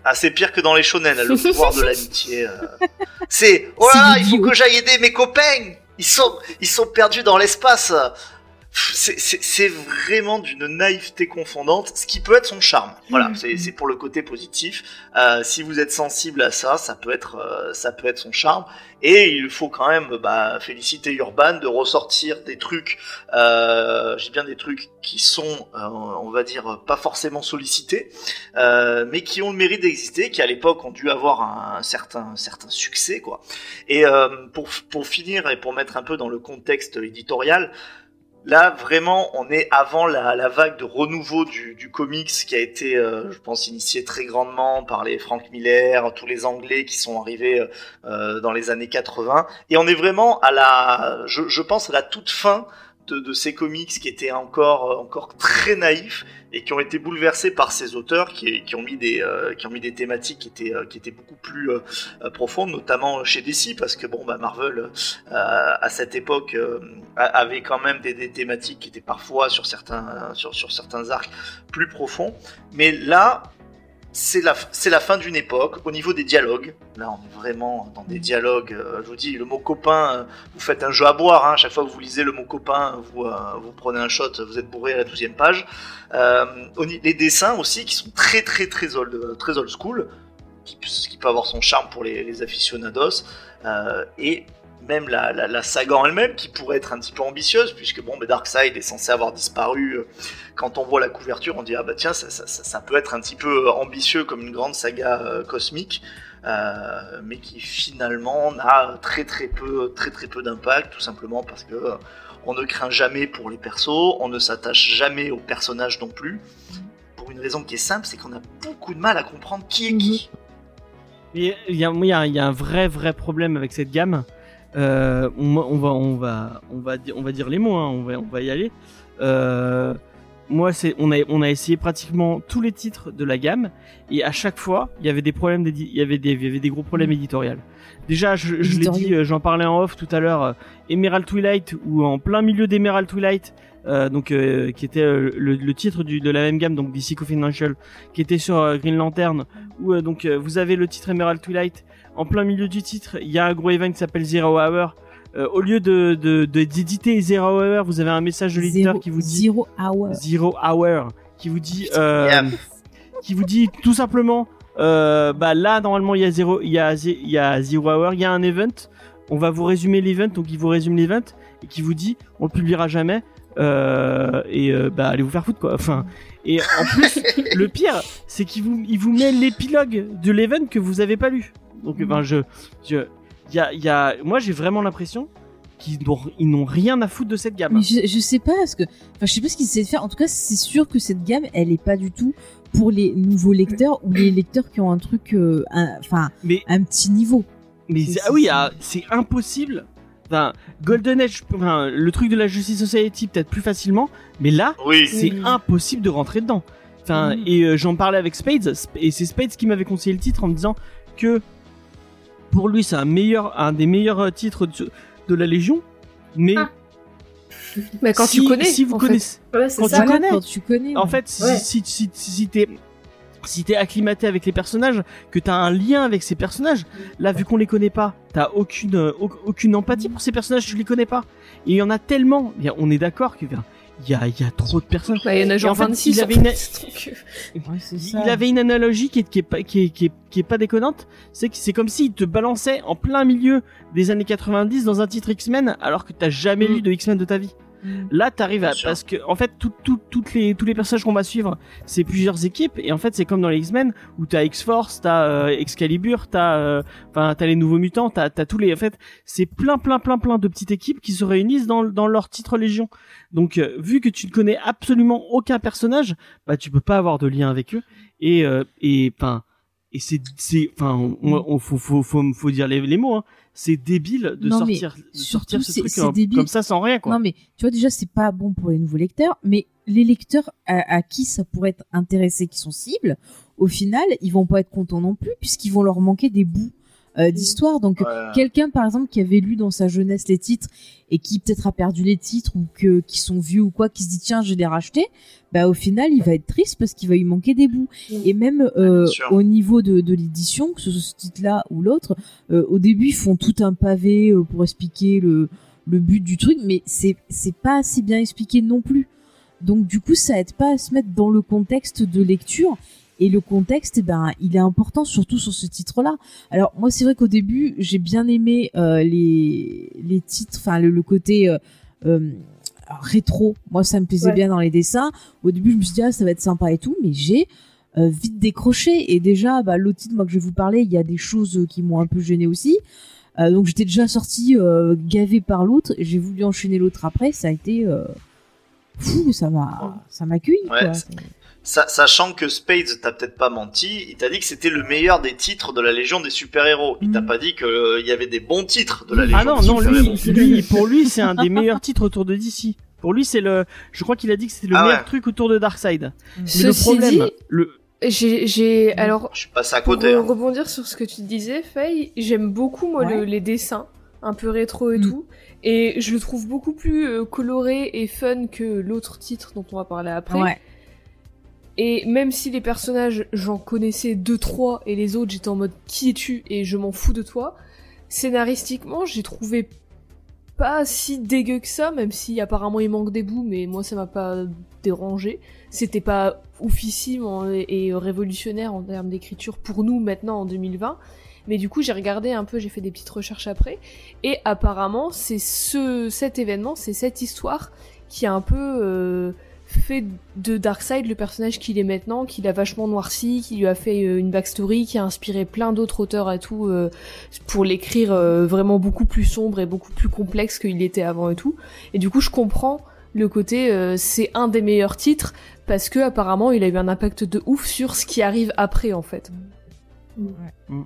ah, c'est pire que dans les shonen, là, le pouvoir de l'amitié. euh. C'est oh C'est là, il faut que j'aille aider mes copains. Ils sont, ils sont perdus dans l'espace. C'est- vraiment d'une naïveté confondante, ce qui peut être son charme. Voilà, c'est c'est pour le côté positif. Euh, si vous êtes sensible à ça, ça peut être, euh, ça peut être son charme. Et il faut quand même bah, féliciter Urban de ressortir des trucs, euh, j'ai bien des trucs qui sont, euh, on va dire, pas forcément sollicités, euh, mais qui ont le mérite d'exister, qui à l'époque ont dû avoir un, certain, un certain succès, quoi. Et euh, pour, pour finir et pour mettre un peu dans le contexte éditorial, Là, vraiment, on est avant la, la vague de renouveau du, du comics qui a été, euh, je pense, initié très grandement par les Frank Miller, tous les Anglais qui sont arrivés euh, dans les années 80. Et on est vraiment à la, je, je pense, à la toute fin de, ces comics qui étaient encore, euh, encore très naïfs et qui ont été bouleversés par ces auteurs qui, qui ont mis des, euh, qui ont mis des thématiques qui étaient, euh, qui étaient beaucoup plus profondes, notamment chez DC, parce que bon, bah, Marvel, à cette époque, avait quand même des, des thématiques qui étaient parfois sur certains, sur, sur certains arcs plus profonds. Mais là, c'est la, c'est la fin d'une époque. Au niveau des dialogues, là, on est vraiment dans des dialogues. euh, je vous dis, le mot copain, euh, vous faites un jeu à boire. Hein, chaque fois que vous lisez le mot copain, vous, euh, vous prenez un shot, vous êtes bourré à la douzième page. Au ni- les dessins aussi, qui sont très très très old, très old school, qui, qui peut avoir son charme pour les, les aficionados. Et même la, saga en elle-même qui pourrait être un petit peu ambitieuse puisque bon, mais Darkseid est censé avoir disparu. euh, Quand on voit la couverture, on dit ah bah tiens ça, peut être un petit peu ambitieux comme une grande saga euh, cosmique, euh, mais qui finalement n'a très très peu très très peu d'impact tout simplement parce que euh, on ne craint jamais pour les persos, on ne s'attache jamais aux personnages non plus. Pour une raison qui est simple, c'est qu'on a beaucoup de mal à comprendre qui est qui. Il y a un vrai vrai problème avec cette gamme. Euh, on, on va on va on va dire on va dire les mots. hein, on va on va y aller. Euh, moi c'est on a on a essayé pratiquement tous les titres de la gamme et à chaque fois il y avait des problèmes il y avait des il y avait des gros problèmes éditoriaux. Déjà je, je l'ai dit euh, j'en parlais en off tout à l'heure euh, Emerald Twilight ou en plein milieu d'Emerald Twilight euh, donc euh, qui était euh, le, le titre du, de la même gamme donc DC Confidential qui était sur Green Lantern où euh, donc euh, vous avez le titre Emerald Twilight en plein milieu du titre il y a un gros event qui s'appelle Zero Hour Euh, au lieu de de- de- d'éditer Zero Hour vous avez un message de l'éditeur qui vous dit Zero hour. Zero Hour qui vous dit euh, Yeah. qui vous dit tout simplement euh, bah là normalement il y a zéro il y a zé- il y a Zero Hour il y a un event on va vous résumer l'event donc il vous résume l'event et qui vous dit on le publiera jamais euh, et euh, bah allez vous faire foutre quoi enfin et en plus le pire c'est qu'il vous il vous met l'épilogue de l'event que vous avez pas lu donc ben je je il y a il y a moi j'ai vraiment l'impression qu'ils n'ont ils n'ont rien à foutre de cette gamme Mais je, je sais pas, parce que, enfin, je sais pas ce qu'ils essaient de faire. En tout cas, c'est sûr que cette gamme, elle est pas du tout pour les nouveaux lecteurs ou les lecteurs qui ont un truc, euh, un- enfin, mais un petit niveau. Mais ah oui, c'est- ah, c'est impossible. Enfin, Golden Age, enfin, le truc de la Justice Society peut-être plus facilement, mais là, Oui. c'est Oui. impossible de rentrer dedans. Enfin, et euh, j'en parlais avec Spades, Sp- et c'est Spades qui m'avait conseillé le titre en me disant que pour lui, c'est un meilleur, un des meilleurs euh, titres de, de la Légion, mais Ah. Mais quand si, tu connais, si vous connaissez, Ouais, Quand ça. tu Voilà, connais. quand tu connais. en ouais. fait, si, Ouais. si, si, t'es si t'es acclimaté avec les personnages, que t'as un lien avec ces personnages, là vu qu'on les connaît pas, t'as aucune euh, au- aucune empathie pour ces personnages, tu les connais pas. Et il y en a tellement, on est d'accord a il y a, il y a trop de personnes. Bah, il y en a Et genre en fait, 26. il avait une- euh, Ouais, Il avait une analogie qui est, qui est pas qui est, qui est, qui est pas déconnante, c'est que c'est comme s'il te balançait en plein milieu des années 90 dans un titre X-Men alors que t'as jamais Mm. lu de X-Men de ta vie. Mm. Là, t'arrives à parce que en fait, tout, tout, toutes les tous les personnages qu'on va suivre, c'est plusieurs équipes et en fait, c'est comme dans les X-Men où t'as X-Force, t'as euh, Excalibur, t'as euh, enfin t'as les nouveaux mutants, t'as t'as tous les en fait, c'est plein plein plein plein de petites équipes qui se réunissent dans dans leur titre Légion. Donc, euh, vu que tu ne connais absolument aucun personnage, bah tu peux pas avoir de lien avec eux et euh, et enfin et c'est c'est enfin on, on- faut faut faut faut dire les, les mots hein. C'est débile de Non, sortir de sortir ce truc débile. comme ça sans rien quoi. Non, mais tu vois, déjà, c'est pas bon pour les nouveaux lecteurs, mais les lecteurs à, à qui ça pourrait être intéressé, qui sont cibles, au final, ils vont pas être contents non plus, puisqu'ils vont leur manquer des bouts. Euh, d'histoire. Donc Ouais. quelqu'un par exemple qui avait lu dans sa jeunesse les titres et qui peut-être a perdu les titres ou que qui sont vieux ou quoi, qui se dit tiens je vais les racheter, bah au final il va être triste parce qu'il va lui manquer des bouts. Et même euh, au niveau de, de l'édition, que ce soit ce titre-là ou l'autre, euh, au début ils font tout un pavé euh, pour expliquer le le but du truc, mais c'est c'est pas assez bien expliqué non plus. Donc du coup ça aide pas à se mettre dans le contexte de lecture. Et le contexte, eh ben, il est important surtout sur ce titre-là. Alors moi, c'est vrai qu'au début, j'ai bien aimé euh, les les titres, enfin le, le côté euh, euh, rétro. Moi, ça me plaisait Ouais. bien dans les dessins. Au début, je me suis dit ah, ça va être sympa et tout, mais j'ai euh, vite décroché. Et déjà, bah, l'autre titre, moi que je vais vous parler, il y a des choses qui m'ont un peu gêné aussi. Euh, donc j'étais déjà sortie euh, gavée par l'autre. J'ai voulu enchaîner l'autre après. Ça a été euh, fou, ça m'a ça m'accueille. Ouais, Sa- sachant que Spades t'a peut-être pas menti, il t'a dit que c'était le meilleur des titres de la Légion des super-héros. Il t'a Mhm. pas dit qu'il y avait des bons titres de la Légion Ah non, des non, lui, super-héros. lui, pour lui, c'est un des meilleurs titres autour de DC. Pour lui, c'est le, je crois qu'il a dit que c'était le Ah meilleur ouais. truc autour de Darkseid. Mais le Ceci problème, dit, le, j'ai, j'ai, alors, Je suis passé à pour côté. hein. rebondir sur ce que tu disais, Faye, j'aime beaucoup, moi, Ouais. le- les dessins, un peu rétro et Mm. tout. Et je le trouve beaucoup plus euh, coloré et fun que l'autre titre dont on va parler après. Ouais. Et même si les personnages, j'en connaissais deux, trois, et les autres, j'étais en mode qui es-tu? Et je m'en fous de toi, scénaristiquement, j'ai trouvé pas si dégueu que ça, même si apparemment il manque des bouts, mais moi ça m'a pas dérangé. C'était pas oufissime et révolutionnaire en termes d'écriture pour nous maintenant en 2020. Mais du coup, j'ai regardé un peu, j'ai fait des petites recherches après, et apparemment, c'est ce, cet événement, c'est cette histoire qui a un peu euh, fait de Darkseid le personnage qu'il est maintenant, qu'il a vachement noirci, qui lui a fait euh, une backstory, qui a inspiré plein d'autres auteurs et tout euh, pour l'écrire euh, vraiment beaucoup plus sombre et beaucoup plus complexe qu'il était avant et tout. Et du coup, je comprends le côté c'est un des meilleurs titres parce que apparemment il a eu un impact de ouf sur ce qui arrive après en fait.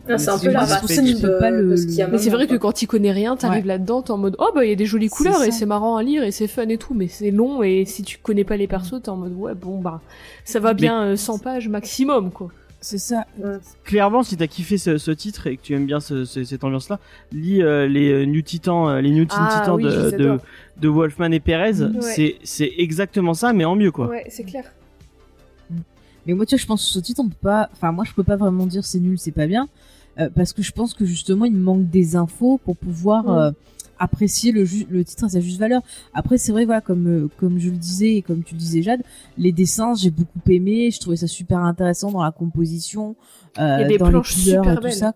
Ah, c'est un peu la racine pas le- Mais c'est vrai que quand tu connais rien, t'arrives Ouais. là-dedans, t'es en mode oh bah il y a des jolies couleurs et c'est marrant à lire et c'est fun et tout, mais c'est long et si tu connais pas les persos, t'es en mode ouais bon bah ça va bien euh, 100 pages maximum quoi. C'est ça. Ouais. clairement, si t'as kiffé ce, ce titre et que tu aimes bien ce- ce- cette ambiance-là, lis euh, les euh, New Titans, les New Teen Ah Titans oui, je de, les de, adore. de Wolfman et Perez. Ouais. C'est, c'est exactement ça, mais en mieux, quoi. Ouais, c'est clair. Mais moi, tu vois, je pense que ce titre, on peut pas. Enfin, moi, je peux pas vraiment dire c'est nul, c'est pas bien, euh, parce que je pense que justement, il manque des infos pour pouvoir euh, apprécier le, le titre à sa juste valeur. Après, c'est vrai, voilà, comme euh, comme je le disais et comme tu le disais, Jade, les dessins, j'ai beaucoup aimé. Je trouvais ça super intéressant dans la composition, euh, a des dans les planches couleurs super tout belles. ça.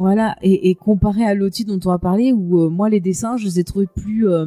Voilà, et, et comparé à l'autre titre dont on va parler, où euh, moi les dessins, je les ai trouvés plus, euh,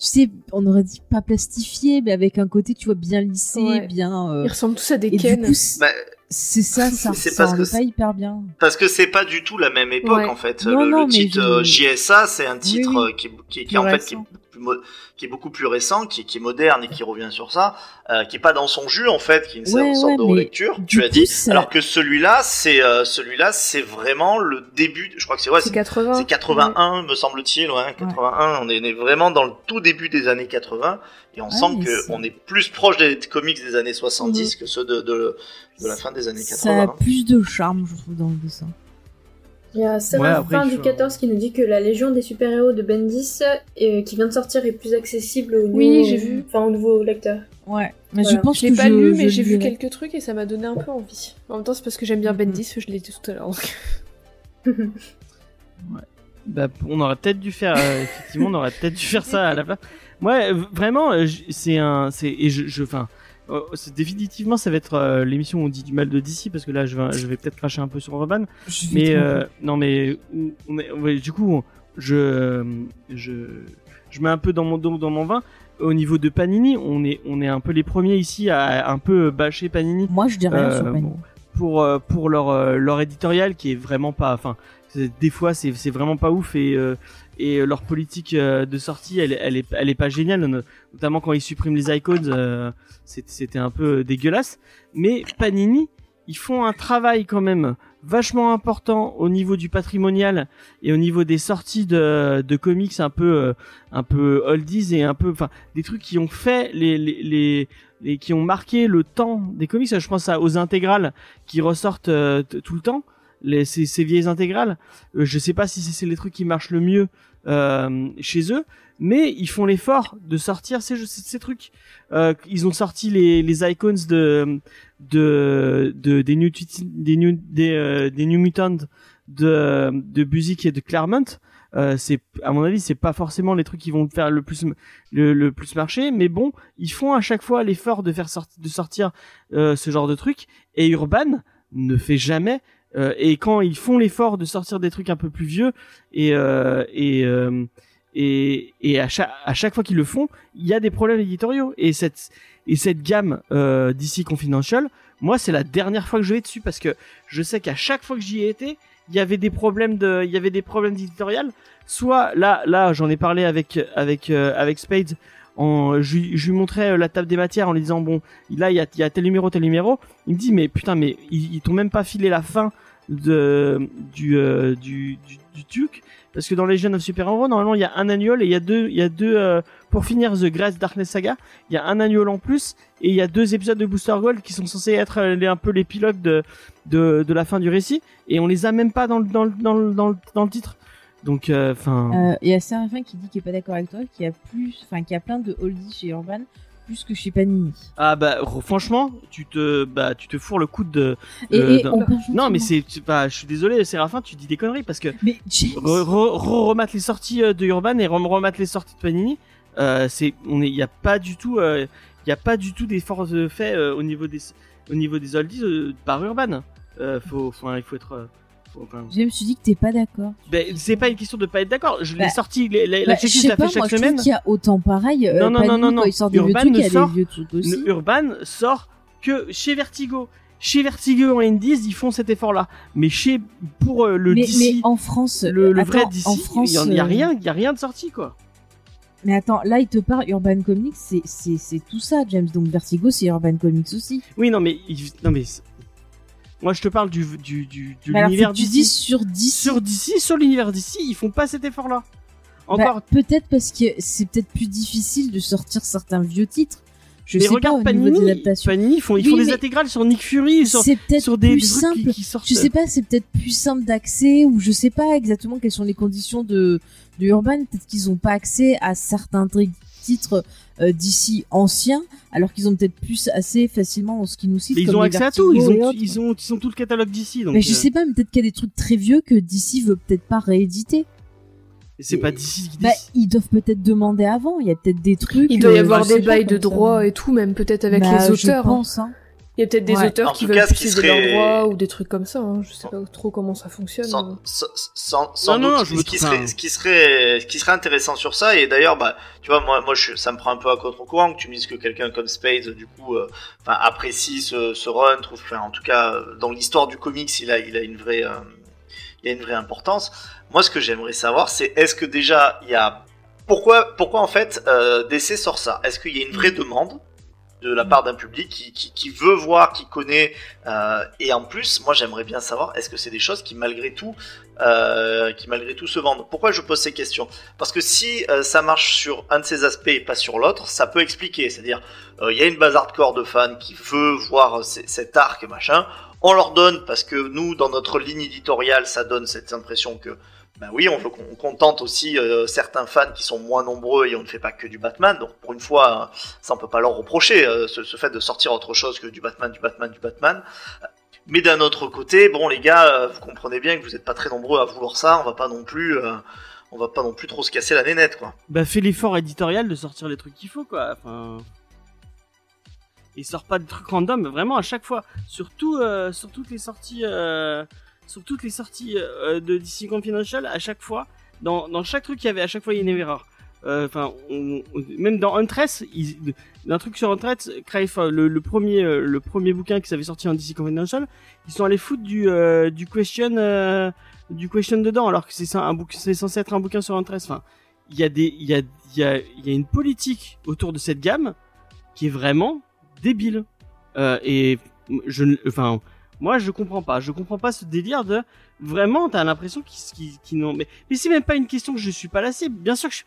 tu sais, on aurait dit pas plastifiés, mais avec un côté, tu vois, bien lissé, Ouais. bien. euh, Ils ressemblent tous à des et Ken. du coup, c'est Bah, c'est ça, ça C'est ça parce que pas hyper bien. Parce que c'est pas du tout la même époque Ouais. en fait. Non, le, non, le titre je- euh, JSA, c'est un titre oui. euh, qui, qui, qui en fait qui. Plus qui est beaucoup plus récent, qui, qui est moderne et qui revient sur ça, euh, qui est pas dans son jus en fait, qui est une Ouais, sorte ouais, de relecture. Tu as dit. ça- Alors que celui-là, c'est euh, celui-là, c'est vraiment le début. Je crois que c'est ouais, C'est c'est 80. c'est 81 me semble-t-il, ouais, 81. On est, on est vraiment dans le tout début des années 80 et on Ouais, sent que on est plus proche des comics des années 70 que ceux de, de de la fin des années 80. Ça a hein. plus de charme, je trouve, dans le dessin. Il y a Ouais, Séraphin il du faut- 14 qui nous dit que la Légion des super-héros de Bendis, euh, qui vient de sortir, est plus accessible au Oui, nouveau, j'ai vu. Enfin, au nouveau lecteur. Ouais, mais Voilà. je pense Je l'ai que pas je, lu, mais j'ai vu quelques trucs et ça m'a donné un peu envie. En même temps, c'est parce que j'aime bien Mhm. Bendis, je l'ai dit tout à l'heure. Bah, on aurait peut-être dû faire, euh, effectivement, on aurait peut-être dû faire ça à la place. Ouais, vraiment, euh, c'est un, c'est, et je, je, enfin, euh, définitivement, ça va être euh, l'émission où on dit du mal de DC parce que là, je vais, je vais peut-être cracher un peu sur Urban. Mais euh, non, mais on est, ouais, du coup, je, je, je mets un peu dans mon dos, dans mon vin. Au niveau de Panini, on est, on est un peu les premiers ici à un peu bâcher Panini Moi, je dirais sur Panini. pour pour leur leur éditorial qui est vraiment pas, enfin, des fois c'est c'est vraiment pas ouf et et leur politique euh, de sortie, elle, elle est elle est pas géniale, no- notamment quand ils suppriment les icônes, euh, c'était un peu dégueulasse. Mais Panini, ils font un travail quand même vachement important au niveau du patrimonial et au niveau des sorties de, de comics un peu euh, un peu oldies et un peu enfin des trucs qui ont fait les les, les les qui ont marqué le temps des comics je pense aux intégrales qui ressortent euh, tout le temps les, ces, ces vieilles intégrales. Euh, je sais pas si c'est les trucs qui marchent le mieux euh, chez eux, mais ils font l'effort de sortir ces, trucs. Euh, ils ont sorti les, les icons de de, de des New euh, Mutants de de Buzik et de Claremont. Euh, c'est à mon avis c'est pas forcément les trucs qui vont faire le plus le, plus marcher mais bon ils font à chaque fois l'effort de faire de sortir euh, ce genre de trucs et Urban ne fait jamais euh, et quand ils font l'effort de sortir des trucs un peu plus vieux et euh, et euh, et, et à chaque à chaque fois qu'ils le font il y a des problèmes éditoriaux. Et cette et cette gamme euh, d'ici confidential moi c'est la dernière fois que je vais dessus parce que je sais qu'à chaque fois que j'y ai été il y avait des problèmes de il y avait des problèmes éditoriaux. Soit là là j'en ai parlé avec avec euh, avec Spades je, lui- montrais euh, la table des matières en lui disant bon là il y a, tel numéro tel numéro. Il me dit mais putain mais ils, t'ont même pas filé la fin du euh, du, du du parce que dans Legend of Super Hero normalement il y a un annual et il y a deux il y a deux euh, pour finir The Great Darkness Saga il y a un annual en plus et il y a deux épisodes de Booster Gold qui sont censés être euh, un peu les pilotes de, de de la fin du récit et on les a même pas dans le dans le dans le dans le, dans le titre donc enfin Euh, Il y a Séraphin qui dit qu'il est pas d'accord avec toi, qu'il y a plus, enfin, qu'il y a plein de oldies chez Urban, plus que chez Panini. ah bah franchement tu te bah tu te fourres le coup de Et, Euh, on non mais c'est pas je suis désolé Séraphin tu dis des conneries parce que Mais James, re, re- re- remettre les sorties euh, de Urban et rem- remettre les sorties de Panini euh, c'est on est il y a pas du tout euh, il y a pas du tout d'efforts de fait euh, au niveau des au niveau des oldies euh, par Urban. Euh, faut enfin il faut être enfin, James, tu dis que t'es pas d'accord. ben, c'est pas une question de pas être d'accord je l'ai Bah, sorti Bah, la je checklist, je la pas, fais moi, chaque je semaine trouve qu'il y a autant pareil. euh, Non, non, non, non, vieux Urban trucs, ne il y a sort- des vieux trucs aussi. Urban sort que chez Vertigo chez Vertigo en Indies ils font cet effort là mais chez pour euh, le mais, DC mais en France, le, le attends, vrai DC en France, il y, en- il y a euh, rien il y a rien de sorti quoi Mais attends, là, il te parle Urban Comics, c'est c'est c'est tout ça, James. Donc Vertigo, c'est Urban Comics aussi. Oui, non, mais non, mais moi je te parle du du du, de alors, l'univers d'ici. dis sur 10. Sur DC, sur l'univers d'ici, ils font pas cet effort-là. Bah, Encore. peut-être parce que c'est peut-être plus difficile de sortir certains vieux titres. Je mais sais pas regarde au des Panini. Panini, ils font, ils Oui, font des intégrales sur Nick Fury, sur, C'est peut-être sur des, plus trucs simple. qui, qui sortent. Je sais pas, c'est peut-être plus simple d'accès ou je sais pas exactement quelles sont les conditions de, de Urban. Peut-être qu'ils ont pas accès à certains tri- titres euh, d'ici anciens, alors qu'ils ont peut-être plus assez facilement ce qui nous cite. Mais ils comme ont accès à tout, ils ont, autres. ils ont, ils ont tout le catalogue d'ici. Mais je euh, sais pas, mais peut-être qu'il y a des trucs très vieux que DC veut peut-être pas rééditer. c'est pas d'ici qui Bah, ils doivent peut-être demander avant. Il y a peut-être des trucs. Il doit y euh, avoir des bails de ça. droit et tout, même peut-être avec Bah, les je auteurs. hein. pense, hein. Il y a peut-être des Ouais. auteurs En qui veulent cas, qui serait- leurs droits ou des trucs comme ça. Hein. Je sais pas trop comment ça fonctionne. sans, sans, sans, sans Non, non, doute, non, je me ce, qui serait, enfin- ce qui serait, ce qui serait intéressant sur ça, et d'ailleurs, bah, tu vois, moi, moi, je, ça me prend un peu à contre-courant que tu me dises que quelqu'un comme Spades, du coup, euh, apprécie ce, ce run, trouve, enfin, en tout cas, euh, dans l'histoire du comics, il a, il a une vraie, euh, il a une vraie importance. Moi, ce que j'aimerais savoir, c'est est-ce que déjà, il y a, pourquoi, pourquoi en fait, euh, DC sort ça? Est-ce qu'il y a une vraie demande? De la part d'un public qui, veut voir, qui connaît, euh, et en plus, moi, j'aimerais bien savoir, est-ce que c'est des choses qui malgré tout euh, qui malgré tout se vendent? Pourquoi je pose ces questions? Parce que si euh, ça marche sur un de ces aspects et pas sur l'autre, ça peut expliquer. C'est-à-dire, il y a une base hardcore de fans qui veut voir cet arc machin. On leur donne parce que nous, dans notre ligne éditoriale, ça donne cette impression que, ben oui, on qu'on contente aussi euh, certains fans qui sont moins nombreux et on ne fait pas que du Batman. Donc pour une fois, ça on peut pas leur reprocher euh, ce, fait de sortir autre chose que du Batman, du Batman, du Batman. Mais d'un autre côté, bon les gars, euh, vous comprenez bien que vous n'êtes pas très nombreux à vouloir ça. On va pas non plus, on va pas non plus trop se casser la nénette, quoi. Bah, fais l'effort éditorial de sortir les trucs qu'il faut, quoi. Enfin. Il sort pas de trucs random, vraiment à chaque fois. Surtout sur toutes les sorties, sur toutes les sorties euh, de DC Confidential, à chaque fois, dans, dans chaque truc qu'il y avait, à chaque fois il y a une erreur. Euh, Enfin, même dans Huntress, d'un truc sur Huntress, euh, le, le premier, le premier bouquin qui s'avait sorti en DC Confidential, ils sont allés foutre du, du question, du question dedans, alors que c'est c'est censé être un bouquin sur Huntress. Enfin, il y a des, il y a, il y a, il y a une politique autour de cette gamme qui est vraiment débile. Et je, enfin, moi je comprends pas, je comprends pas ce délire de vraiment t'as l'impression qu'ils, qu'ils, qu'ils n'ont, mais, mais c'est même pas une question que je suis pas lassé. Bien sûr que je-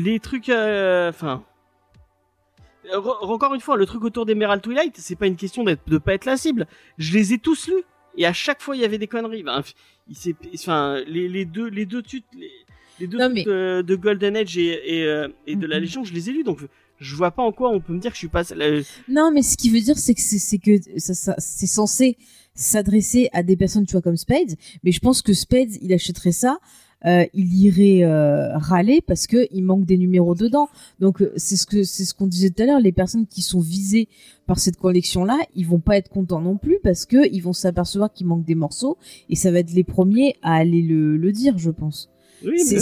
les trucs, euh, enfin. Re- encore une fois, le truc autour d'Emerald Twilight, c'est pas une question d'être, de pas être la cible. Je les ai tous lus. et à chaque fois il y avait des conneries. Il s'est, enfin, les, les deux, les deux tuts, les, les deux Non, mais- euh, de Golden Age et et, euh, et de la Mhm. Légion, je les ai lus, donc je vois pas en quoi on peut me dire que je suis pas. la- Non, mais ce qui veut dire, c'est que c'est c'est que ça, ça- c'est censé s'adresser à des personnes, tu vois, comme Spades. Mais je pense que Spades, il achèterait ça, euh, il irait euh, râler parce que il manque des numéros dedans. Donc euh, c'est ce que c'est ce qu'on disait tout à l'heure. Les personnes qui sont visées par cette collection-là, ils vont pas être contents non plus parce que ils vont s'apercevoir qu'il manque des morceaux et ça va être les premiers à aller le, le dire, je pense. Oui, C'est-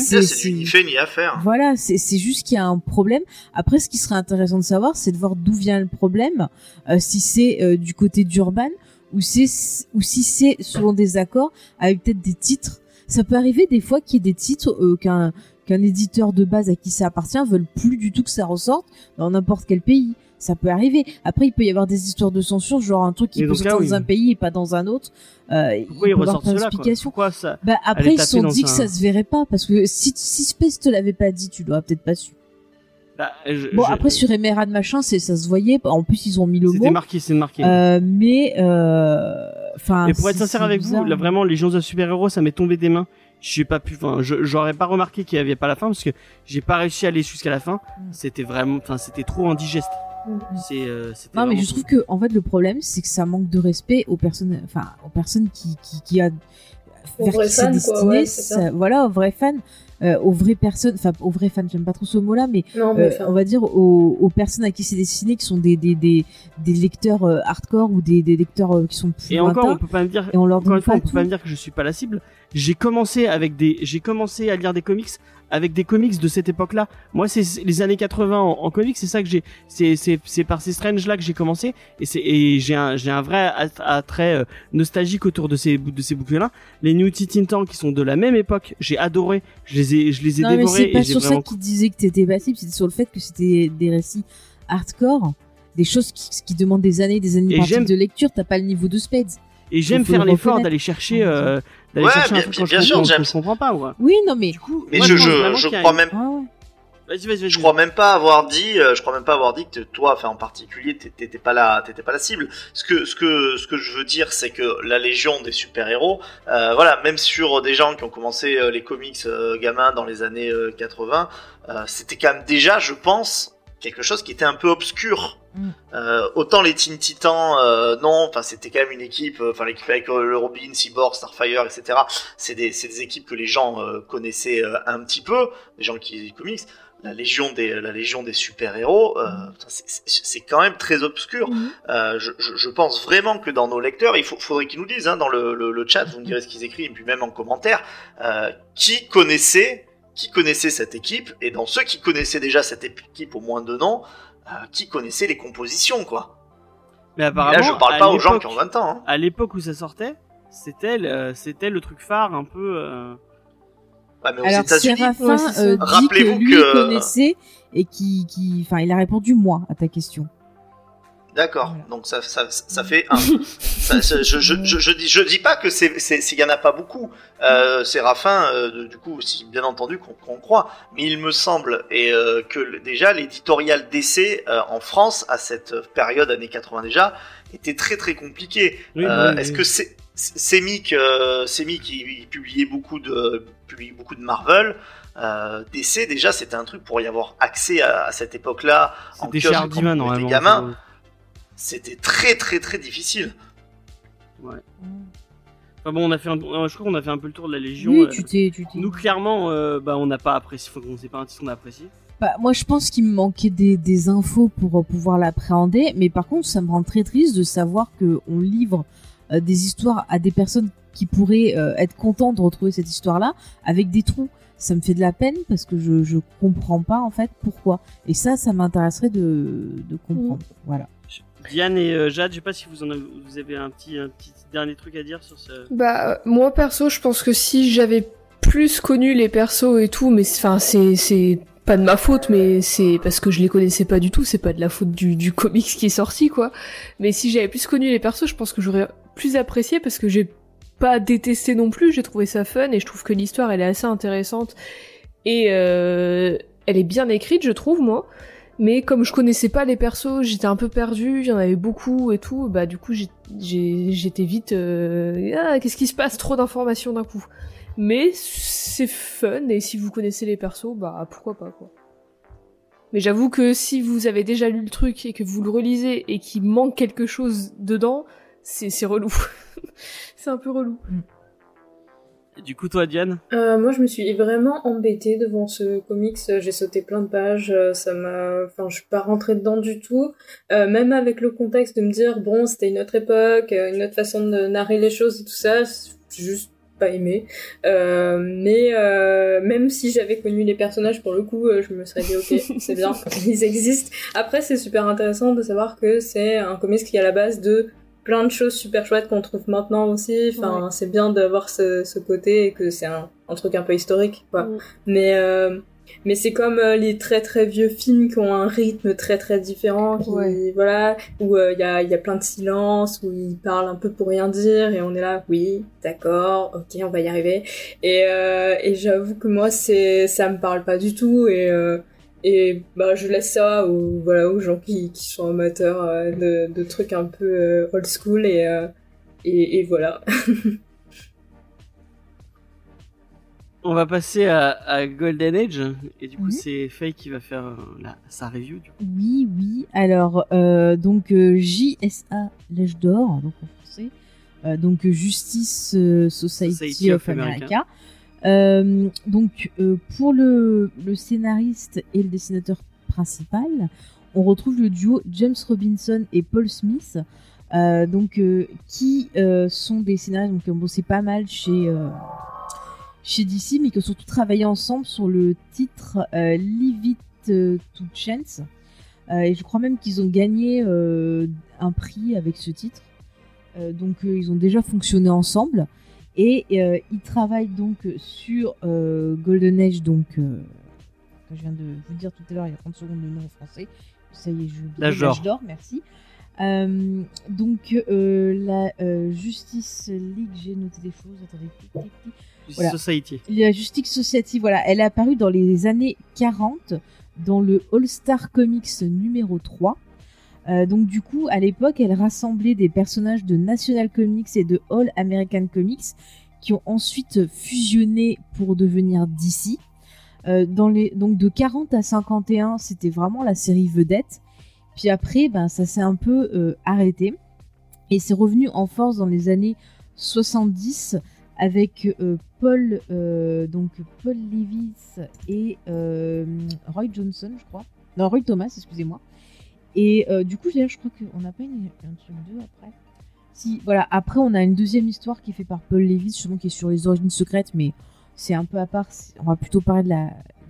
mais- ni fait ni à faire. Voilà, c'est c'est juste qu'il y a un problème. Après, ce qui serait intéressant de savoir, c'est de voir d'où vient le problème, euh, si c'est euh, du côté d'Urban ou c'est ou si c'est selon des accords avec peut-être des titres. Ça peut arriver des fois qu'il y ait des titres euh, qu'un qu'un éditeur de base à qui ça appartient veulent plus du tout que ça ressorte dans n'importe quel pays. Ça peut arriver. Après, il peut y avoir des histoires de censure, genre un truc qui peut dans sortir oui. dans un pays et pas dans un autre. Euh, pourquoi il ils peut avoir ressortent cela. Pourquoi ça Bah après ils se sont dit que ça se verrait pas parce que si si Space te l'avait pas dit, tu l'aurais peut-être pas su. Bah, je- Bon je- après sur Emerald machin, c'est ça se voyait. En plus ils ont mis le C'était mot. marqué, c'est marqué. Euh, mais euh, enfin. Et pour être sincère avec bizarre. vous, là vraiment, les gens de super-héros, ça m'est tombé des mains. J'ai pas pu, enfin, je- j'aurais pas remarqué qu'il y avait pas la fin parce que j'ai pas réussi à aller jusqu'à la fin. Mm. C'était vraiment, enfin, c'était trop indigeste. Mm. C'est, euh, c'était Non mais je trouve que en fait le problème c'est que ça manque de respect aux personnes, enfin aux personnes qui qui, qui a Aux vrais fans, quoi, ouais, ça. ça- voilà aux vrais fans, euh, aux vraies personnes, enfin aux vrais fans, j'aime pas trop ce mot-là, mais Non, mais Euh, on va dire aux, aux personnes à qui c'est destiné qui sont des des des, des lecteurs euh, hardcore ou des, des lecteurs euh, qui sont plus Et encore, on peut pas me dire, et on leur encore donne une fois, pas on peut pas me dire que je suis pas la cible. J'ai commencé avec des, j'ai commencé à lire des comics avec des comics de cette époque-là. Moi, c'est les années 80 en, en comics, c'est ça que j'ai, c'est par ces Strange là que j'ai commencé et j'ai un vrai att- attrait euh, nostalgique autour de ces de ces bouquins-là. Les New Titans qui sont de la même époque, j'ai adoré. Je les ai je les ai Non mais dévorés c'est pas sur ça qu'ils disaient que t'étais passible, c'était sur le fait que c'était des récits hardcore, des choses qui, qui demandent des années, des années de lecture. T'as pas le niveau de Spades. et j'aime faire le l'effort d'aller chercher euh, d'aller Ouais, chercher un bien- truc bien- bien sûr, je comprends pas. Ouais. Oui, non mais Du coup, Mais moi, je, je, je crois même ah. Vas-y, vas-y, vas-y. Je crois même pas avoir dit, euh, je crois même pas avoir dit que toi, enfin en particulier, t'é- t'étais pas la, t'étais pas la cible. Ce que, ce que, ce que je veux dire, c'est que la légion des super-héros, euh, voilà, même sur des gens qui ont commencé euh, les comics euh, gamins dans les années euh, 80, euh, c'était quand même déjà, je pense, quelque chose qui était un peu obscur. Mm. Euh, autant les Teen Titans, euh, non, enfin c'était quand même une équipe, euh, enfin l'équipe avec euh, le Robin, Cyborg, Starfire, etc. C'est des, c'est des équipes que les gens euh, connaissaient euh, un petit peu, les gens qui les comics la légion des la légion des super héros c'est- c'est quand même très obscur. Euh, je, je, pense vraiment que dans nos lecteurs il faut, faudrait qu'ils nous disent hein, dans le, le, le chat vous me direz ce qu'ils écrivent et puis même en commentaire euh, qui connaissait qui connaissait cette équipe et dans ceux qui connaissaient déjà cette équipe au moins de nom euh, qui connaissaient les compositions quoi Mais Et apparemment, là je parle à pas aux gens qui ont 20 ans hein. à l'époque où ça sortait, c'était le, c'était le truc phare un peu. euh, Ouais, mais aux Alors États-Unis Séraphin euh, dit que Rappelez-vous lui que- connaissait et qui qui enfin il a répondu moi à ta question. D'accord. Voilà. Donc ça, ça, ça fait un. Ça- je, je, je, je dis, je dis pas que c'est, c'est, c'est- y en a pas beaucoup. Euh, Séraphin, euh, du coup, si bien entendu qu'on, qu'on croit, mais il me semble et euh, que déjà l'éditorial d'essai euh, en France à cette période années 80 déjà était très très compliqué. Oui, Euh, oui, est-ce oui. que c'est Semic, euh, il publiait beaucoup de, publie beaucoup de Marvel. Euh, DC déjà c'était un truc pour y avoir accès à, à cette époque-là. en chez Hardiman on était normalement. gamin. C'était très très très difficile. Enfin bon, on a fait un, euh, je crois qu'on a fait un peu le tour de la Légion. Oui, euh, tu t'es tu t'es. Nous clairement, euh, bah on n'a pas apprécié. Faut qu'on sait pas un titre qu'on a apprécié. Bah, moi, je pense qu'il me manquait des, des infos pour pouvoir l'appréhender, mais par contre, ça me rend très triste de savoir que on livre euh, des histoires à des personnes qui pourraient euh, être contentes de retrouver cette histoire-là avec des trous. Ça me fait de la peine parce que je je comprends pas en fait pourquoi. Et ça, ça m'intéresserait de de comprendre. Voilà. Diane et euh, Jade, je sais pas si vous en avez, vous avez un petit, un petit dernier truc à dire sur ce. Bah, euh, moi perso, je pense que si j'avais plus connu les persos et tout, mais enfin, c'est, pas de ma faute, mais c'est parce que je les connaissais pas du tout, c'est pas de la faute du, du comics qui est sorti, quoi. Mais si j'avais plus connu les persos, je pense que j'aurais plus apprécié parce que j'ai pas détesté non plus, j'ai trouvé ça fun et je trouve que l'histoire elle est assez intéressante et euh, elle est bien écrite, je trouve, moi. Mais comme je connaissais pas les persos, j'étais un peu perdue, il y en avait beaucoup et tout, bah du coup j'étais vite... Euh, ah, qu'est-ce qui se passe? Trop d'informations d'un coup. Mais c'est fun, et si vous connaissez les persos, bah pourquoi pas quoi. Mais j'avoue que si vous avez déjà lu le truc et que vous le relisez et qu'il manque quelque chose dedans, c'est relou. c'est un peu relou. Mm. Du coup, toi, Diane euh, Moi, je me suis vraiment embêtée devant ce comics. J'ai sauté plein de pages. Euh, ça m'a, enfin, je suis pas rentrée dedans du tout. Euh, même avec le contexte de me dire, bon, c'était une autre époque, une autre façon de narrer les choses et tout ça. Juste pas aimé. Euh, mais même si j'avais connu les personnages pour le coup, je me serais dit ok, c'est bien, ils existent. Après, c'est super intéressant de savoir que c'est un comics qui est à la base de plein de choses super chouettes qu'on trouve maintenant aussi. Enfin, c'est bien d'avoir ce, ce, côté et que c'est un, un, truc un peu historique, quoi. Mais euh, mais c'est comme euh, les très très vieux films qui ont un rythme très très différent, qui, voilà, où euh, il y, a, y a plein de silence, où ils parlent un peu pour rien dire et on est là, oui, d'accord, ok, on va y arriver. Et, et j'avoue que moi c'est ça me parle pas du tout et et bah, je laisse ça aux, voilà, aux gens qui, qui sont amateurs euh, de, de, trucs un peu euh, old school et, euh, et, et, voilà. On va passer à, à, Golden Age et du coup c'est Faye qui va faire la, sa review. Du coup. Oui, oui. Alors donc JSA l'âge d'or donc en français, donc Justice Society, of, America. Euh, donc euh, pour le, scénariste et le dessinateur principal, on retrouve le duo James Robinson et Paul Smith, euh, donc qui sont des scénaristes donc ont bossé pas mal chez chez DC, mais qui ont surtout travaillé ensemble sur le titre Leave It to Chance. et je crois même qu'ils ont gagné un prix avec ce titre. donc ils ont déjà fonctionné ensemble. Et euh, il travaille donc sur euh, Golden Age, donc euh, que je viens de vous dire tout à l'heure, il y a 30 secondes de nom en français. Ça y est, je L'âge d'or, merci. donc la Justice League, j'ai noté des choses, attendez. Voilà. Society. La Justice Society, voilà, elle est apparue dans les années 40 dans le All Star Comics numéro 3. Euh, donc du coup, à l'époque, elle rassemblait des personnages de National Comics et de All American Comics qui ont ensuite fusionné pour devenir DC. Euh, donc de 40 à 51, c'était vraiment la série vedette. Puis après, ben, ça s'est un peu euh, arrêté. Et c'est revenu en force dans les années 70 avec Paul, donc Paul Levis et Roy Johnson, je crois. Non, Roy Thomas, excusez-moi. Et euh, du coup, je crois qu'on n'a pas une, un truc 2 après. Si, voilà, après, on a une deuxième histoire qui est faite par Paul Levis, justement, qui est sur les origines secrètes, mais c'est un peu à part. On va plutôt parler de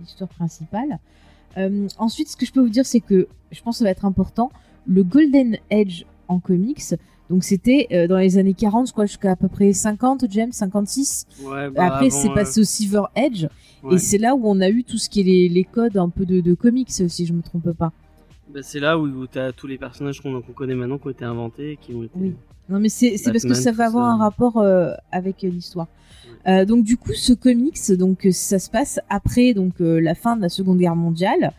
l'histoire principale. Euh, ensuite, ce que je peux vous dire, c'est que je pense que ça va être important. Le Golden Age en comics, donc c'était euh, dans les années 40, je crois, jusqu'à à peu près 50, James, 56. Ouais, bah Après, c'est passé au Silver Edge. Et c'est là où on a eu tout ce qui est les, les codes un peu de, de comics, si je me trompe pas. Bah, c'est là où, tu as tous les personnages qu'on connaît maintenant qui ont été inventés, qui ont été. Oui. Non, mais c'est parce que ça va avoir un rapport euh, avec euh, l'histoire. Euh, donc du coup, ce comics, donc ça se passe après donc la fin de la Seconde Guerre mondiale.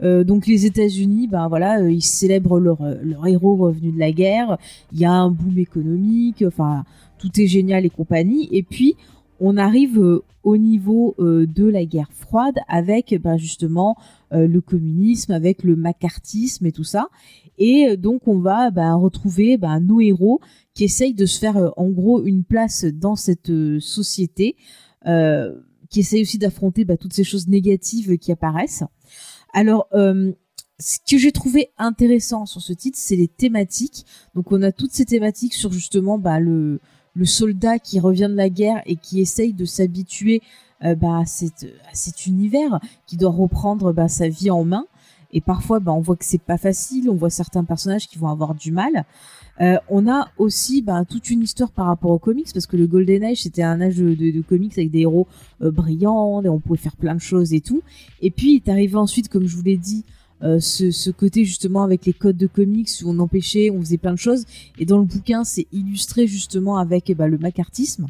donc les États-Unis, ben voilà, ils célèbrent leur, leur héros revenu de la guerre. Il y a un boom économique, enfin tout est génial et compagnie. Et puis on arrive au niveau de la guerre froide avec ben, justement euh, le communisme, avec le macartisme et tout ça. Et euh, donc on va bah, retrouver bah, nos héros qui essayent de se faire euh, en gros une place dans cette société, qui essayent aussi d'affronter toutes ces choses négatives qui apparaissent. Alors ce que j'ai trouvé intéressant sur ce titre, c'est les thématiques. Donc on a toutes ces thématiques sur justement le, le soldat qui revient de la guerre et qui essaye de s'habituer euh, bah, cet, cet univers qui doit reprendre bah, sa vie en main. Et parfois, bah, on voit que c'est pas facile. On voit certains personnages qui vont avoir du mal. Euh, on a aussi bah, toute une histoire par rapport aux comics parce que le Golden Age c'était un âge de, de, comics avec des héros euh, brillants et on pouvait faire plein de choses et tout. Et puis il est arrivé ensuite, comme je vous l'ai dit, euh, ce, côté justement avec les codes de comics où on empêchait, on faisait plein de choses. Et dans le bouquin, c'est illustré justement avec eh bah, le macartisme.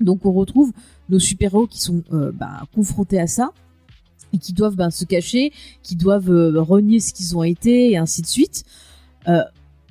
Donc on retrouve nos super-héros qui sont euh, bah, confrontés à ça. et qui doivent ben, se cacher, qui doivent euh, renier ce qu'ils ont été et ainsi de suite.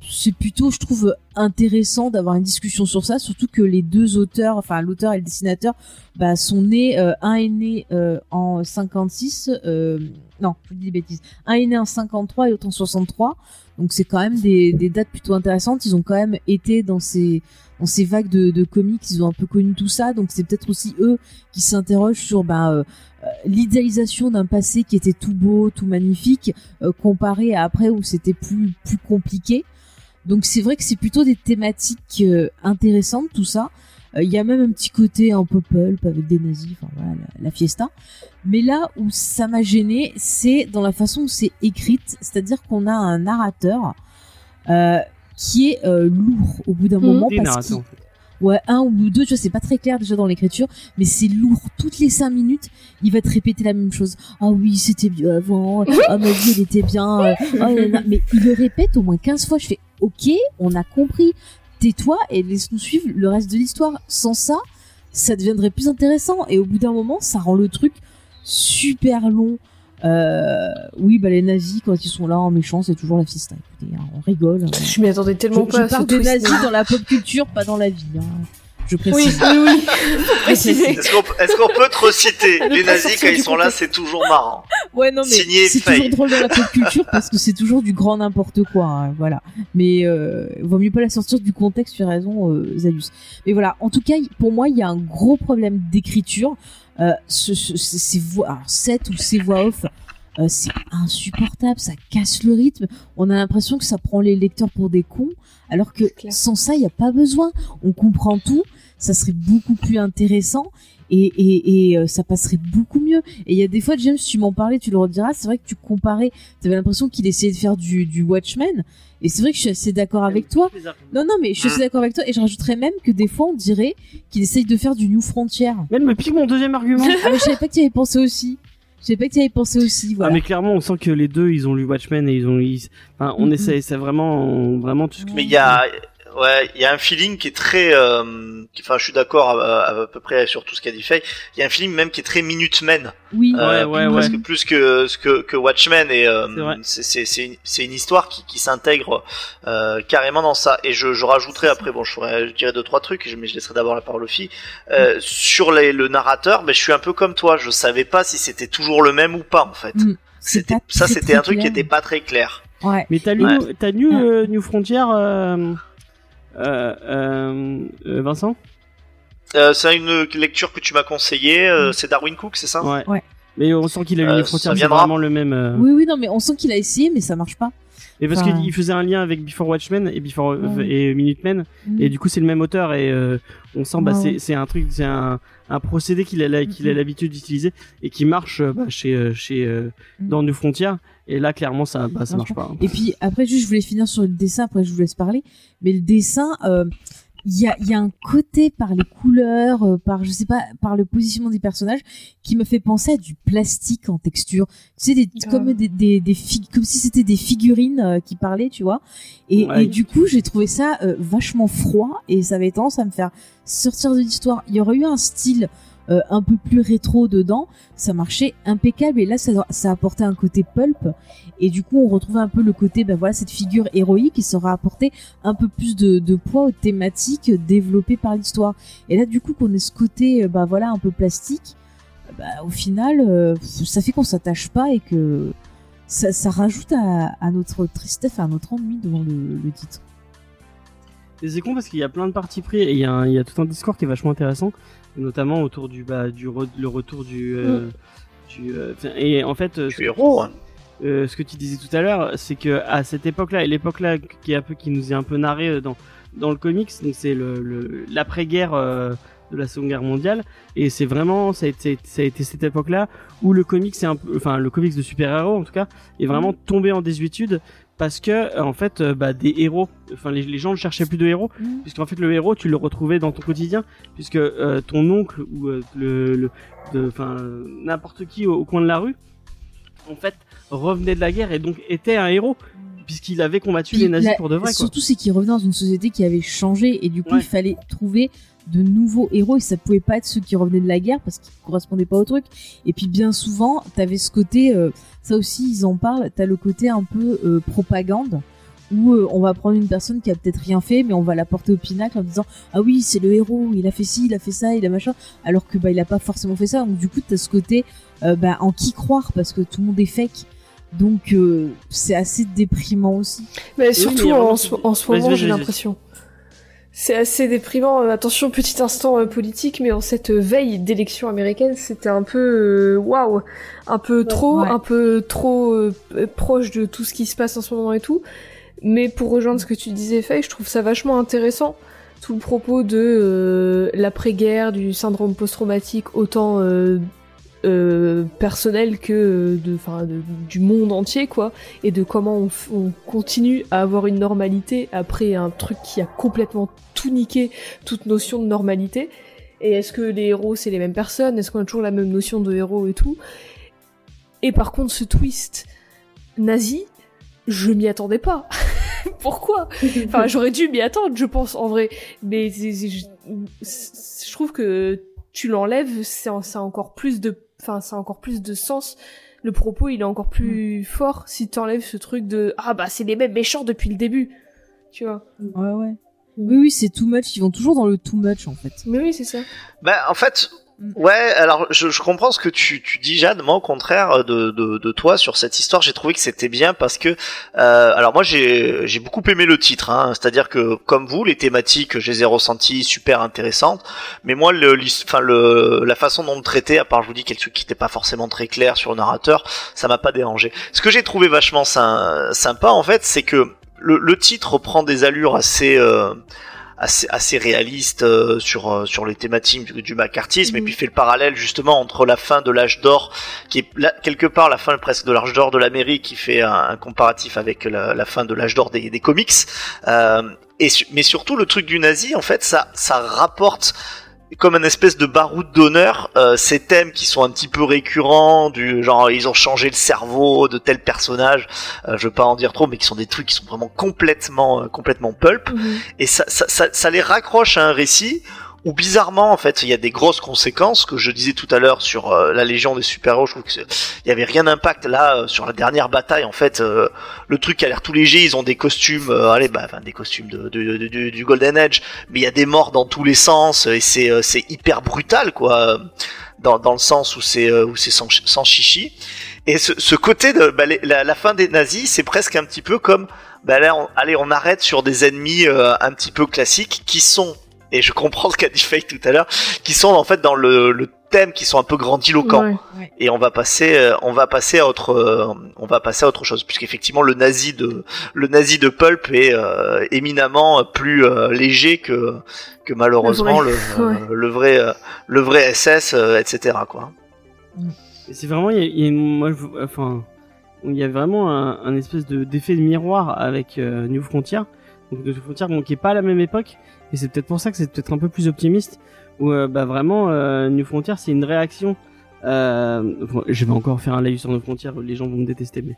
C'est plutôt, je trouve, intéressant d'avoir une discussion sur ça, surtout que les deux auteurs, enfin l'auteur et le dessinateur, bah, sont nés, un est né en 56, euh, non, je dis des bêtises, un est né en 53 et l'autre en 63, donc c'est quand même des, des dates plutôt intéressantes, ils ont quand même été dans ces dans ces vagues de, de comics, ils ont un peu connu tout ça, donc c'est peut-être aussi eux qui s'interrogent sur bah, euh, euh, l'idéalisation d'un passé qui était tout beau, tout magnifique, euh, comparé à après où c'était plus plus compliqué. Donc c'est vrai que c'est plutôt des thématiques euh, intéressantes tout ça. Euh, Il y a même un petit côté un peu pulp avec des nazis, enfin voilà, la, la fiesta. Mais là où ça m'a gêné, c'est dans la façon où c'est écrite, c'est-à-dire qu'on a un narrateur euh, qui est euh, lourd au bout d'un Mhm. moment Des parce. Ouais, un ou deux, tu vois, c'est pas très clair déjà dans l'écriture, mais c'est lourd. Toutes les cinq minutes, il va te répéter la même chose. Ah oui, c'était mieux avant. Ah ma vie, elle était bien. ah, mais il le répète au moins 15 fois. Je fais, ok, on a compris. Tais-toi et laisse-nous suivre le reste de l'histoire. Sans ça, ça deviendrait plus intéressant. Et au bout d'un moment, ça rend le truc super long. Euh, oui, bah les nazis, quand ils sont là en méchant, c'est toujours la fiesta. Écoutez, hein, on rigole. Je m'y attendais Je, tellement je pas à ce parle de twist. nazis dans la pop culture, pas dans la vie. hein. Je Oui, précise. oui, oui. Préciser. Est-ce qu'on peut te reciter Les nazis, quand ils sont là, c'est toujours marrant. Ouais, non, mais c'est toujours drôle dans la pop culture parce que c'est toujours du grand n'importe quoi, hein, voilà. Mais euh, vaut mieux pas la sortir du contexte, tu as raison, euh, Zayus. Mais voilà, en tout cas, pour moi, il y a un gros problème d'écriture. Euh, ce, ce- ces- ces voix, alors cette ou ces voix off, euh, c'est insupportable, ça casse le rythme. On a l'impression que ça prend les lecteurs pour des cons, alors que sans ça, il n'y a pas besoin. On comprend tout, ça serait beaucoup plus intéressant et, et, et euh, ça passerait beaucoup mieux. Et il y a des fois, James, tu m'en parlais, tu le rediras, c'est vrai que tu comparais, tu avais l'impression qu'il essayait de faire du, du Watchmen, et c'est vrai que je suis assez d'accord avec toi. Non, non, mais je suis assez d'accord avec toi, et je rajouterais même que des fois, on dirait qu'il essaye de faire du New Frontier. Mais elle me pique mon deuxième argument. Ah, mais je savais pas que tu y avais pensé aussi. Je savais pas que tu y avais pensé aussi, voilà. Ah mais clairement on sent que les deux ils ont lu Watchmen et ils ont ils- enfin on essaie c'est vraiment on- vraiment tout ce que Mais il y a, ouais, il y a un feeling qui est très, euh, qui- enfin, je suis d'accord à, à- à peu près sur tout ce qu'a dit Faye. Il y a un feeling même qui est très Minutemen, Oui, euh, Ouais, ouais, presque plus que ce que, que Watchmen et euh, C'est c'est une, une histoire qui, qui s'intègre euh, carrément dans ça. Et je, je rajouterai après, bon, je, ferai, je dirais deux trois trucs, mais je laisserai d'abord la parole aux filles. Euh, Sur les, le narrateur, ben, je suis un peu comme toi. Je savais pas si c'était toujours le même ou pas en fait. Mm, C'était ça, c'était un truc qui était pas très clair. Ouais. Mais t'as lu Ouais. t'as lu Ouais. euh, New Frontier euh, Vincent? Euh, c'est une lecture que tu m'as conseillée. euh, C'est Darwin Cook, c'est ça? Ouais. Ouais. Mais on sent qu'il a lu Euh, New ça Frontier c'est vraiment le même euh, Oui, oui, non, mais on sent qu'il a essayé, mais ça marche pas. Et parce Enfin- qu'il faisait un lien avec Before Watchmen et Before euh, Ouais. et Minutemen Mm. et du coup c'est le même auteur et euh, on sent bah Ouais, c'est un truc c'est un un procédé qu'il a qu'il a Mhm. l'habitude d'utiliser et qui marche euh, bah, chez euh, chez euh, Mhm. dans New Frontier et là clairement ça bah, ça marche pas. Et puis après, juste, je voulais finir sur le dessin, après je vous laisse parler. Mais le dessin, euh, il y, a, il y a un côté par les couleurs, euh, par, je sais pas, par le positionnement des personnages, qui me fait penser à du plastique en texture. Tu sais, des, Grave. comme, des, des, des fig- comme si c'était des figurines euh, qui parlaient, tu vois. Et, Ouais. et du coup, j'ai trouvé ça euh, vachement froid et ça avait tendance à me faire sortir de l'histoire. Il y aurait eu un style euh, un peu plus rétro dedans, ça marchait impeccable. Et là ça, ça apportait un côté pulp. Et du coup on retrouvait un peu le côté ben voilà cette figure héroïque qui sera apporté un peu plus de, poids aux thématiques développées par l'histoire. Et là du coup qu'on ait ce côté euh, bah voilà un peu plastique bah, au final euh, ça fait qu'on s'attache pas et que ça, rajoute à, à notre tristesse à notre ennui devant le, le titre. Et c'est con parce qu'il y a plein de parties pris et il y, a un- il y a tout un discours qui est vachement intéressant, notamment autour du bah, du re- le retour du euh, du euh, et en fait euh, Du héros. hein. euh, ce que tu disais tout à l'heure, c'est que à cette époque-là et l'époque-là qui est un peu qui nous est un peu narré euh, dans dans le comics, donc c'est le le- l'après-guerre euh, de la Seconde Guerre mondiale et c'est vraiment ça a été ça a été cette époque-là où le comics c'est un peu enfin le comics de super-héros en tout cas est vraiment tombé en désuétude parce que euh, en fait euh, bah des héros enfin les, les gens ne cherchaient plus de héros puisqu'en fait le héros tu le retrouvais dans ton quotidien puisque euh, ton oncle ou euh, le enfin n'importe qui au, au coin de la rue en fait revenait de la guerre et donc était un héros puisqu'il avait combattu Puis les nazis la- pour de vrai. Surtout, c'est qu'il revenait dans une société qui avait changé et du coup, Ouais. il fallait trouver de nouveaux héros et ça pouvait pas être ceux qui revenaient de la guerre parce qu'ils correspondaient pas au truc. Et puis bien souvent, t'avais ce côté, euh, ça aussi ils en parlent, t'as le côté un peu euh, propagande où euh, on va prendre une personne qui a peut-être rien fait mais on va la porter au pinacle en disant ah oui c'est le héros, il a fait ci, il a fait ça, il a machin, alors que bah il a pas forcément fait ça. Donc du coup t'as ce côté euh, bah, en qui croire parce que tout le monde est fake. Donc euh, c'est assez déprimant aussi. Mais surtout en, ce- en moment, j'ai l'impression. C'est assez déprimant. Euh, Attention, petit instant euh, politique, mais en cette euh, veille d'élection américaine, c'était un peu waouh, un peu trop, ouais. un peu trop euh, proche de tout ce qui se passe en ce moment et tout. Mais pour rejoindre ce que tu disais, Faye, je trouve ça vachement intéressant. Tout le propos de euh, l'après-guerre, du syndrome post-traumatique, autant euh, euh, personnel que euh, de, enfin, de- du monde entier, quoi et de comment on, on continue à avoir une normalité après un truc qui a complètement tout niqué, toute notion de normalité. Et est-ce que les héros c'est les mêmes personnes? Est-ce qu'on a toujours la même notion de héros et tout? Et par contre, ce twist nazi, je m'y attendais pas. Pourquoi? Enfin, j'aurais dû m'y attendre, je pense, en vrai. Mais je, trouve que tu l'enlèves, c'est encore plus de, enfin, ça a encore plus de sens. Le propos, il est encore plus fort si t'enlèves ce truc de ah bah c'est les mêmes méchants depuis le début, tu vois. Ouais, ouais. Oui, oui, c'est too much. Ils vont toujours dans le too much, en fait. Mais oui, c'est ça. Bah, en fait, Mm. Ouais, alors je, comprends ce que tu, dis, Jade. Moi, au contraire de, de, toi sur cette histoire, j'ai trouvé que c'était bien parce que, euh, alors moi, j'ai beaucoup aimé le titre. Hein, C'est-à-dire que, comme vous, les thématiques, je les ai ressenties super intéressantes. Mais moi, le, enfin, la façon dont le traiter, à part je vous dis quelque chose qui n'était pas forcément très clair sur le narrateur, ça m'a pas dérangé. Ce que j'ai trouvé vachement sy- sympa, en fait, c'est que le, le titre prend des allures assez euh, assez, assez réaliste euh, sur euh, sur les thématiques du, du macartisme et Mhm. puis fait le parallèle justement entre la fin de l'âge d'or qui est là, quelque part la fin presque de l'âge d'or de l'Amérique qui fait un, un comparatif avec la, la fin de l'âge d'or des, des comics euh, et mais surtout le truc du nazi en fait ça ça rapporte comme un espèce de baroud d'honneur euh, ces thèmes qui sont un petit peu récurrents du genre ils ont changé le cerveau de tel personnage euh, je veux pas en dire trop mais qui sont des trucs qui sont vraiment complètement euh, complètement pulp. Et ça, ça, ça, ça les raccroche à un récit où bizarrement en fait il y a des grosses conséquences que je disais tout à l'heure sur euh, la Légion des super-héros. Je trouve y avait rien d'impact là euh, sur la dernière bataille en fait euh, le truc a l'air tout léger ils ont des costumes euh, allez bah des costumes de, de- de- du- Golden Age mais il y a des morts dans tous les sens et c'est euh, hyper brutal quoi dans, dans le sens où c'est euh, sans, sans chichi. Et ce, ce côté de bah, la, la fin des nazis c'est presque un petit peu comme bah là, on, allez, on arrête sur des ennemis euh, un petit peu classiques qui sont, et je comprends ce qu'a dit Faye tout à l'heure, qui sont en fait dans le, le thème, qui sont un peu grandiloquents. Ouais. Et on va passer, euh, on va passer à autre, euh, on va passer à autre chose, puisqu'effectivement le nazi de, le nazi de Pulp est euh, éminemment plus euh, léger que, que malheureusement Le vrai, ouais. le vrai, le vrai SS, euh, etc. Quoi. C'est vraiment, il y a, il y a une- moi, je- enfin, il y a vraiment un, un espèce de d'effet de miroir avec euh, New Frontier. Donc New Frontier, bon, qui est pas à la même époque, et c'est peut-être pour ça que c'est peut-être un peu plus optimiste. Où euh, bah vraiment, euh, New Frontier, c'est une réaction. Euh, bon, je vais encore faire un live sur New Frontier, les gens vont me détester, mais,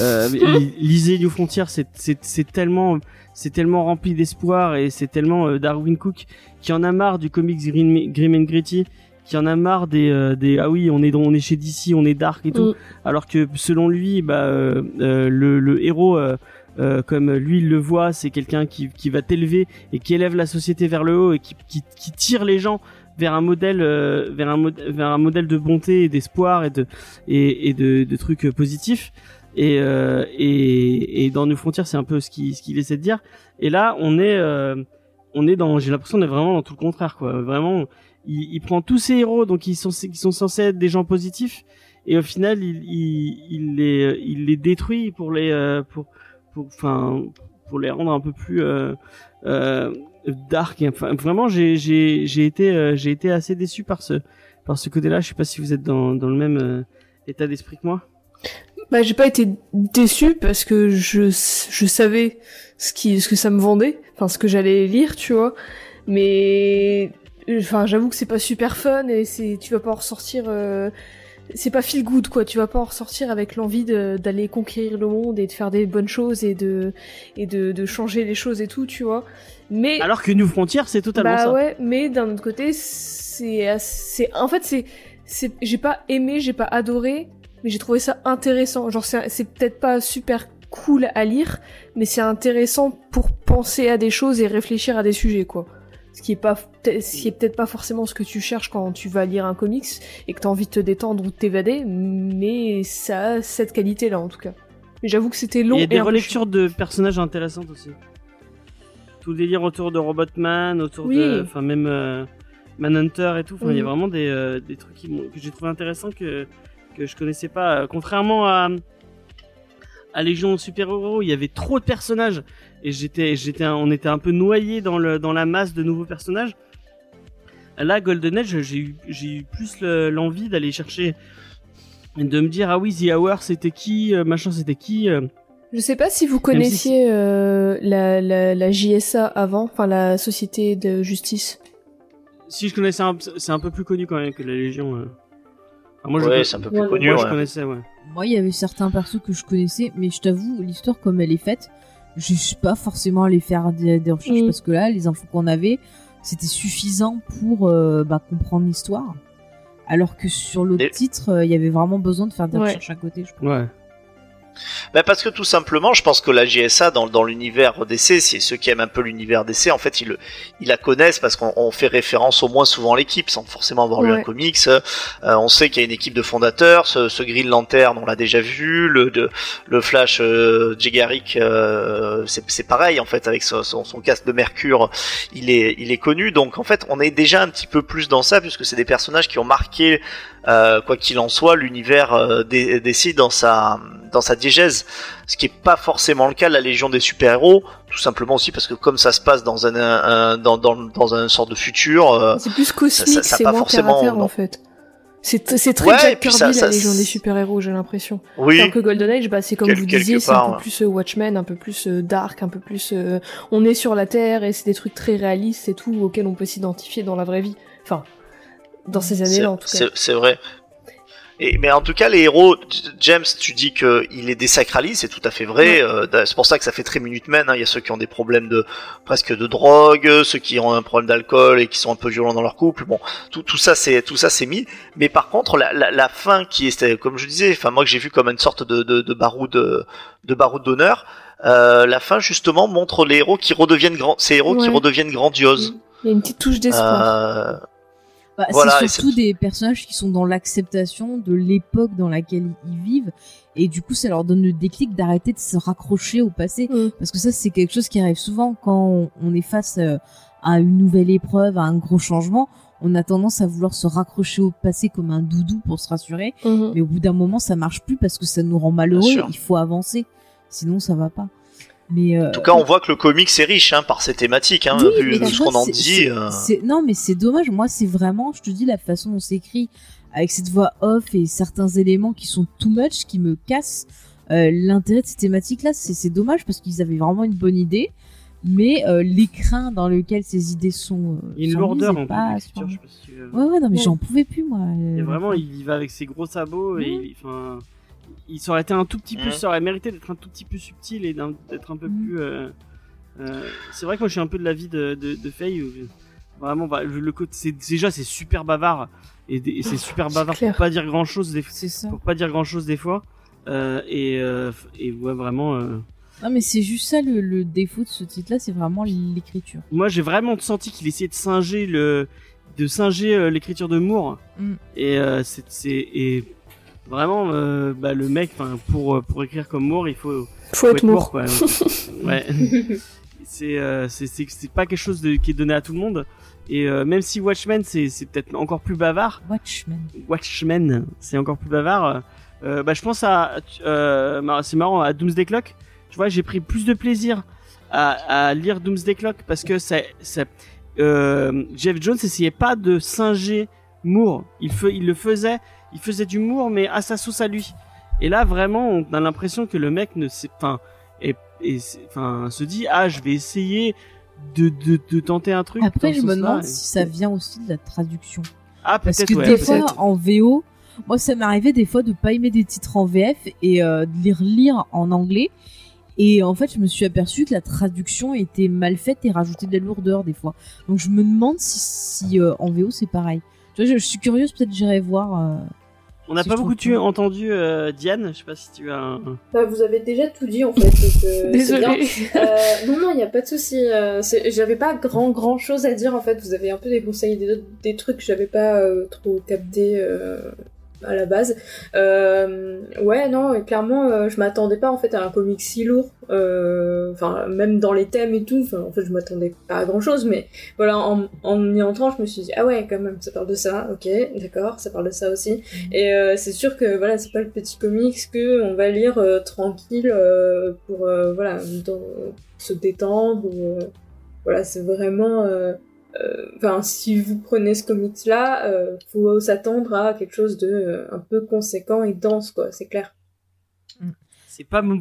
euh, mais li- lisez New Frontier, c'est c'est c'est tellement c'est tellement rempli d'espoir et c'est tellement euh, Darwin Cook qui en a marre du comics Grim, Grim and Gritty, qui en a marre des euh, des ah oui on est on est chez DC, on est dark et tout, Mm. alors que selon lui bah euh, euh, le, le héros euh, euh, comme lui il le voit, c'est quelqu'un qui, qui va t'élever et qui élève la société vers le haut et qui, qui, qui tire les gens vers un modèle euh, vers un modèle vers un modèle de bonté et d'espoir et de et, et de, de trucs positifs. Et, euh, et et dans nos frontières c'est un peu ce qu'il ce qu'il essaie de dire. Et là on est euh, on est dans j'ai l'impression d'être vraiment dans tout le contraire quoi. Vraiment il, il prend tous ces héros donc ils sont qui sont censés être des gens positifs. Et au final il il, il les il les détruit pour les euh, pour pour enfin pour les rendre un peu plus euh, euh, dark. Enfin vraiment euh, j'ai été assez déçu par ce par ce côté-là. Je sais pas si vous êtes dans le même état d'esprit que moi. Bah, j'ai pas été déçu parce que je, savais ce que ça me vendait, enfin, ce que j'allais lire, tu vois. Mais, enfin, j'avoue que c'est pas super fun et c'est, tu vas pas en ressortir, c'est pas feel good quoi. Tu vas pas en ressortir avec l'envie d'aller conquérir le monde et de faire des bonnes choses et de et de, de changer les choses et tout, tu vois. Mais Alors que New Frontier, c'est totalement bah ça. ouais, mais d'un autre côté, c'est assez... En fait, c'est... c'est... J'ai pas aimé, j'ai pas adoré, mais j'ai trouvé ça intéressant. Genre, c'est c'est peut-être pas super cool à lire, mais c'est intéressant pour penser à des choses et réfléchir à des sujets, quoi. Ce qui est pas, ce qui est peut-être pas forcément ce que tu cherches quand tu vas lire un comics et que t'as envie de te détendre ou de t'évader, mais ça a cette qualité-là, en tout cas. Mais j'avoue que c'était long Il y a et des relectures de personnages intéressantes aussi. Tout le délire autour de Robotman, autour Oui. de. Enfin, même euh, Manhunter et tout. Enfin, il y a Mhm. vraiment des, euh, des trucs qui que j'ai trouvé intéressants que, que je connaissais pas. Contrairement à. À Légion super-héros, il y avait trop de personnages et j'étais, on était un peu noyé dans le, dans la masse de nouveaux personnages. Là, Golden Age, j'ai eu, j'ai eu plus le- l'envie d'aller chercher, de me dire ah oui, The Hour c'était qui, euh, machin c'était qui. euh, Je sais pas si vous si connaissiez euh, la, la, la JSA avant, enfin la Société de Justice. Si je connaissais, un, c'est un peu plus connu quand même que la Légion. euh. Enfin, moi, je, Ouais, c'est un peu plus Ouais, connu. moi, je ouais. connaissais, ouais. Moi, il y avait certains persos que je connaissais, mais je t'avoue, l'histoire comme elle est faite, je suis pas forcément allé faire des, des recherches Mm. parce que là, les infos qu'on avait, c'était suffisant pour euh, bah, comprendre l'histoire. Alors que sur l'autre Et- titre, euh, il y avait vraiment besoin de faire des Ouais. recherches à côté, je crois. Ouais. Bah parce que tout simplement, je pense que la JSA dans, dans l'univers DC, c'est ceux qui aiment un peu l'univers DC, en fait, ils, ils la connaissent parce qu'on on fait référence au moins souvent à l'équipe, sans forcément avoir lu un comics. Euh, on sait qu'il y a une équipe de fondateurs, ce, ce Green Lantern, on l'a déjà vu, le, de, le Flash euh, euh, c'est c'est pareil en fait avec son, son, son casque de Mercure, il est, il est connu, donc en fait, on est déjà un petit peu plus dans ça puisque c'est des personnages qui ont marqué euh, quoi qu'il en soit, l'univers euh, DC dans sa dans sa diégèse, ce qui est pas forcément le cas de la Légion des super-héros, tout simplement aussi parce que comme ça se passe dans un, un- dans, dans dans un sort de futur, euh, C'est plus cosmique, c'est pas moins terre à forcément- terre en fait. C'est très Ouais, et Jack puis Kirby ça- la Légion des super-héros, j'ai l'impression. oui, Alors que Golden Age, bah, c'est comme Quel- vous disiez, c'est un peu plus euh, Watchmen, un peu plus euh, dark, un peu plus. euh, on est sur la Terre et c'est des trucs très réalistes et tout auxquels on peut s'identifier dans la vraie vie. Enfin, dans ces années-là en tout cas. c'est vrai. Et, mais en tout cas, les héros, James, tu dis qu'il les désacralise, c'est tout à fait vrai. euh, c'est pour ça que ça fait très Minutemen. hein. Il y a ceux qui ont des problèmes de presque de drogue, ceux qui ont un problème d'alcool et qui sont un peu violents dans leur couple. Bon, tout, tout ça, c'est tout ça, c'est mis. Mais par contre, la, la, la fin qui est, comme je disais, enfin moi que j'ai vu comme une sorte de de, de baroud de, de baroud d'honneur. Euh, la fin justement montre les héros qui redeviennent grands, ces héros qui redeviennent grandioses. Il y a une petite touche d'espoir. Euh, Bah, Voilà, c'est surtout des personnages qui sont dans l'acceptation de l'époque dans laquelle ils vivent. Et du coup, ça leur donne le déclic d'arrêter de se raccrocher au passé. Mm. Parce que ça, c'est quelque chose qui arrive souvent quand on, est face euh, à une nouvelle épreuve, à un gros changement. On a tendance à vouloir se raccrocher au passé comme un doudou pour se rassurer. Mhm. Mais au bout d'un moment, ça marche plus parce que ça nous rend malheureux. Il faut avancer. Sinon, ça va pas. Mais euh, En tout cas, on voit que le comics est riche hein, par ses thématiques, hein, oui, vu ce qu'on en c'est- dit. euh, c'est- Non, mais c'est dommage. Moi, c'est vraiment, je te dis, la façon dont c'est écrit, avec cette voix off et certains éléments qui sont too much, qui me cassent euh, l'intérêt de ces thématiques-là. C'est c'est dommage parce qu'ils avaient vraiment une bonne idée, mais euh, l'écrin dans lequel ces idées sont. euh, Il y a une lourdeur en pas plus d'écriture, je sais pas si tu- Ouais, ouais, non, mais Ouais. j'en pouvais plus, moi. Et vraiment, il y va avec ses gros sabots et il aurait été un tout petit peu, Mhm. ça aurait mérité d'être un tout petit peu subtil et d'être un peu Mhm. plus. euh, euh, c'est vrai que moi, je suis un peu de l'avis de, de, de Faye. où, Vraiment, bah, le, le c'est déjà c'est super bavard et, c'est super bavard pour pas dire grand chose des, C'est ça. pour pas dire grand chose des fois. Euh, et, euh, et ouais, vraiment. euh, Non, mais c'est juste ça le, le défaut de ce titre-là, c'est vraiment l'écriture. moi j'ai vraiment senti qu'il essayait de singer le de singer euh, l'écriture de Moore Mm. et euh, c'est c'est et vraiment euh, bah, le mec enfin pour euh, pour écrire comme Moore il faut, Faut faut être mort. quoi. Ouais. C'est euh, c'est pas quelque chose de, qui est donné à tout le monde. Et euh, même si Watchmen c'est c'est peut-être encore plus bavard. Watchmen. Watchmen c'est encore plus bavard. Euh, bah je pense à euh, c'est marrant à Doomsday Clock. Tu vois j'ai pris plus de plaisir à, à lire Doomsday Clock parce que ça, ça euh, Jeff Jones essayait pas de singer Moore. Il, fe, il le faisait il faisait du Moore mais à sa sauce à lui et là vraiment on a l'impression que le mec ne sait enfin et, et c'est- enfin se dit ah je vais essayer de, de, de tenter un truc Après, je me demande si ça vient aussi de la traduction. ah Parce que ouais, des fois, en VO, Moi, ça m'arrivait des fois de pas aimer des titres en VF et euh, de les relire en anglais. Et en fait, je me suis aperçu que la traduction était mal faite et rajoutait de la lourdeur des fois. Donc, je me demande si, si euh, en VO c'est pareil. Je, je suis curieuse, peut-être j'irai voir. euh, On n'a Si pas je beaucoup trouve tu- pas. entendu euh, Diane. Je sais pas si tu as un. Bah, vous avez déjà tout dit en fait. donc, euh, c'est bien. Désolée. Euh, non, non, il n'y a pas de souci. Euh, c'est- j'avais pas grand, grand chose à dire en fait. Vous avez un peu déconseillé des, des trucs que j'avais pas euh, trop capté euh, à la base. Euh, ouais, non, et clairement, euh, je m'attendais pas en fait à un comic si lourd. Euh, Enfin, même dans les thèmes et tout. En fait, je m'attendais pas à grand chose, mais voilà, en, en y entrant, je me suis dit ah ouais, quand même, ça parle de ça. Ok, d'accord, ça parle de ça aussi. Et euh, c'est sûr que voilà, c'est pas le petit comics que on va lire tranquille pour voilà dans- se détendre. ou, voilà, c'est vraiment. Euh, Enfin, si vous prenez ce comics-là, euh, faut s'attendre à quelque chose de euh, un peu conséquent et dense, quoi. C'est clair. C'est pas mon,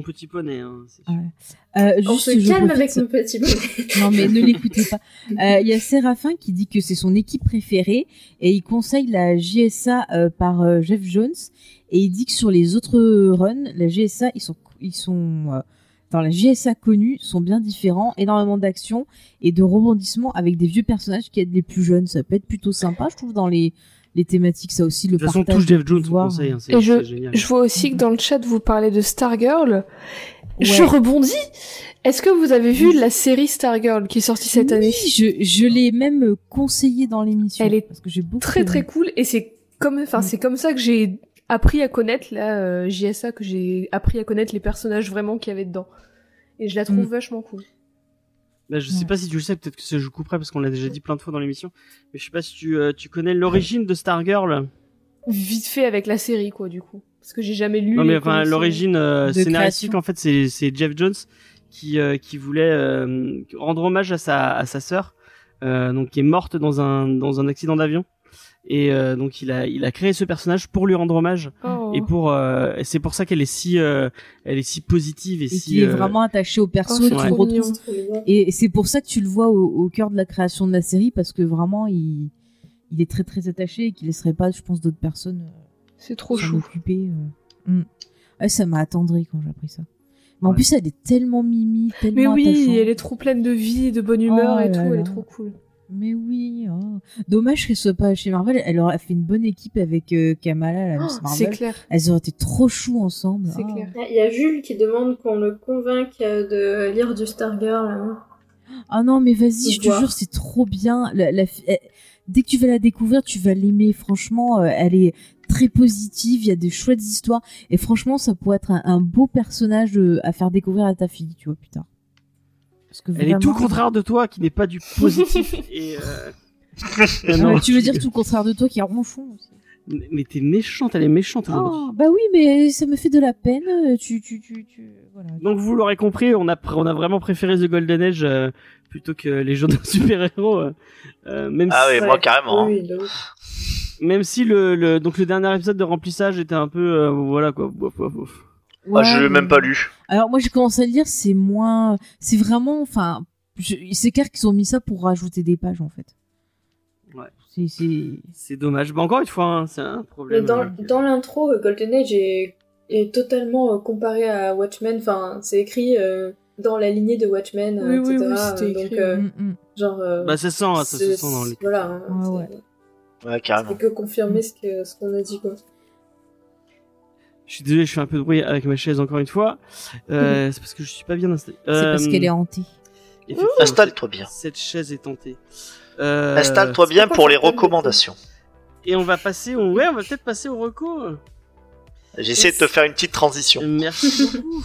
petit poney. Hein, c'est sûr. Ouais. Euh, On se calme avec mon petit bonnet. Non, mais ne l'écoutez pas. Euh, Il y a Séraphin qui dit que c'est son équipe préférée et il conseille la JSA euh, par euh, Jeff Jones et il dit que sur les autres runs, la GSA, ils sont, ils sont euh, dans la GSA connue, sont bien différents, énormément d'action et de rebondissements avec des vieux personnages qui aident les plus jeunes. Ça peut être plutôt sympa, je trouve, dans les, les thématiques, ça aussi, le De toute façon, touche Jeff Jones, conseille. hein, Et je- génial. Je vois aussi que dans le chat, vous parlez de Stargirl. Je Ouais. rebondis. Est-ce que vous avez vu la série Stargirl qui est sortie cette Oui, année? je, je l'ai même euh, conseillé dans l'émission. Elle est parce que j'ai beaucoup Très aimé. très cool et c'est comme enfin c'est comme ça que j'ai appris à connaître la euh, JSA que j'ai appris à connaître les personnages vraiment qu'il y avait dedans. Et je la trouve Mm. vachement cool. Bah, je sais Ouais. pas si tu le sais, peut-être que je couperai parce qu'on l'a déjà dit plein de fois dans l'émission. Mais je sais pas si tu, euh, tu connais l'origine de Stargirl. Vite fait avec la série quoi du coup. Parce que j'ai jamais lu Non mais enfin l'origine euh, scénaristique création. en fait c'est c'est Jeff Jones qui euh, qui voulait euh, rendre hommage à sa à sa sœur euh, donc qui est morte dans un dans un accident d'avion et euh, donc il a il a créé ce personnage pour lui rendre hommage Oh. et pour euh, c'est pour ça qu'elle est si euh, elle est si positive et, Et si qui est vraiment attaché au perso Oh, et c'est qui Ouais. mignon. Et c'est pour ça que tu le vois au, au cœur de la création de la série parce que vraiment il, il est très très attaché et qu'il laisserait pas, je pense, d'autres personnes C'est trop s'en chou. occuper. euh. Mm. Ouais, ça m'a attendri quand j'ai appris ça. Mais en Ouais. plus, elle est tellement mimi, tellement Mais oui, attachante. elle est trop pleine de vie, de bonne humeur Oh et là tout, elle est trop cool. Mais oui. oh. Dommage qu'elle soit pas chez Marvel. Elle aurait fait une bonne équipe avec euh, Kamala, la Miss Oh, c'est Marvel. clair. Elles auraient été trop chou ensemble. C'est Oh. clair. Il y a Jules qui demande qu'on le convainque euh, de lire du Stargirl. hein. Ah non, mais vas-y, je te Voir. jure, c'est trop bien. La, la fi- elle- dès que tu vas la découvrir, tu vas l'aimer. Franchement, euh, elle est très positive. Il y a des chouettes histoires. Et franchement, ça pourrait être un, un beau personnage à faire découvrir à ta fille, tu vois, plus tard. Parce que elle est tout contraire de toi qui n'est pas du positif et euh, non, tu veux dire tout le contraire de toi qui est ronchon aussi. mais t'es méchante elle est méchante. Ah, bah oui, mais ça me fait de la peine. euh, Tu, tu, tu, tu... Voilà. Donc vous l'aurez compris, on a pr- on a vraiment préféré The Golden Age euh, plutôt que les jeux de super-héros. euh, même Ah si, oui, moi carrément. Oui, ouf. même si le, le donc le dernier épisode de remplissage était un peu euh, voilà quoi. bof, bof, bof. Moi, je Ouais, l'ai même pas lu. Alors moi j'ai commencé à le lire, c'est moins, c'est vraiment, enfin, je- c'est clair qu'ils ont mis ça pour rajouter des pages en fait. Ouais. C'est, dommage. Bah encore une fois, hein, c'est un problème. dans, avec- dans l'intro, euh, Golden Age est, est totalement euh, comparé à Watchmen. Enfin, c'est écrit euh, dans la lignée de Watchmen, euh, Oui, oui, etc. oui, c'était Donc, écrit, euh, Mm, mm. genre. euh, Bah ça sent, hein, ça se sent dans les. Voilà. hein, Ouais, ouais. Ouais, carrément. C'est que confirmer ce que ce qu'on a dit quoi. Je suis désolé, je fais un peu de bruit avec ma chaise encore une fois. Euh, c'est parce que je suis pas bien installé. c'est parce Euh, qu'elle est hantée. Installe-toi bien. Cette chaise est tentée. Euh, Installe-toi bien pour les recommandations. Et on va passer au... Ouais, on va peut-être passer au recours. J'essaie de te faire une petite transition. Merci beaucoup.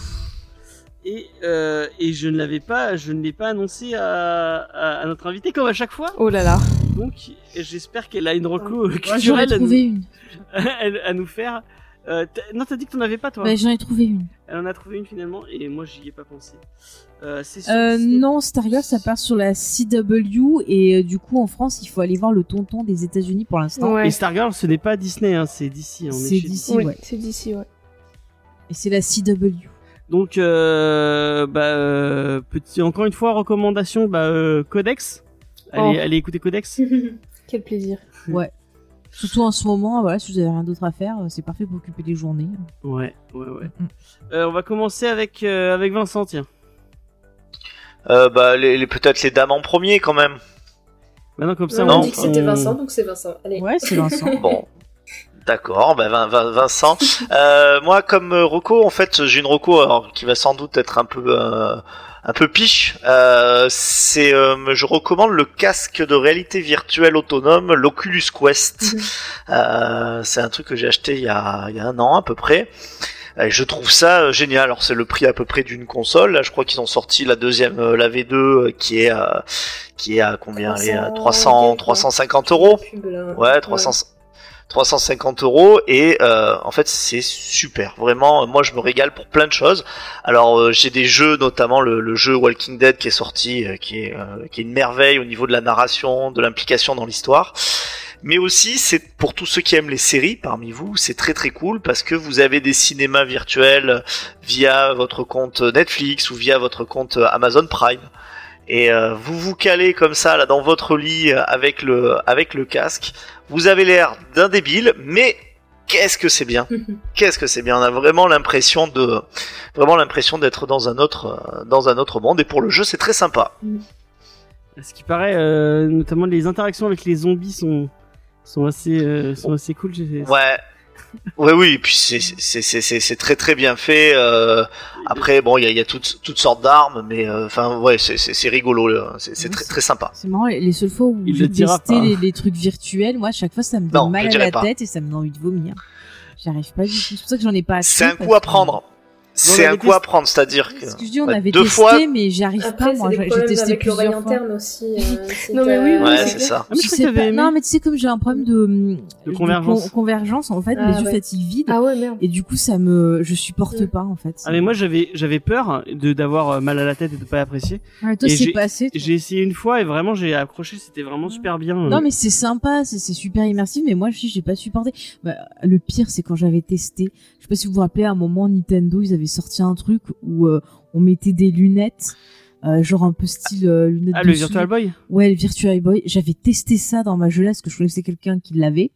Et, euh, et je ne l'avais pas, je ne l'ai pas annoncé à, à, à notre invité comme à chaque fois. Oh là là. Donc j'espère qu'elle a une reco culturelle à nous, trouvé une. à, à nous faire. Euh, non, t'as dit que t'en avais pas toi. Bah, j'en ai trouvé une. Elle en a trouvé une finalement et moi j'y ai pas pensé. Euh, c'est sur Euh, non, Stargirl, ça part sur la CW et euh, du coup en France, il faut aller voir le tonton des États-Unis pour l'instant. Ouais. Et Stargirl, ce n'est pas Disney, hein, c'est DC. on est C'est chez DC, Oui, ouais. c'est d'ici, ouais. Et c'est la CW. Donc, euh, bah, euh, petit, encore une fois, recommandation, bah, euh, Codex. Allez, Oh. allez écouter Codex. Quel plaisir. Ouais. Surtout en ce moment, voilà, si vous avez rien d'autre à faire, c'est parfait pour occuper des journées. Ouais, ouais, ouais. Mm. Euh, on va commencer avec euh, avec Vincent, tiens. Euh, bah, les, les- peut-être les dames en premier quand même. Maintenant comme ça, on non, a dit que c'était on- Vincent, donc c'est Vincent. Allez. Ouais, c'est Vincent. Bon. D'accord, bah Vin- Vincent. Euh, moi, comme euh, Rocco, en fait, j'ai une Rocco alors, qui va sans doute être un peu euh, un peu piche. Euh, c'est, euh, je recommande le casque de réalité virtuelle autonome, l'Oculus Quest. Mhm. Euh, c'est un truc que j'ai acheté il y a, il y a un an à peu près. Et je trouve ça euh, génial. Alors c'est le prix à peu près d'une console. Là, je crois qu'ils ont sorti la deuxième, euh, la V2, euh, qui est qui est à combien? Elle est à 300, 350 euros. Ouais, 300, 350 euros et euh, en fait c'est super. Vraiment, moi je me régale pour plein de choses. Alors euh, j'ai des jeux, notamment le, le jeu Walking Dead qui est sorti, euh, qui est euh, qui est une merveille au niveau de la narration, de l'implication dans l'histoire. Mais aussi, c'est pour tous ceux qui aiment les séries parmi vous, c'est très très cool parce que vous avez des cinémas virtuels via votre compte Netflix ou via votre compte Amazon Prime. Et euh, vous vous calez comme ça là dans votre lit euh, avec le avec le casque. Vous avez l'air d'un débile, mais qu'est-ce que c'est bien Qu'est-ce que c'est bien On a vraiment l'impression de vraiment l'impression d'être dans un autre euh, dans un autre monde. Et pour le jeu, c'est très sympa. Ce qui paraît, euh, notamment les interactions avec les zombies sont sont assez euh, sont assez cool. Ouais. Ouais, oui, et puis c'est très très bien fait. euh, après, bon, il y a, il y a toutes toutes sortes d'armes, mais euh, enfin, ouais, c'est rigolo, c'est Ouais, très très sympa. C'est marrant, les les seules fois où j'ai dira testé les, les trucs virtuels, moi, à chaque fois, ça me donne Non, je mal à la pas. tête et ça me donne envie de vomir. J'y arrive pas du tout. C'est pour ça que j'en ai pas assez. C'est un coup à que- prendre. C'est un coup à prendre, c'est-à-dire que Ce que je dis, on Ouais, avait deux testé, fois- mais j'y arrive Après, pas. Moi, j'ai testé avec l'oreille plusieurs fois. interne aussi. euh, Non, mais oui, oui, Ouais, c'est ça. Ah, mais je Je sais pas. Non, mais tu sais, comme j'ai un problème de, De convergence. con- convergence, en fait, Ah, yeux ouais. fatiguent vide. Ah ouais, merde. Et du coup, ça me, je supporte pas, en fait. Ah mais moi j'avais j'avais peur de d'avoir euh, mal à la tête et de pas apprécier. Ouais, toi, c'est j'ai- passé. J'ai essayé une fois et vraiment j'ai accroché, c'était vraiment super bien. Non, mais c'est sympa, c'est c'est super immersif, mais moi, je j'ai pas supporté. Bah, le pire, c'est quand j'avais testé. Je sais pas si vous vous rappelez, à un moment, Nintendo, ils avaient sorti un truc où euh, on mettait des lunettes, euh, genre un peu style euh, lunettes ah de le. Virtual Boy? Ouais, le Virtual Boy. J'avais testé ça dans ma jeunesse, que je connaissais quelqu'un qui l'avait.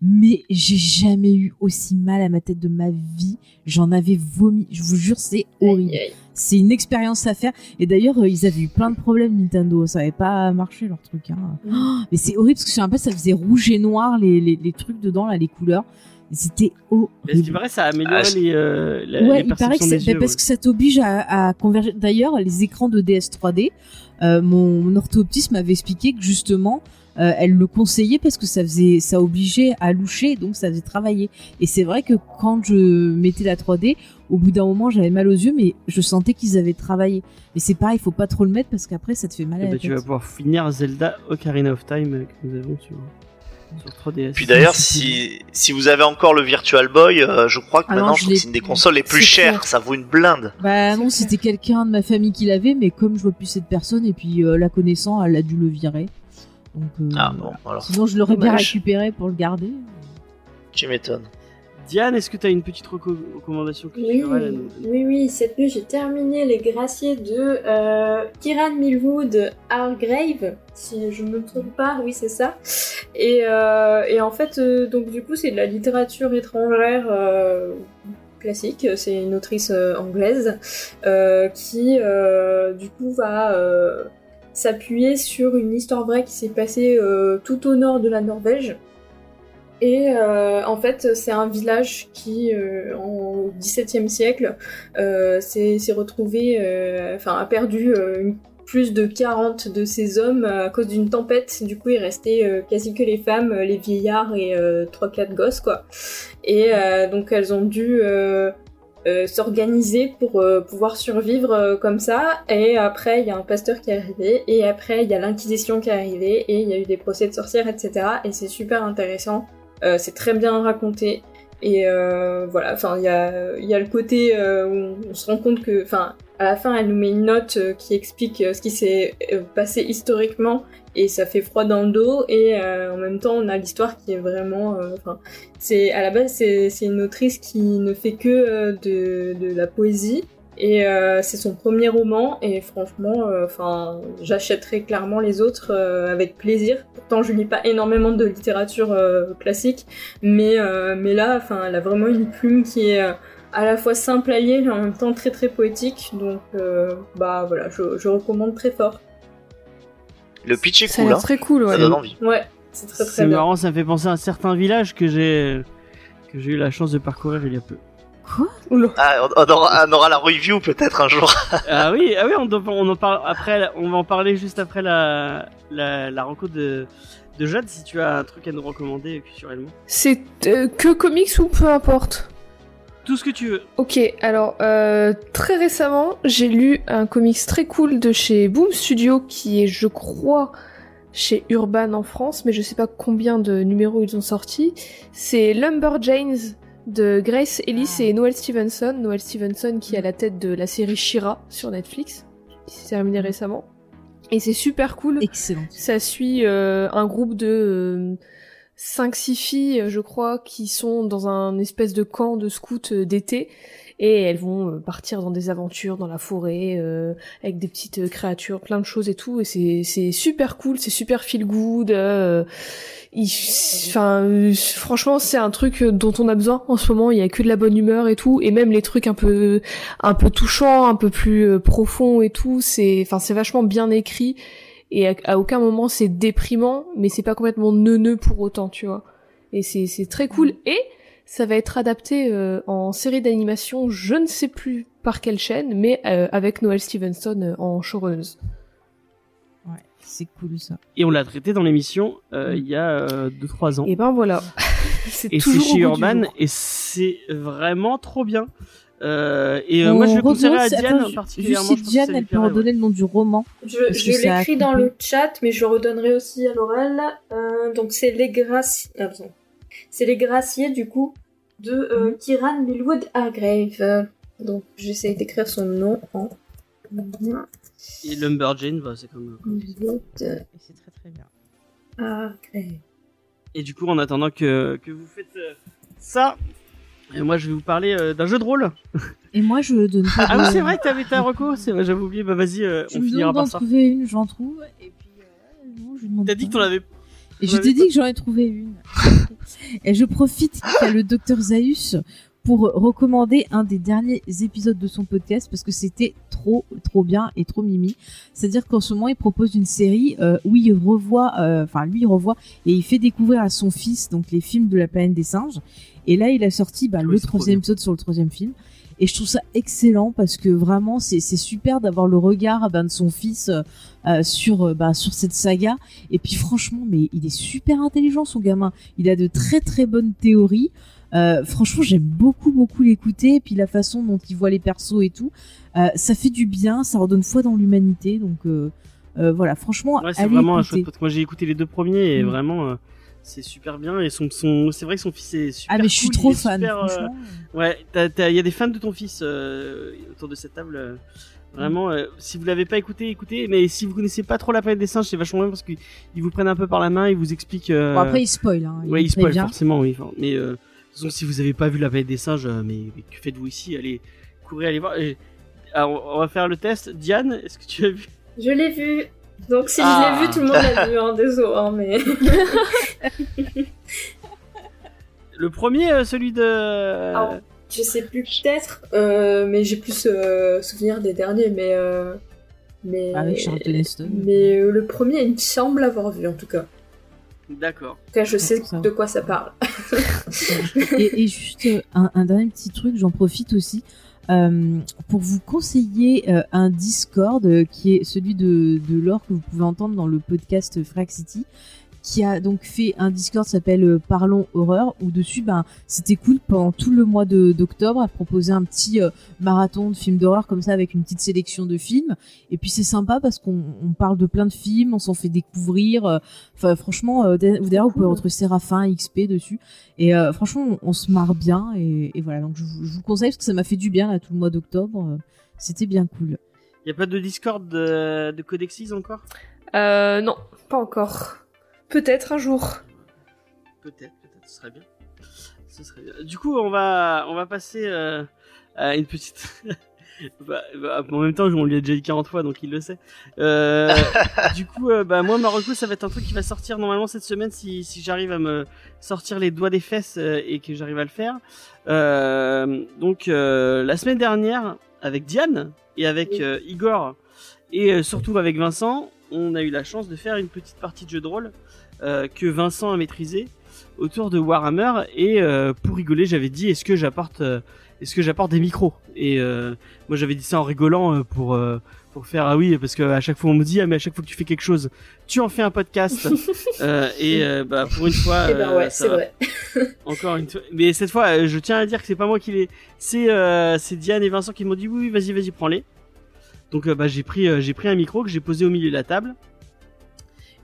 Mais j'ai jamais eu aussi mal à ma tête de ma vie. J'en avais vomi. Je vous jure, c'est horrible. C'est une expérience à faire. Et d'ailleurs, euh, ils avaient eu plein de problèmes, Nintendo. Ça avait pas marché, leur truc. Hein. Mm. Oh, mais c'est horrible parce que je un peu, ça faisait rouge et noir, les, les, les trucs dedans, là, les couleurs. C'était Mais ce qui horrible. paraît ça a amélioré Ah, les, euh, la, Ouais, les il paraît que des bah, yeux. parce que ça t'oblige à, à converger. D'ailleurs, les écrans de DS 3D, euh, mon, mon orthoptiste m'avait expliqué que justement, euh, elle le conseillait parce que ça faisait, ça obligeait à loucher, donc ça faisait travailler. Et c'est vrai que quand je mettais la 3D, au bout d'un moment, j'avais mal aux yeux, mais je sentais qu'ils avaient travaillé. Mais c'est pareil, il faut pas trop le mettre parce qu'après, ça te fait mal à Eh la ben, tête. tu vas pouvoir finir Zelda Ocarina of Time que nous avons sur sur 3DS. Puis d'ailleurs, si si vous avez encore le Virtual Boy, euh, je crois que Ah maintenant, je je crois que l'ai c'est une des consoles les plus chères. clair. Ça vaut une blinde. Bah non, c'était quelqu'un de ma famille qui l'avait, mais comme je vois plus cette personne, et puis euh, la connaissant, elle a dû le virer. Donc, euh, Ah bon, alors Sinon, je l'aurais bien récupéré pour le garder. tu m'étonnes. Diane, est-ce que tu as une petite reco- recommandation Oui, culturelle à nous oui, oui, cette nuit j'ai terminé Les Graciers de euh, Kieran Millwood Hargrave, si je ne me trompe pas, oui c'est ça. Et, euh, et en fait, euh, donc du coup c'est de la littérature étrangère classique, c'est une autrice anglaise qui du coup va s'appuyer sur une histoire vraie qui s'est passée tout au nord de la Norvège. Et euh, en fait, c'est un village qui, euh, en XVIIe siècle, euh, s'est retrouvé, euh, enfin, a perdu euh, plus de 40 de ses hommes à cause d'une tempête. Du coup, il restait euh, quasi que les femmes, les vieillards et euh, trois quatre gosses, quoi. Et donc, elles ont dû euh, s'organiser pour euh, pouvoir survivre euh, comme ça. Et après, il y a un pasteur qui est arrivé. Et après, il y a l'Inquisition qui est arrivée. Et il y a eu des procès de sorcières, etc. Et c'est super intéressant. Euh, c'est très bien raconté. Et euh, voilà, enfin, il y a, y a le côté euh, où on se rend compte que, enfin, à la fin, elle nous met une note euh, qui explique euh, ce qui s'est passé historiquement, et ça fait froid dans le dos. Et en même temps, on a l'histoire qui est vraiment, enfin, c'est à la base, c'est une autrice qui ne fait que de, de la poésie. Et euh, c'est son premier roman, et franchement, euh, enfin, j'achèterai clairement les autres euh, avec plaisir. Pourtant, je lis pas énormément de littérature euh, classique, mais euh, mais là, enfin, elle a vraiment une plume qui est euh, à la fois simple à lire et en même temps très très poétique. Donc, euh, bah voilà, je, je recommande très fort. Le pitch est cool, hein. très cool, ouais. Ça donne envie. Ouais, c'est très très C'est bien. marrant, ça me fait penser à un certain village que j'ai que j'ai eu la chance de parcourir il y a peu. Ah, on, aura, on aura la review peut-être un jour. ah oui, ah oui, on, en parle après, on va en parler juste après la la, la rencontre de de Jade si tu as un truc à nous recommander culturellement. C'est euh, que comics ou peu importe Tout ce que tu veux. Ok, alors euh, très récemment, j'ai lu un comics très cool de chez Boom Studio qui est, je crois, chez Urban en France, mais je sais pas combien de numéros ils ont sorti. C'est Lumberjanes de Grace Ellis et Noel Stevenson. Noel Stevenson qui est à la tête de la série Shira sur Netflix, qui s'est terminée récemment. Et c'est super cool. Excellent. Ça suit euh, un groupe de 5-6 filles, euh, je crois, qui sont dans un espèce de camp de scouts euh, d'été. Et elles vont euh, partir dans des aventures dans la forêt, euh, avec des petites euh, créatures, plein de choses et tout. Et c'est, c'est super cool, c'est super feel good. euh, Enfin, franchement, c'est un truc dont on a besoin en ce moment. Il y a que de la bonne humeur et tout, et même les trucs un peu, un peu touchants, un peu plus profonds et tout. C'est, enfin, c'est vachement bien écrit et à, à aucun moment c'est déprimant, mais c'est pas complètement neuneux pour autant, tu vois. Et c'est c'est très cool. Et ça va être adapté euh, en série d'animation, je ne sais plus par quelle chaîne, mais euh, avec Noel Stevenson euh, en showrunneuse. Ouais, c'est cool ça. Et on l'a traité dans l'émission euh, il y a 2-3 ans. Et ben voilà. c'est Et c'est toujours au chez Urban et c'est vraiment trop bien. Euh, et euh, moi je le conseillerais à Diane attends, particulièrement. Juste je si Diane, elle peut ouais. redonner le nom du roman. Je, l'écris dans le chat, mais je le redonnerai aussi à l'oral. Euh, donc c'est les graciers. Ah. C'est les graciers du coup de euh, Mhm. Kiran Millwood Hargrave. Euh, Donc j'essaie d'écrire son nom en Et Lumberjane, bah, c'est comme. Millwood Et c'est très très bien. Hargrave. Et du coup, en attendant que, que vous faites euh, ça, et moi je vais vous parler euh, d'un jeu de rôle. Et moi, je donne pas Ah de- oui, c'est vrai que t'avais ta reco, c'est vrai, j'avais oublié. Bah vas-y, euh, Tu on me finira par d'en ça. trouver une, j'en trouve. Et puis, euh, non, je demande T'as dit que t'en avais. Et je t'ai dit que j'en ai trouvé une. et je profite qu'il y a le docteur Zaius pour recommander un des derniers épisodes de son podcast parce que c'était trop trop bien et trop mimi. C'est-à-dire qu'en ce moment il propose une série euh, où il revoit, euh, enfin lui il revoit et il fait découvrir à son fils donc les films de la planète des singes. Et là il a sorti bah, Ah oui, le troisième épisode sur le troisième film. Et je trouve ça excellent parce que vraiment c'est super d'avoir le regard ben, de son fils euh, euh, sur euh, bah, sur cette saga. Et puis franchement, mais il est super intelligent son gamin. Il a de très très bonnes théories. Euh, franchement, j'aime beaucoup beaucoup l'écouter. Et puis la façon dont il voit les persos et tout, euh, ça fait du bien, ça redonne foi dans l'humanité. Donc euh, voilà, franchement, Ouais, c'est vraiment un écouter. chouette podcast. Moi j'ai écouté les deux premiers et Mm. vraiment. C'est super bien et son, son c'est vrai que son fils est super Ah mais je suis trop fan. super, euh. Ouais, il y a des fans de ton fils euh, autour de cette table. euh, Vraiment, euh, si vous l'avez pas écouté, écoutez. Mais si vous connaissez pas trop la planète des singes, c'est vachement bien parce qu'ils vous prennent un peu par la main, ils vous expliquent. euh, Bon, après il spoil. Hein. ouais, ils spoil prévient. forcément, oui. Enfin, mais euh, de toute façon, si vous avez pas vu la planète des singes, euh, mais, mais que faites-vous ici Allez, courez, allez voir. Et- alors, on va faire le test. Diane, est-ce que tu as vu? Je l'ai vu. Donc si Ah. je l'ai vu, tout le monde l'a vu. Hein, désolé, hein, mais le premier, euh, celui de. Je sais plus peut-être. euh, mais j'ai plus euh, souvenir des derniers. Mais euh, mais Avec Charlton Heston. mais euh, le premier, il me semble l'avoir vu en tout cas. D'accord. En tout cas, je sais Ça. de quoi ça parle. et, et juste un, un dernier petit truc, j'en profite aussi euh, pour vous conseiller euh, un Discord euh, qui est celui de, de Laure que vous pouvez entendre dans le podcast Frac City qui a donc fait un Discord qui s'appelle euh, Parlons Horreur où dessus ben c'était cool pendant tout le mois de d'octobre à proposer un petit euh, marathon de films d'horreur comme ça avec une petite sélection de films et puis c'est sympa parce qu'on on parle de plein de films on s'en fait découvrir euh, enfin franchement euh, d'ailleurs vous pouvez retrouver Séraphin XP dessus et euh, franchement, on, on se marre bien. Et, et voilà, donc je, vous- je vous le conseille parce que ça m'a fait du bien là tout le mois d'octobre. C'était bien cool. Y a pas de Discord de, de Codexis encore? Euh, non, pas encore. Peut-être un jour. Peut-être, peut-être, ce serait bien. Ce serait bien. Du coup, on va, on va passer euh, à une petite, bah, bah, en même temps, on lui a déjà dit 40 fois, donc il le sait. Euh, du coup, euh, bah moi, Marocco, ça va être un truc qui va sortir normalement cette semaine si, si j'arrive à me sortir les doigts des fesses euh, et que j'arrive à le faire. Euh, donc la semaine dernière, avec Diane et avec. Igor et surtout avec Vincent, on a eu la chance de faire une petite partie de jeu de rôle que Vincent a maîtrisé autour de Warhammer. Et euh, pour rigoler j'avais dit est-ce que j'apporte euh, est-ce que j'apporte des micros? Et euh, moi j'avais dit ça en rigolant euh, pour euh, pour faire ah oui parce que à chaque fois on me dit ah mais à chaque fois que tu fais quelque chose tu en fais un podcast. Euh, et euh, bah pour une fois Eh ben euh, ouais, c'est vrai. encore une fois. Mais cette fois euh, je tiens à dire que c'est pas moi qui l'ai c'est euh, c'est Diane et Vincent qui m'ont dit oui oui vas-y vas-y prends-les. Donc euh, bah j'ai pris euh, j'ai pris un micro que j'ai posé au milieu de la table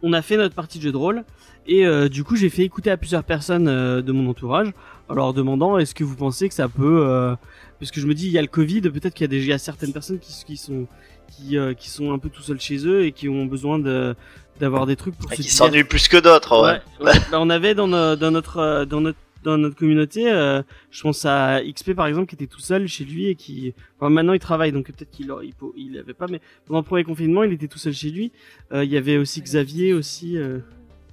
on a fait notre partie de jeu de rôle et euh, du coup j'ai fait écouter à plusieurs personnes euh, de mon entourage en leur demandant est-ce que vous pensez que ça peut euh, parce que je me dis il y a le Covid peut-être qu'il y a déjà certaines personnes qui, qui sont qui, euh, qui sont un peu tout seuls chez eux et qui ont besoin de d'avoir des trucs pour Et se qui s'ennuient plus que d'autres, ouais. Bah, on avait dans, no- dans notre dans notre dans notre communauté, euh, je pense à XP par exemple qui était tout seul chez lui et qui enfin, maintenant il travaille donc peut-être qu'il il, il avait pas mais pendant le premier confinement il était tout seul chez lui. Euh, il y avait aussi Xavier aussi. euh,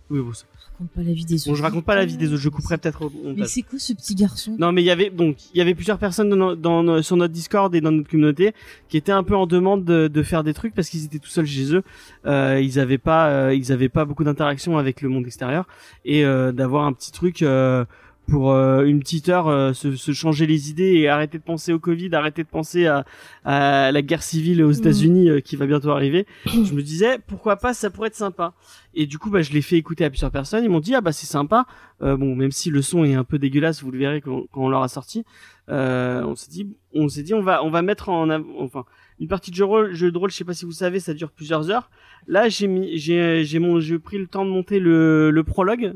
Oui bon, ça- Je raconte pas la vie des autres. bon je raconte pas la vie des autres, je couperai peut-être au Mais c'est quoi ce petit garçon? Non, mais il y avait donc il y avait plusieurs personnes dans, dans sur notre Discord et dans notre communauté qui étaient un peu en demande de, de faire des trucs parce qu'ils étaient tout seuls chez eux. Euh, ils avaient pas euh, ils avaient pas beaucoup d'interaction avec le monde extérieur et euh, d'avoir un petit truc euh, pour euh, une petite heure euh, se, se changer les idées et arrêter de penser au Covid, arrêter de penser à, à la guerre civile aux États-Unis euh, qui va bientôt arriver. je me disais pourquoi pas ça pourrait être sympa. Et du coup bah je l'ai fait écouter à plusieurs personnes, ils m'ont dit ah bah c'est sympa. Euh, bon, même si le son est un peu dégueulasse, vous le verrez quand, quand on l'aura sorti. Euh, on s'est dit, on s'est dit, on va, on va mettre en, enfin, une partie de jeu, rôle, jeu de rôle. Je sais pas si vous savez, ça dure plusieurs heures. Là, j'ai mis, j'ai, j'ai mon, j'ai pris le temps de monter le, le prologue,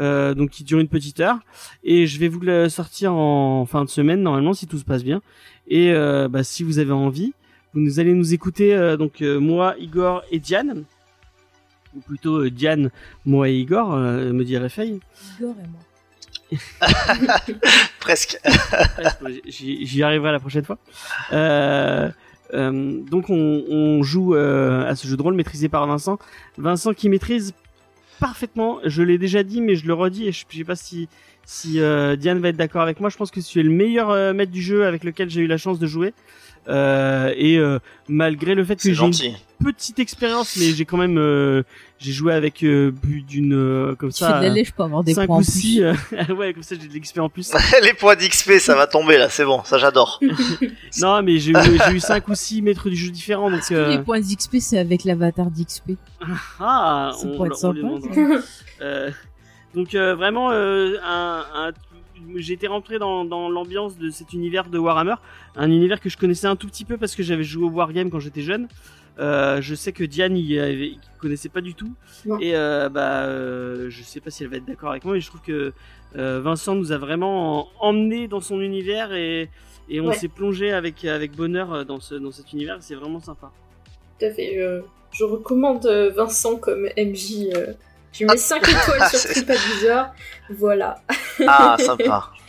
euh, donc qui dure une petite heure, et je vais vous le sortir en fin de semaine normalement si tout se passe bien. Et euh, bah, si vous avez envie, vous nous allez nous écouter euh, donc euh, moi, Igor et Diane, ou plutôt euh, Diane, moi et Igor, euh, me dirait Faye. Igor et moi. Presque. J'y j'y arriverai la prochaine fois. Euh, euh, donc on, on joue euh, à ce jeu de rôle maîtrisé par Vincent. Vincent qui maîtrise parfaitement. Je l'ai déjà dit, mais je le redis et je, je sais pas si si euh, Diane va être d'accord avec moi. Je pense que tu es le meilleur euh, maître du jeu avec lequel j'ai eu la chance de jouer. Euh, et euh, malgré le fait que j'ai une petite expérience, mais j'ai quand même euh, j'ai joué avec euh, plus d'une euh, comme Tu ça. fais de lèche pour avoir des points ou en plus. six, euh, ouais, comme ça j'ai de l'XP en plus. Les points d'XP, ça va tomber là, c'est bon, ça j'adore. Non, mais j'ai eu, j'ai eu 5 ou 6 maîtres du jeu différents, donc... Que euh, les points d'XP c'est avec l'avatar d'XP Ah, Ça on, pourrait être sympa. Euh, donc euh, vraiment, euh, un, un- été rentré dans, dans l'ambiance de cet univers de Warhammer, un univers que je connaissais un tout petit peu parce que j'avais joué au Wargame quand j'étais jeune. Euh, je sais que Diane il, avait, connaissait pas du tout Non. et euh, bah euh, je sais pas si elle va être d'accord avec moi mais je trouve que Vincent nous a vraiment emmené dans son univers et, et on Ouais. s'est plongé avec avec bonheur dans ce dans cet univers c'est vraiment sympa. Tout à fait. Je, je recommande Vincent comme MJ. Je mets 5 étoiles sur c'est- TripAdvisor. Voilà. Ah, sympa.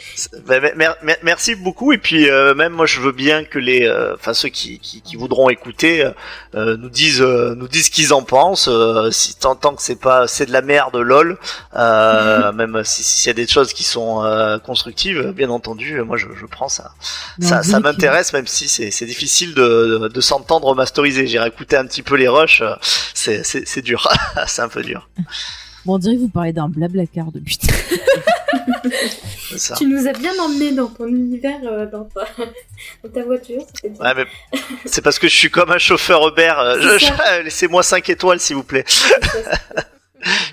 Mer- mer- merci beaucoup. Et puis euh, même moi je veux bien que les euh, enfin ceux qui, qui, qui voudront écouter euh, euh, nous disent euh, nous disent ce qu'ils en pensent. Euh, si tant, tant que c'est pas c'est de la merde lol. Euh, même si si s'il y a des choses qui sont euh, constructives bien entendu moi je, je prends ça. Ça, ça m'intéresse même si c'est difficile de, de, de s'entendre masterisé j'ai écouté un petit peu les rushs. C'est dur. C'est un peu dur. Bon, on dirait que vous parlez d'un blabla car depuis. c'est ça Tu nous as bien emmené dans ton univers, euh, dans, ta... dans ta voiture. Ouais, mais c'est parce que je suis comme un chauffeur Uber. euh, Laissez-moi 5 étoiles, s'il vous plaît.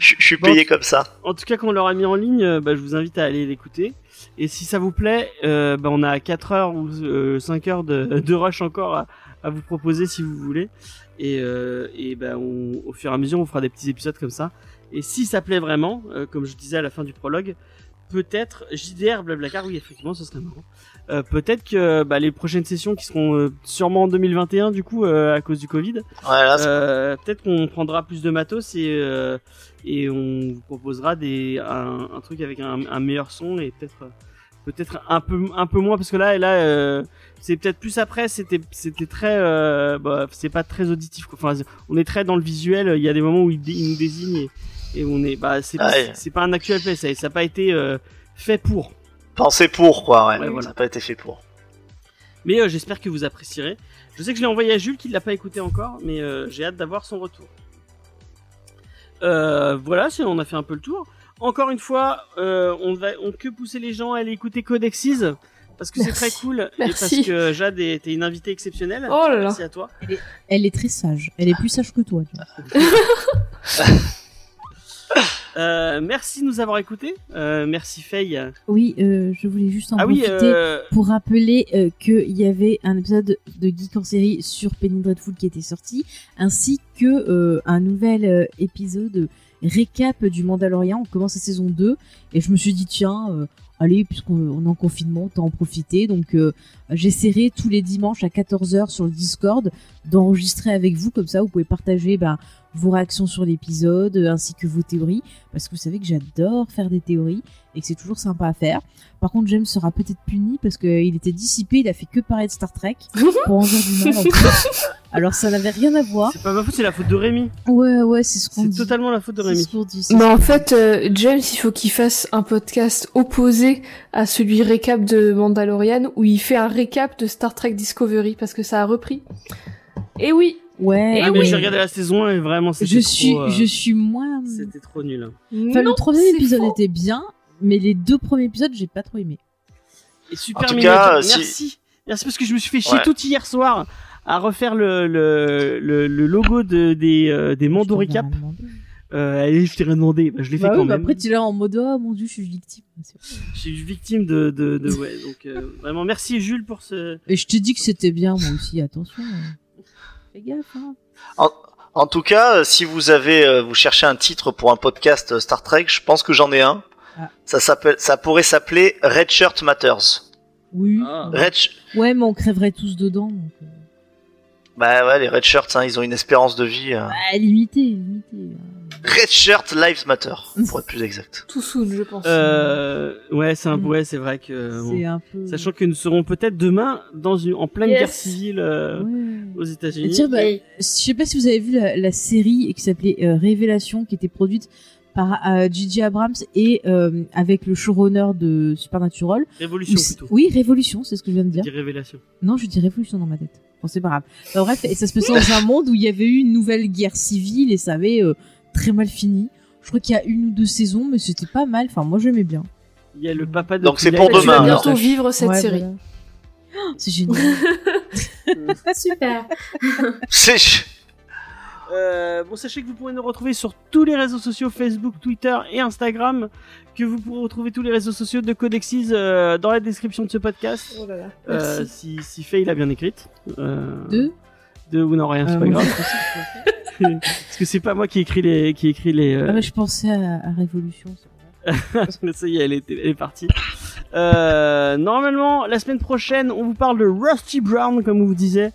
Je, je suis Bon. payé comme ça. En tout cas, quand on l'aura mis en ligne, euh, bah, je vous invite à aller l'écouter. Et si ça vous plaît, euh, bah, on a 4 heures ou euh, 5 heures de, de rush encore à, à vous proposer si vous voulez. Et, euh, et bah, on- au fur et à mesure, on fera des petits épisodes comme ça. Et si ça plaît vraiment, euh, comme je disais à la fin du prologue, peut-être JDR Blablacar, oui, effectivement, ce serait marrant. Euh, peut-être que bah, les prochaines sessions qui seront euh, sûrement en 2021 du coup euh, à cause du Covid, Ouais, là, c'est- euh, peut-être qu'on prendra plus de matos et euh, et on vous proposera des un, un truc avec un, un meilleur son et peut-être peut-être un peu un peu moins parce que là là euh, c'est peut-être plus après c'était c'était très euh, bah, c'est pas très auditif quoi. enfin on est très dans le visuel il y a des moments où il, il nous désigne et, et on est bah c'est Ah ouais. c'est pas un actual play ça ça a pas été euh, fait pour Pensez pour, quoi, ouais. Ouais, voilà. Ça n'a pas été fait pour. mais euh, j'espère que vous apprécierez je sais que je l'ai envoyé à Jules qui l'a pas écouté encore mais euh, j'ai hâte d'avoir son retour euh, voilà c'est on a fait un peu le tour encore une fois euh, on va on que pousser les gens à aller écouter Codexis parce que c'est très cool Merci. et parce que Jade était une invitée exceptionnelle Oh là là. merci à toi Elle est très sage. Elle est plus sage que toi. tu vois. Euh, merci de nous avoir écoutés. Euh, merci Faye. Oui, euh, je voulais juste en Ah profiter pour rappeler qu'il y avait un épisode de Geek en série sur Penny Dreadful qui était sorti, ainsi que un nouvel épisode récap du Mandalorian. On commence la saison 2 et je me suis dit tiens, allez, puisqu'on on est en confinement, autant en profiter. Donc j'essaierai tous les dimanches à 14h sur le Discord d'enregistrer avec vous, comme ça vous pouvez partager ben, vos réactions sur l'épisode euh, ainsi que vos théories, parce que vous savez que j'adore faire des théories et que c'est toujours sympa à faire. Par contre, James sera peut-être puni parce qu'il était dissipé, il a fait que parler de Star Trek pour 11h du mal. en plus. Alors ça n'avait rien à voir. c'est pas ma faute, c'est la faute de Rémi. Ouais, ouais, c'est ce qu'on C'est dit. totalement la faute de C'est Rémi. ce qu'on dit. c'est Mais en fait, euh, James, il faut qu'il fasse un podcast opposé à celui récap de Mandalorian, où il fait un récap de Star Trek Discovery, parce que ça a repris. Et oui, dit. Ouais, Eh Ah, mais ouais. j'ai regardé la saison 1 et vraiment c'était Je trop, suis, euh, je suis moins. C'était trop nul. Enfin, non, le troisième épisode faux. était bien, mais les deux premiers épisodes, j'ai pas trop aimé. Et super En tout mignon. cas, si- Merci. Merci parce que je me suis fait chier Ouais. tout hier soir à refaire le, le, le, le logo de, des, euh, des Mando Euh, allez, je t'ai rien demandé. Bah, je l'ai fait Bah quand bah même. après, tu là en mode, oh mon dieu, je suis victime. Je suis victime de, de, de ouais. Donc, euh, vraiment, merci Jules pour ce. Et je te dis que c'était bien, moi aussi, attention. euh. Fais gaffe, hein. En, en tout cas, euh, si vous avez, euh, vous cherchez un titre pour un podcast euh, Star Trek, je pense que j'en ai un. Ah. Ça s'appelle, ça pourrait s'appeler Red Shirt Matters. Oui. Ah. Red, Ouais, mais on crèverait tous dedans. Donc, euh, bah ouais, les Red Shirts, hein, ils ont une espérance de vie. euh. bah, limité, limité. Red Shirt Lives Matter, pour être plus exact. Tout soon, je pense. Euh, ouais, c'est un, Mm. ouais, c'est vrai que. euh, bon. C'est un peu. Sachant que nous serons peut-être demain dans une, en pleine Yes. guerre civile euh, Ouais. aux Et États-Unis. tiens, bah, je sais pas si vous avez vu la, la série qui s'appelait euh, Révélation, qui était produite par euh, J.J. Abrams et euh, avec le showrunner de Supernatural. Révolution plutôt. oui, Révolution, c'est ce que je viens de Je dire. dis révélation. Non, je dis Révolution dans ma tête. Bon, c'est pas grave. Bah, bref, et ça se passait dans un monde où il y avait eu une nouvelle guerre civile et ça avait euh, très mal fini. Je crois qu'il y a une ou deux saisons, mais c'était pas mal. Enfin, moi, j'aimais bien. Il y a le papa de Donc c'est pour Bah, tu vas demain, bientôt alors. vivre cette Ouais, série. voilà. Oh, c'est génial. Super. C'est, Euh, bon, sachez que vous pourrez nous retrouver sur tous les réseaux sociaux Facebook, Twitter et Instagram. Que vous pourrez retrouver tous les réseaux sociaux de Codexis euh, dans la description de ce podcast. Oh là là, Euh, merci. si, si Faye l'a bien écrite. Euh, Deux De ou non rien, c'est pas grave. Parce que c'est pas moi qui écris les qui écrit les. euh, Ah ouais, je pensais à, à Révolution. Ça y est, elle est, elle est partie. Euh, normalement, la semaine prochaine, on vous parle de Rusty Brown, comme on vous disait.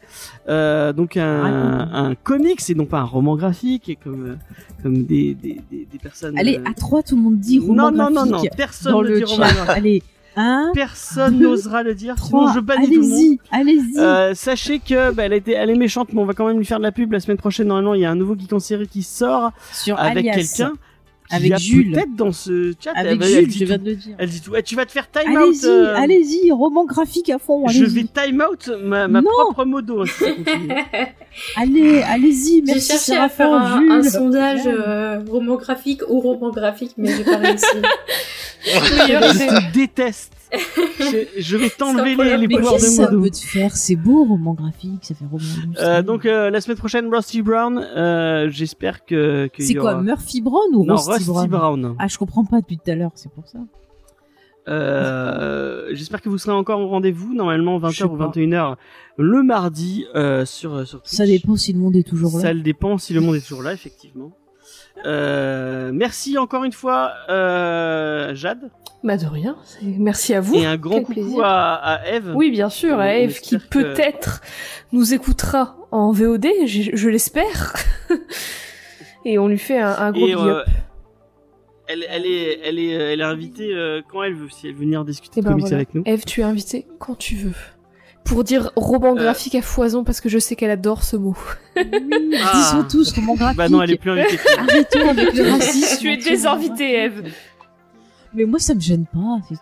Euh, donc un, un comics et non pas un roman graphique, et comme comme des des, des, des personnes. Allez, à trois, tout le monde dit roman non non non non, graphique personne dans ne le dit roman graphique. Allez, un, Personne n'osera le dire, sinon trois. je bannis tout le monde. Allez-y, allez-y. Euh, sachez que bah, elle, était, elle est méchante, mais on va quand même lui faire de la pub la semaine prochaine. Normalement, il y a un nouveau geek en série qui sort Sur avec quelqu'un Avec a Jules. peut-être dans ce chat. Avec elle, elle Jules, dit je viens tout. de le dire. Elle dit tout. Ouais, tu vas te faire time out. Allez-y, euh, allez-y, roman graphique à fond. Je vais time out ma, ma propre modo. hein, si. Allez, allez-y, J'ai merci cherché à faire un, Jules. un sondage euh, roman graphique ou roman graphique, mais j'ai pas réussi. Je te déteste. Je, je vais t'enlever les, les pouvoirs qu'est-ce que de ça modo. peut te faire C'est beau, roman graphique, ça fait roman. Euh, donc euh, la semaine prochaine, Rusty Brown. Euh, J'espère que c'est quoi. Murphy Brown ou Non, Rusty, Rusty Brown, Brown. Ah, je comprends pas depuis tout à l'heure, c'est pour ça. Euh, J'espère que vous serez encore au rendez-vous, normalement Je sais 20h ou pas. 21h le mardi euh, sur sur Twitch. Ça dépend si le monde est toujours là. Ça dépend si le monde est toujours là, effectivement. Euh, merci encore une fois, euh, Jade, Bah de rien. Merci à vous. et un grand Quel coucou plaisir. à, à Eve. Oui, bien sûr, à Eve qui que- peut-être nous écoutera en VOD, je, je l'espère. Et on lui fait un, un gros big euh, elle, elle est, elle est, elle est invitée quand elle veut, si elle veut venir discuter de ben voilà. avec nous. Eve, tu es invitée quand tu veux. Pour dire roman Euh. graphique à foison parce que je sais qu'elle adore ce mot. Oui, Ah. disons tous comment graphique. Bah non, elle est plus invitée. Arrêtons avec le racisme. tu es désinvitée, Eve. Mais moi, ça me gêne pas. c'est tout.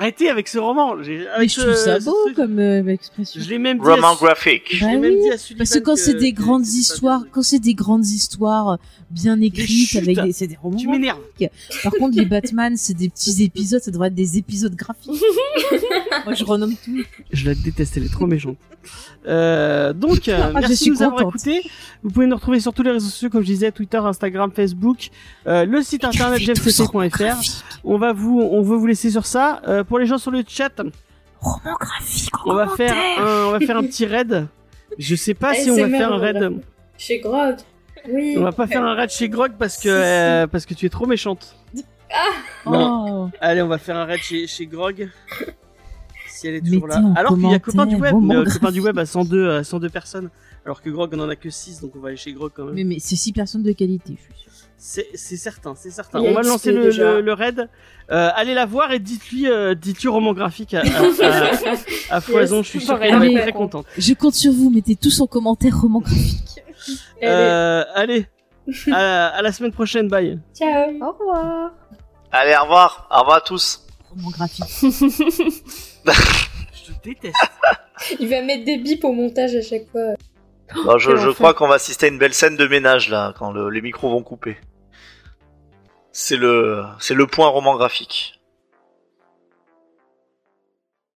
Arrêtez avec ce roman. J'ai- Mais avec je trouve ce- ça ce beau truc. comme euh, expression. Je l'ai même dit. Roman à, graphique. je Bah l'ai même oui, dit à Sullivan Parce que quand c'est des grandes histoires, bien. quand c'est des grandes histoires bien écrites avec des, c'est des romans. Tu m'énerves. Par contre, les Batman, c'est des petits épisodes, ça devrait être des épisodes graphiques. Moi, je renomme tout. Je la déteste, elle est trop méchante. Euh, donc, euh, Ah, je merci suis de nous avoir écoutés. Vous pouvez nous retrouver sur tous les réseaux sociaux, comme je disais, Twitter, Instagram, Facebook, euh, le site internet jfcc.fr. On va vous, on veut vous laisser sur ça. Euh, pour les gens sur le chat, Roman graphique, on va faire un, on va faire un petit raid. Je sais pas si on va faire un raid. Chez Grog. Oui. On va pas faire un raid chez Grog parce que Si, si. euh, parce que tu es trop méchante. Non. Oh. Allez, on va faire un raid chez, chez Grog. Si elle est toujours Mettez là. Alors qu'il y a copain du web, mais euh, roman copain du web à 102, euh, 102 personnes. Alors que Grog on en a que 6, donc on va aller chez Grog quand même. Mais, mais c'est six personnes de qualité, je suis sûre. C'est certain, c'est certain. On va lancer le, déjà. le, le raid. Euh, allez la voir et dites-lui euh, dites-lui roman graphique à, à, à- à foison. Je suis sûr qu'elle être très contente. Je compte sur vous, mettez tous en commentaire roman graphique. Allez, Euh, allez, à, à la semaine prochaine. Bye. ciao. Au revoir. Allez, au revoir. Au revoir à tous. Roman graphique. Je te déteste. Il va mettre des bips au montage à chaque fois. Bon, je, crois qu'on va assister à une belle scène de ménage là, quand le- les micros vont couper. C'est le, c'est le point roman graphique.